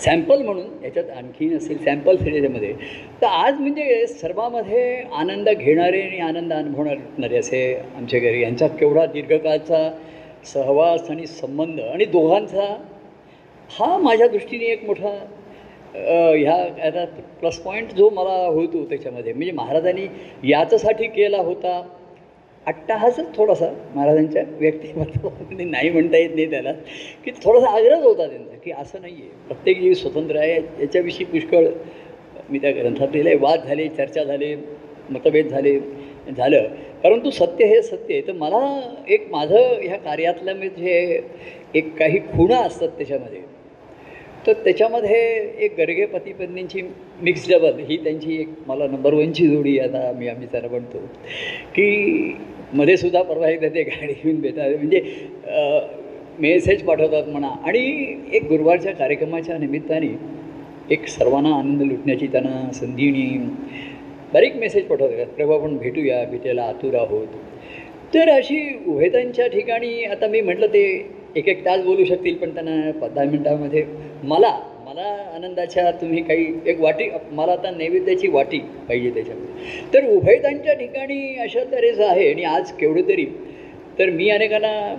सॅम्पल म्हणून याच्यात आणखीन असेल सॅम्पल त्याच्यामध्ये तर आज म्हणजे सर्वामध्ये आनंद घेणारे आणि आनंद अनुभवणारे असे आमच्या घरी. यांचा केवढा दीर्घकाळचा सहवास आणि संबंध आणि दोघांचा हा माझ्या दृष्टीने एक मोठा ह्या प्लस पॉईंट जो मला होतो त्याच्यामध्ये. म्हणजे महाराजांनी याच्यासाठी केला होता. अट्टाहासच थोडासा महाराजांच्या व्यक्तिमत्वामध्ये नाही म्हणता येत नाही त्याला. की थोडासा आग्रह होता त्यांचा की असं नाही आहे प्रत्येक जीव स्वतंत्र आहे याच्याविषयी पुष्कळ मी त्या ग्रंथात लिहिलं वाद झाले चर्चा झाले मतभेद झाले झालं. परंतु सत्य हे सत्य आहे. तर मला एक माझं ह्या कार्यातल्या म्हणजे एक काही खुणा असतात त्याच्यामध्ये तर त्याच्यामध्ये एक गर्गे पती पत्नींची मिक्स डबल ही त्यांची एक मला नंबर वनची जोडी आता मी आम्ही त्याला म्हणतो. की मध्ये सुद्धा परवा एकदा ते गाडी घेऊन देतात म्हणजे मेसेज पाठवतात म्हणा. आणि एक गुरुवारच्या कार्यक्रमाच्या निमित्ताने एक सर्वांना आनंद लुटण्याची त्यांना संधीनी बारीक मेसेज पाठवतात. प्रभू आपण भेटूया भेटायला आतुर आहोत. तर अशी उभेतांच्या ठिकाणी आता मी म्हटलं ते एक एक तास बोलू शकतील पण त्यांना पाच दहा मिनटामध्ये. मला मला आनंदाच्या तुम्ही काही एक वाटी मला आता नैवेद्याची वाटी पाहिजे त्याच्यामध्ये. तर उभयतांच्या ठिकाणी अशा तऱ्हेचं आहे आणि आज केवढं तरी. तर मी अनेकांना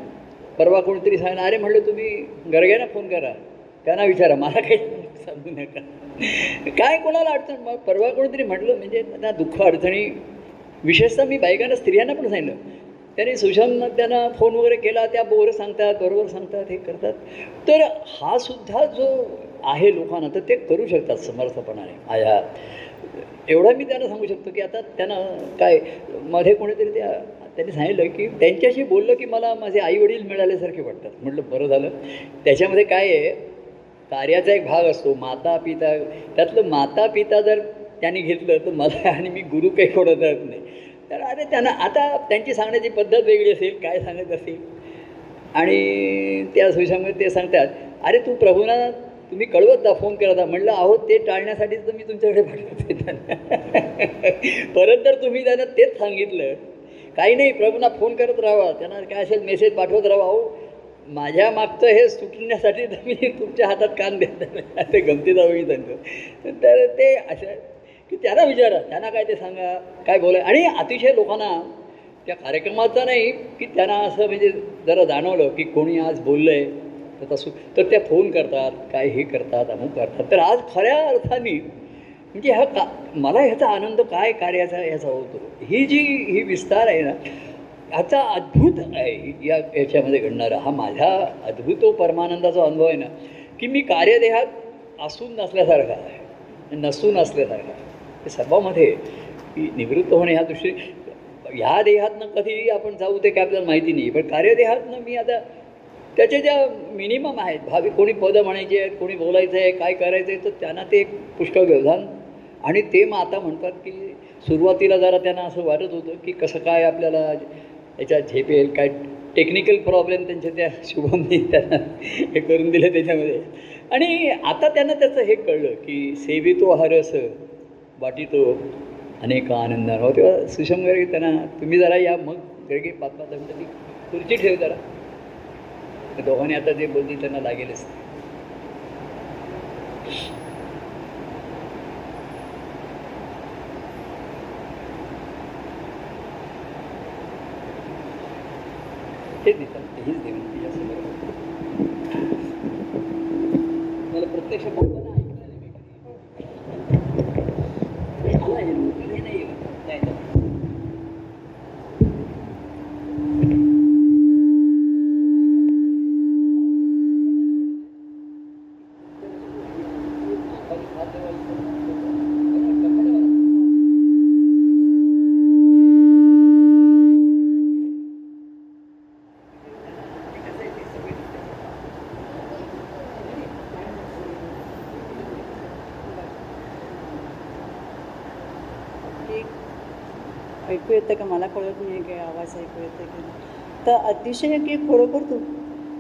परवा कोणीतरी सांगितलं अरे म्हटलं तुम्ही गरग्यांना फोन करा. त्यांना विचारा. मला काही सांगू नका. काय कोणाला अडचण? मग परवा कोणीतरी म्हटलं म्हणजे त्यांना दुःख अडचणी. विशेषतः मी बायकांना स्त्रियांना पण सांगितलं. त्यांनी सुशांत त्यांना फोन वगैरे केला त्या बरोबर सांगतात बरोबर सांगतात हे करतात. तर हा सुद्धा जो आहे लोकांना तर ते करू शकतात समर्थपणाने. आया एवढं मी त्यांना सांगू शकतो की आता त्यांना काय मध्ये कोणीतरी त्या त्यांनी सांगितलं की त्यांच्याशी बोललं की मला माझे आईवडील मिळाल्यासारखे वाटतात. म्हटलं बरं झालं. त्याच्यामध्ये काय आहे कार्याचा एक भाग असतो माता पिता त्यातलं माता पिता जर त्यांनी घेतलं तर मला आणि मी गुरु काही कोणत नाही. तर अरे त्यांना आता त्यांची सांगण्याची पद्धत वेगळी असेल काय सांगत असेल? आणि त्या सुशामध्ये ते सांगतात अरे तू प्रभूना तुम्ही कळवत जा फोन करत जा. म्हणलं अहो ते टाळण्यासाठीच तर मी तुमच्याकडे पाठवते त्यांना परत तर तुम्ही त्यांना तेच सांगितलं काही नाही प्रभूंना फोन करत राहावा त्यांना काय असेल मेसेज पाठवत राहावा अहो माझ्या मागचं हे सुटण्यासाठी तर मी तुमच्या हातात कान देत ते गमतीचा मी त्यांचं. तर ते असं की त्यांना विचारा. त्यांना काय ते सांगा काय बोला आणि अतिशय लोकांना त्या कार्यक्रमाचा नाही की त्यांना असं म्हणजे जरा जाणवलं की कोणी आज बोललं आहे तर असू. तर त्या फोन करतात काय हे करतात अमुक करतात. तर आज खऱ्या अर्थाने म्हणजे हा का मला ह्याचा आनंद काय कार्याचा ह्याचा होतो? ही जी ही विस्तार आहे ना ह्याचा अद्भुत आहे या याच्यामध्ये घडणारा. हा माझ्या अद्भुत परमानंदाचा अनुभव आहे ना की मी कार्यदेहात असून नसल्यासारखा आहे. नसून असल्यासारखा हे सर्वामध्ये की निवृत्त होणे ह्या दृष्टीने ह्या देहातनं कधी आपण जाऊ ते काय आपल्याला माहिती नाही पण कार्यदेहातनं मी आता त्याच्या ज्या मिनिमम आहेत भावी कोणी पदं म्हणायची आहेत कोणी बोलायचं आहे काय करायचं आहे तर त्यांना ते एक पुष्कळ व्यवधान. आणि ते मग आता म्हणतात की सुरुवातीला जरा त्यांना असं वाटत होतं की कसं काय आपल्याला याच्यात झेपेल काय टेक्निकल प्रॉब्लेम त्यांच्या त्या शुभमने त्यांना हे करून दिलं त्याच्यामध्ये. आणि आता त्यांना त्याचं हे कळलं की सेवितो हरस वाटितो अनेक आनंद. हो तेव्हा सुषम गर्गे त्यांना तुम्ही जरा या मग गर्गे पाच पाच मिनटं खुर्ची ठेव जरा. दोघांनी आता जे बोलतील त्यांना लागेलच. हे देतात हेच देऊन तुझ्यासमोर मला प्रत्यक्ष बोलताना ऐकलं नाही मी कधी. मला हे नोकरी हे नाही आहे. नाही, नाही. एक ऐकू येतं का? मला कळत नाही काय आवाज ऐकू येतं की तर अतिशय की खरोखर तू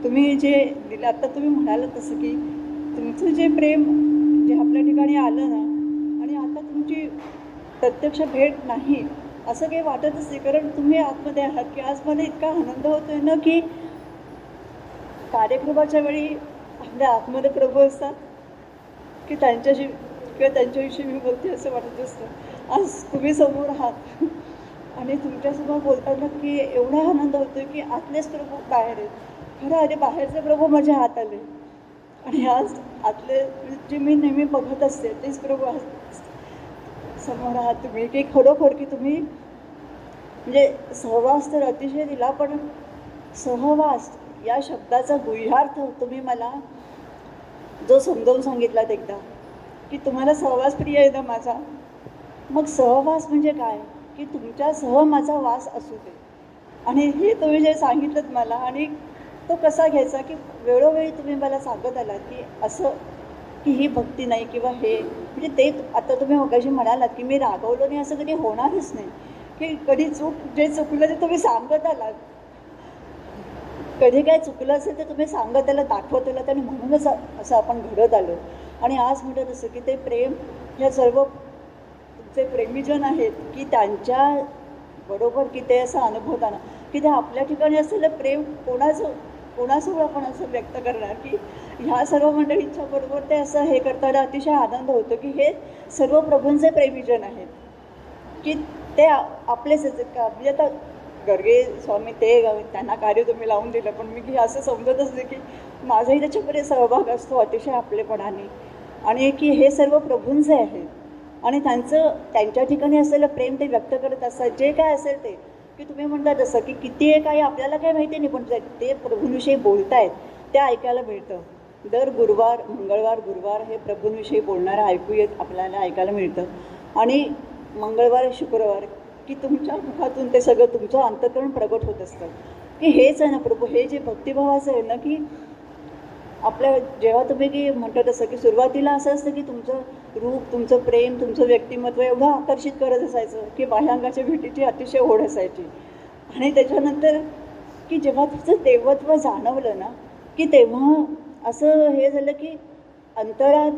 तुम्ही जे दिलं आत्ता तुम्ही म्हणाला तसं की तुमचं जे प्रेम जे आपल्या ठिकाणी आलं ना आणि आता तुमची प्रत्यक्ष भेट नाही असं काही वाटतच नाही कारण तुम्ही आतमध्ये आहात की आज मला इतका आनंद होतोय ना की कार्यक्रमाच्या वेळी आपल्या आतमध्ये प्रभू असतात की त्यांच्याशी किंवा त्यांच्याविषयी मी बोलते असं वाटत असतं. आज तुम्ही समोर आहात. आणि तुमच्यासमोर बोलताना की एवढा आनंद होतो की आतलेच प्रभू बाहेर आहेत. खरं अरे बाहेरचे प्रभू माझ्या हात आले. आणि आज आतले जे मी नेहमी बघत असते तेच प्रभू आज समोर आहात तुम्ही. की खरोखर की तुम्ही म्हणजे सहवास तर अतिशय दिला पण सहवास या शब्दाचा गुह्यार्थ तुम्ही मला जो समजावून सांगितलात एकदा की तुम्हाला सहवास प्रिय आहे ना माझा? मग सहवास म्हणजे काय? की तुमच्यासह माझा वास असू दे. आणि हे तुम्ही जे सांगितलं मला आणि तो कसा घ्यायचा की वेळोवेळी तुम्ही मला सांगत आलात की असं की ही भक्ती नाही किंवा हे म्हणजे ते आता तुम्ही मगाशी म्हणालात की मी रागवलो नाही असं कधी होणारच नाही. की कधी चूक जे चुकलं ते तुम्ही सांगत आलात. कधी काय चुकलं असेल तर तुम्ही सांगत त्याला दाखवत आलात आणि म्हणूनच असं आपण घडत आलो. आणि आज म्हणत असं की ते प्रेम ह्या सर्व जे प्रेमीजन आहेत की त्यांच्या बरोबर की ते असं अनुभवताना की ते आपल्या ठिकाणी असलेलं प्रेम कोणाचं कोणासमोर आपण असं व्यक्त करणार की ह्या सर्व मंडळींच्या बरोबर ते असं हे करताना अतिशय आनंद होतो की हे सर्व प्रभूंचे प्रेमीजन आहेत. की ते आपलेच आहेत. का म्हणजे आता गर्गे स्वामी ते त्यांना कार्य तुम्ही लावून दिलं पण मी की असं समजत असते की माझाही त्याच्यामध्ये सहभाग असतो अतिशय आपलेपणाने. आणि की हे सर्व प्रभूंचे आहेत. आणि त्यांचं त्यांच्या ठिकाणी असलेलं प्रेम ते व्यक्त करत असतात. जे काय असेल ते. की तुम्ही म्हणता जसं की किती आहे आपल्याला काय माहिती नाही पण ते- ते प्रभूंविषयी बोलतायत ते ऐकायला मिळतं. दर गुरुवार मंगळवार गुरुवार हे प्रभूंविषयी बोलणारं ऐकू येत आपल्याला ऐकायला मिळतं. आणि मंगळवार शुक्रवार की तुमच्या मुखातून ते सगळं तुमचं अंतकरण प्रगट होत असतं. की हेच आहे ना प्रभू हे जे भक्तिभावाचं आहे ना की आपल्या जेव्हा तुम्ही की म्हणतो तसं की सुरुवातीला असं असतं की तुमचं रूप तुमचं प्रेम तुमचं व्यक्तिमत्व एवढं आकर्षित करत असायचं की बाह्यांगाच्या भेटीची अतिशय ओढ असायची. आणि त्याच्यानंतर की जेव्हा तुमचं देवत्व जाणवलं ना की तेव्हा असं हे झालं की अंतरात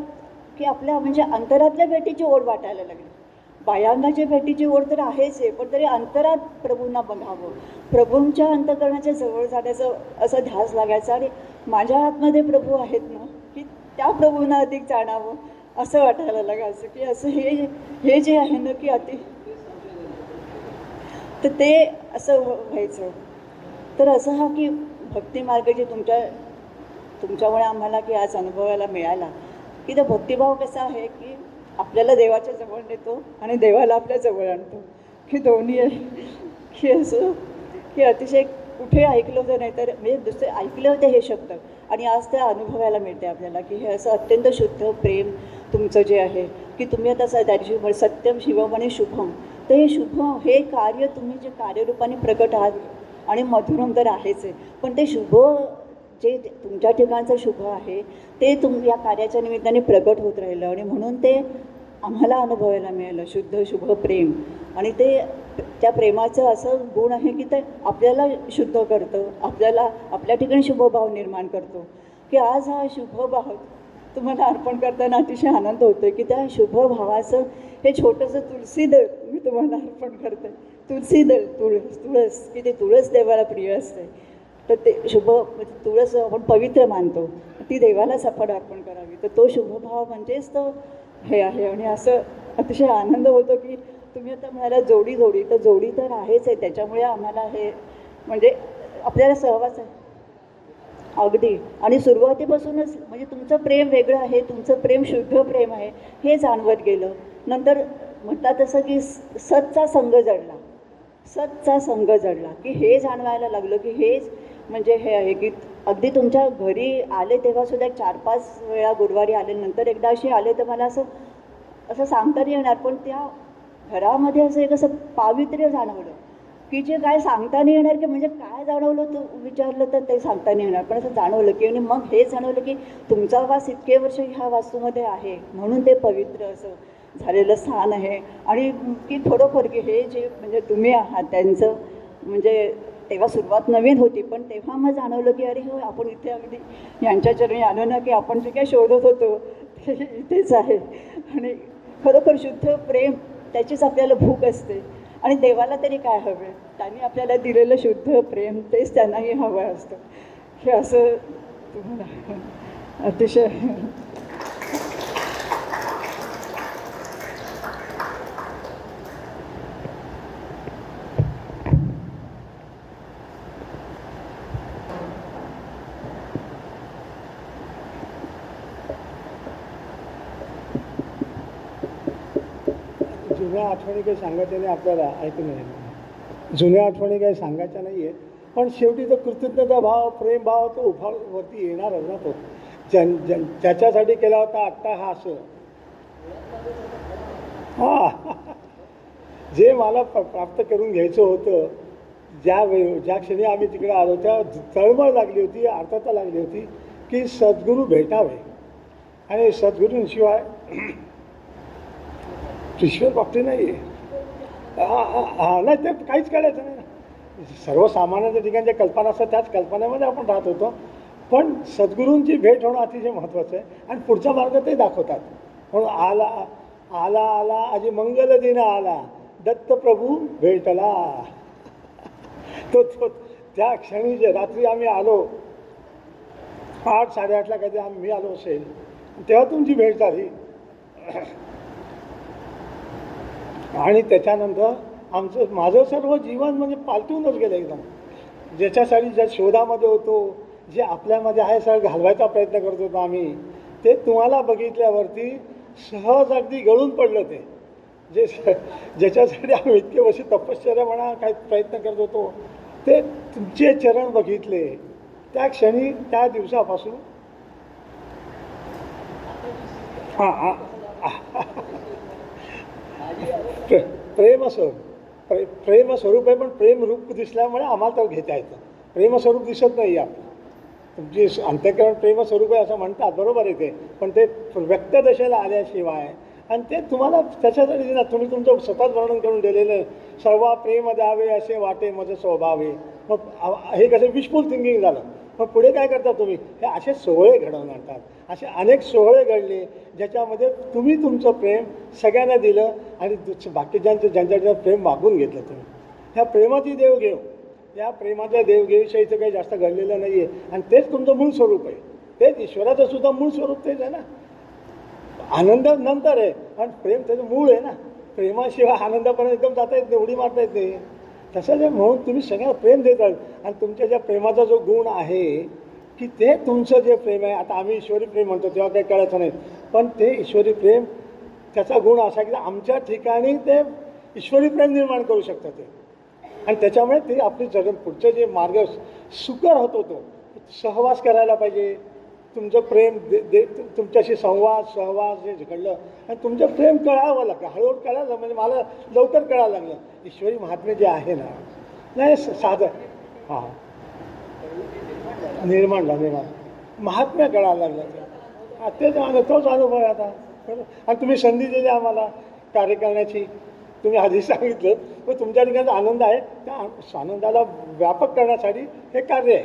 की आपल्या म्हणजे अंतरातल्या भेटीची ओढ वाटायला लागली. बाह्यांगाच्या भेटीची ओढ तर आहेच आहे पण तरी अंतरात प्रभूंना बघावं. प्रभूंच्या अंतकरणाच्या जवळ जाण्याचं असं ध्यास लागायचा आणि माझ्या आतमध्ये प्रभू आहेत ना की त्या प्रभूंना अधिक जाणावं असं वाटायला लागायचं की असं हे हे जे आहे ना की अति तर ते असं व्ह- व्हायचं. तर असं हा की भक्तिमार्ग जे तुमच्या तुमच्यामुळे आम्हाला की आज अनुभवायला मिळाला की तो भक्तिभाव कसा आहे की आपल्याला देवाच्या जवळ नेतो आणि देवाला आपल्या जवळ आणतो. की दोन्ही आहे. की असं की अतिशय कुठे ऐकलं होतं नाही तर म्हणजे दुसरे ऐकले होते हे शब्द. आणि आज ते अनुभवायला मिळते आपल्याला की हे असं अत्यंत शुद्ध प्रेम तुमचं जे आहे की तुम्ही आता त्याची त्या सत्यम शिवम आणि शुभम. तर हे शुभ हे कार्य तुम्ही जे कार्यरूपाने प्रकट आहात आणि मधुरम तर आहेच आहे. पण ते शुभ जे तुमच्या ठिकाणचं शुभ आहे ते तुम या कार्याच्या निमित्ताने प्रगट होत राहिलं आणि म्हणून ते आम्हाला अनुभवायला मिळालं शुद्ध शुभ प्रेम. आणि ते त्या प्रेमाचं असं गुण आहे की ते आपल्याला शुद्ध करतं आपल्याला आपल्या ठिकाणी शुभभाव निर्माण करतो. की आज हा शुभभाव तुम्हाला अर्पण करताना अतिशय आनंद होतो की त्या शुभभावाचं हे छोटंसं तुळसीदळ मी तुम्हाला अर्पण करते. तुळशीदळ तुळस तुळस की ते तुळस देवाला प्रिय असते तर ते शुभ म्हणजे तुळस आपण पवित्र मानतो. ती देवालाच आपण अर्पण करावी. तर तो शुभभाव म्हणजेच तो हे आहे. आणि असं अतिशय आनंद होतो की तुम्ही आता म्हणाला जोडी जोडी. तर जोडी तर आहेच आहे. त्याच्यामुळे आम्हाला हे म्हणजे आपल्याला सहवास आहे. अगदी. आणि सुरुवातीपासूनच म्हणजे तुमचं प्रेम वेगळं आहे. तुमचं प्रेम शुद्ध प्रेम आहे. हे जाणवत गेलं. नंतर म्हणतात तसं की स- सतचा संघ जडला. सतचा संघ जडला. की हे जाणवायला लागलं की हेच म्हणजे हे आहे की अगदी तुमच्या घरी आले तेव्हासुद्धा एक चार पाच वेळा गुरुवारी आले नंतर एकदा अशी आले तर मला असं असं सांगता नाही येणार पण त्या घरामध्ये असं एक असं पावित्र्य जाणवलं. की जे काय सांगता नाही येणार की म्हणजे काय जाणवलं तू विचारलं तर ते सांगता नाही येणार. पण असं जाणवलं की आणि मग हे जाणवलं की तुमचा वास इतके वर्ष ह्या वास्तूमध्ये आहे म्हणून ते पवित्र असं झालेलं स्थान आहे. आणि की थोडंफार की हे जे म्हणजे तुम्ही आहात त्यांचं म्हणजे तेव्हा सुरुवात नवीन होती पण तेव्हा मग जाणवलं की अरे हो आपण इथे अगदी यांच्या चरणी आलो ना की आपण जे काय शोधत होतो ते इथेच आहे. आणि खरोखर शुद्ध प्रेम त्याचीच आपल्याला भूक असते. आणि देवाला तरी काय हवे? त्यांनी आपल्याला दिलेलं शुद्ध प्रेम तेच त्यांनाही हवं असतं. हे असं तुम्हाला अतिशय जुन्या आठवणी काही सांगायच्या नाही आपल्याला ऐकून नाही जुन्या आठवणी काही सांगायच्या नाही आहे पण शेवटी तो कृतज्ञता भाव प्रेम भाव तो उभा वरती येणारच ना तो. ज्यां ज्या ज्याच्यासाठी केला होता आत्ता हा असं. हां. जे मला प- प्राप्त करून घ्यायचं होतं ज्या वेळ ज्या क्षणी आम्ही तिकडे आलो त्या तळमळ लागली होती अर्थता लागली होती की सद्गुरू भेटावे. आणि सद्गुरूंशिवाय ईश्वर बाबतीत नाही. आहे नाही ते काहीच कळायचं नाही. सर्वसामान्यांच्या ठिकाणी ज्या कल्पना असतात त्याच कल्पनेमध्ये आपण राहत होतो. पण सद्गुरूंची भेट होणं अतिशय महत्त्वाचं आहे. आणि पुढचा मार्ग ते दाखवतात. म्हणून आला आला आला आजी मंगल दिन आला. दत्त प्रभू भेटला. तो तो त्या क्षणी जे रात्री आम्ही आलो आठ साडेआठला कधी आम्ही आलो असेल तेव्हा तुमची भेट झाली. आणि त्याच्यानंतर आमचं माझं सर्व जीवन म्हणजे पालटूनच गेलं एकदम. ज्याच्यासाठी ज्या शोधामध्ये होतो जे आपल्यामध्ये आहे सर घालवायचा प्रयत्न करत होतो आम्ही ते तुम्हाला बघितल्यावरती सहज अगदी गळून पडलं ते. जे ज्याच्यासाठी आम्ही इतके वर्ष तपश्चर्या म्हणा काही प्रयत्न करत होतो ते तुमचे चरण बघितले. त्या क्षणी त्या दिवसापासून हां हां. प्रे प्रेमस्वरूप. प्रे प्रेमस्वरूप आहे पण प्रेमरूप दिसल्यामुळे आम्हाला तर घेता येतं. प्रेमस्वरूप दिसत नाही आपलं. तुमची अंत्यकरण प्रेमस्वरूप आहे असं म्हणतात बरोबर आहे ते. पण ते व्यक्त दशेला आल्याशिवाय आणि ते तुम्हाला त्याच्यासाठी दिला तुम्ही तुमचं स्वतःच वर्णन करून दिलेलं सर्व प्रेम द्यावे असे वाटे माझं स्वभावे. मग हे कसं विशफुल थिंकिंग झालं. मग पुढे काय करता तुम्ही? हे असे सोहळे घडवून आणतात. असे अनेक सोहळे घडले ज्याच्यामध्ये तुम्ही तुमचं प्रेम सगळ्यांना दिलं आणि दुस- बाकीच्यांचं ज्यांच्या प्रेम मागून घेतलं तुम्ही. ह्या प्रेमाची देवघेव. या प्रेमाच्या देवघेवीविषयीचं काही जास्त घडलेलं नाही आहे आणि तेच तुमचं मूळ स्वरूप आहे. तेच ईश्वराचं सुद्धा मूळ स्वरूप तेच आहे ना. आनंद नंतर आहे पण प्रेम त्याचं मूळ आहे ना. प्रेमाशिवाय आनंदापर्यंत एकदम जाता येत नाही उडी मारता येत नाही. तसं म्हणून तुम्ही सगळ्यांना प्रेम देतात आणि तुमच्या ज्या प्रेमाचा जो गुण आहे की ते तुमचं जे प्रेम आहे आता आम्ही ईश्वरी प्रेम म्हणतो तेव्हा काही कळायचं नाही. पण ते ईश्वरी प्रेम त्याचा गुण असा की आमच्या ठिकाणी ते ईश्वरी प्रेम निर्माण करू शकतं ते. आणि त्याच्यामुळे ते आपली जग पुढचं जे मार्ग सुकर होतो तो सहवास करायला पाहिजे. तुमचं प्रेम दे दे तुमच्याशी संवाद सहवास जे घडलं आणि तुमचं प्रेम कळावं लागलं हळूहळू कळालं म्हणजे मला लवकर कळायला लागलं. ईश्वरी महात्मे जे आहे ना नाही स- साधं. हां. निर्माण झालेला निर्माण महात्म्य कळायला लागलं. तेच अनु- तोच अनुभव आहे आता. आणि तुम्ही संधी दिली आम्हाला कार्य करण्याची. तुम्ही आधी सांगितलं पण तुमच्या ठिकाणी आनंद आहे. त्या आनंदाला व्यापक करण्यासाठी हे कार्य आहे.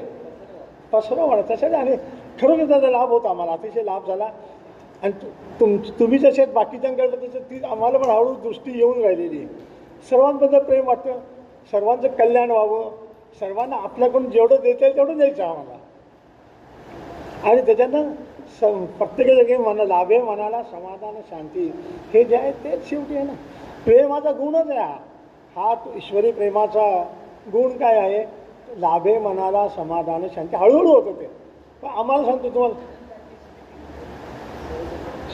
पसरव म्हणा त्यासाठी आणि खरोखर त्याचा लाभ होता आम्हाला अतिशय लाभ झाला. आणि तु- तुम तुम्ही जसे बाकीच्यांकडे तसं ती आम्हाला पण हळूहळू दृष्टी येऊन राहिलेली आहे. सर्वांबद्दल प्रेम वाटतं. सर्वांचं कल्याण व्हावं. सर्वांना आपल्याकडून जेवढं देता येईल तेवढं द्यायचं आम्हाला. आणि त्याच्यानं स प्रत्येकाच्या जागी मना लाभे मनाला समाधान शांती हे जे आहे तेच शेवटी आहे ना. प्रेमाचा गुणच आहे हा. हा तो ईश्वरी प्रेमाचा गुण काय आहे? लाभे मनाला समाधान शांती हळूहळू होत होते पण आम्हाला सांगतो तुम्हाला.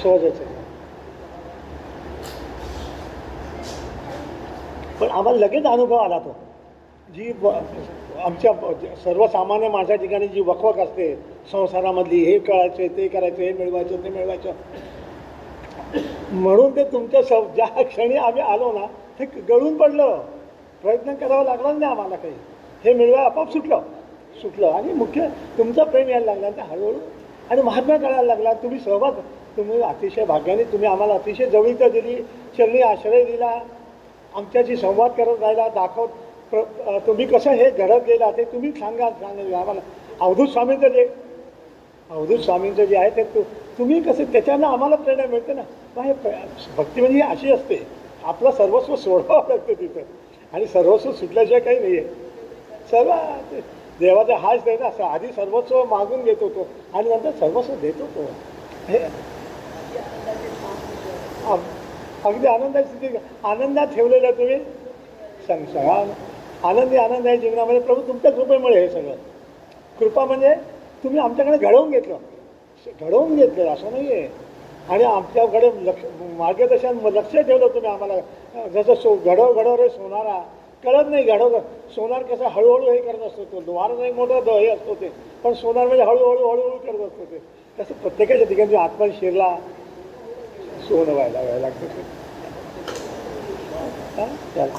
सहजच आहे. पण आम्हाला लगेच अनुभव आला तो. जी ब आमच्या सर्वसामान्य माणसा ठिकाणी जी वकवक असते संसारामधली हे कळायचं ते करायचं हे मिळवायचं ते मिळवायचं. म्हणून ते तुमच्या स ज्या क्षणी आम्ही आलो ना ते गळून पडलं. प्रयत्न करावा लागला नाही आम्हाला काही. हे मिळवा आपोआप सुटलं. सुटलं. आणि मुख्य तुमचं प्रेम यायला लागला. ते हळूहळू आणि महात्मा कळायला लागला. तुम्ही सहभाग तुम्ही अतिशय भाग्याने तुम्ही आम्हाला अतिशय जवळीक दिली चरणी आश्रय दिला. आमच्याशी संवाद करत राहिला दाखवत प्र तुम्ही कसं हे घडत गेला ते तुम्ही सांगा सांगा आम्हाला. अवधूत स्वामींचं जे अवधूत स्वामींचं जे आहे ते तु तुम्ही कसं त्याच्यानं आम्हाला प्रेरणा मिळते ना. मग हे प्र- भक्ती म्हणजे ही अशी असते. आपलं सर्वस्व सोडावं लागतं तिथं. आणि सर्वस्व सुटल्याशिवाय काही नाही आहे सर्व देवाचा हाच आहे ना असं. आधी सर्वस्व मागून घेत होतो. आणि नंतर सर्वस्व देत होतो. हे अगदी आनंदाची स्थिती. आनंदात ठेवलेलं तुम्ही सांग सांगा आनंदी आनंद आहे जीवनामध्ये. प्रभू तुमच्या कृपेमुळे हे सगळं. कृपा म्हणजे तुम्ही आमच्याकडे घडवून घेतलं. घडवून घेतलं असं नाही आहे आणि आमच्याकडे लक्ष मार्गदर्शन लक्ष ठेवलं तुम्ही आम्हाला. जसं सो घडव घडव रे सोनारा. कळत नाही घडव सोनार कसं हळूहळू हे करत असतो तो. द्वार नाही मोठं द- हे असतो ते. पण सोनार म्हणजे हळूहळू हळूहळू करत असतो ते. तसं प्रत्येकाच्या ठिकाणी आत्मा शिरला सोनं व्हायला व्हायला लागतं. हां?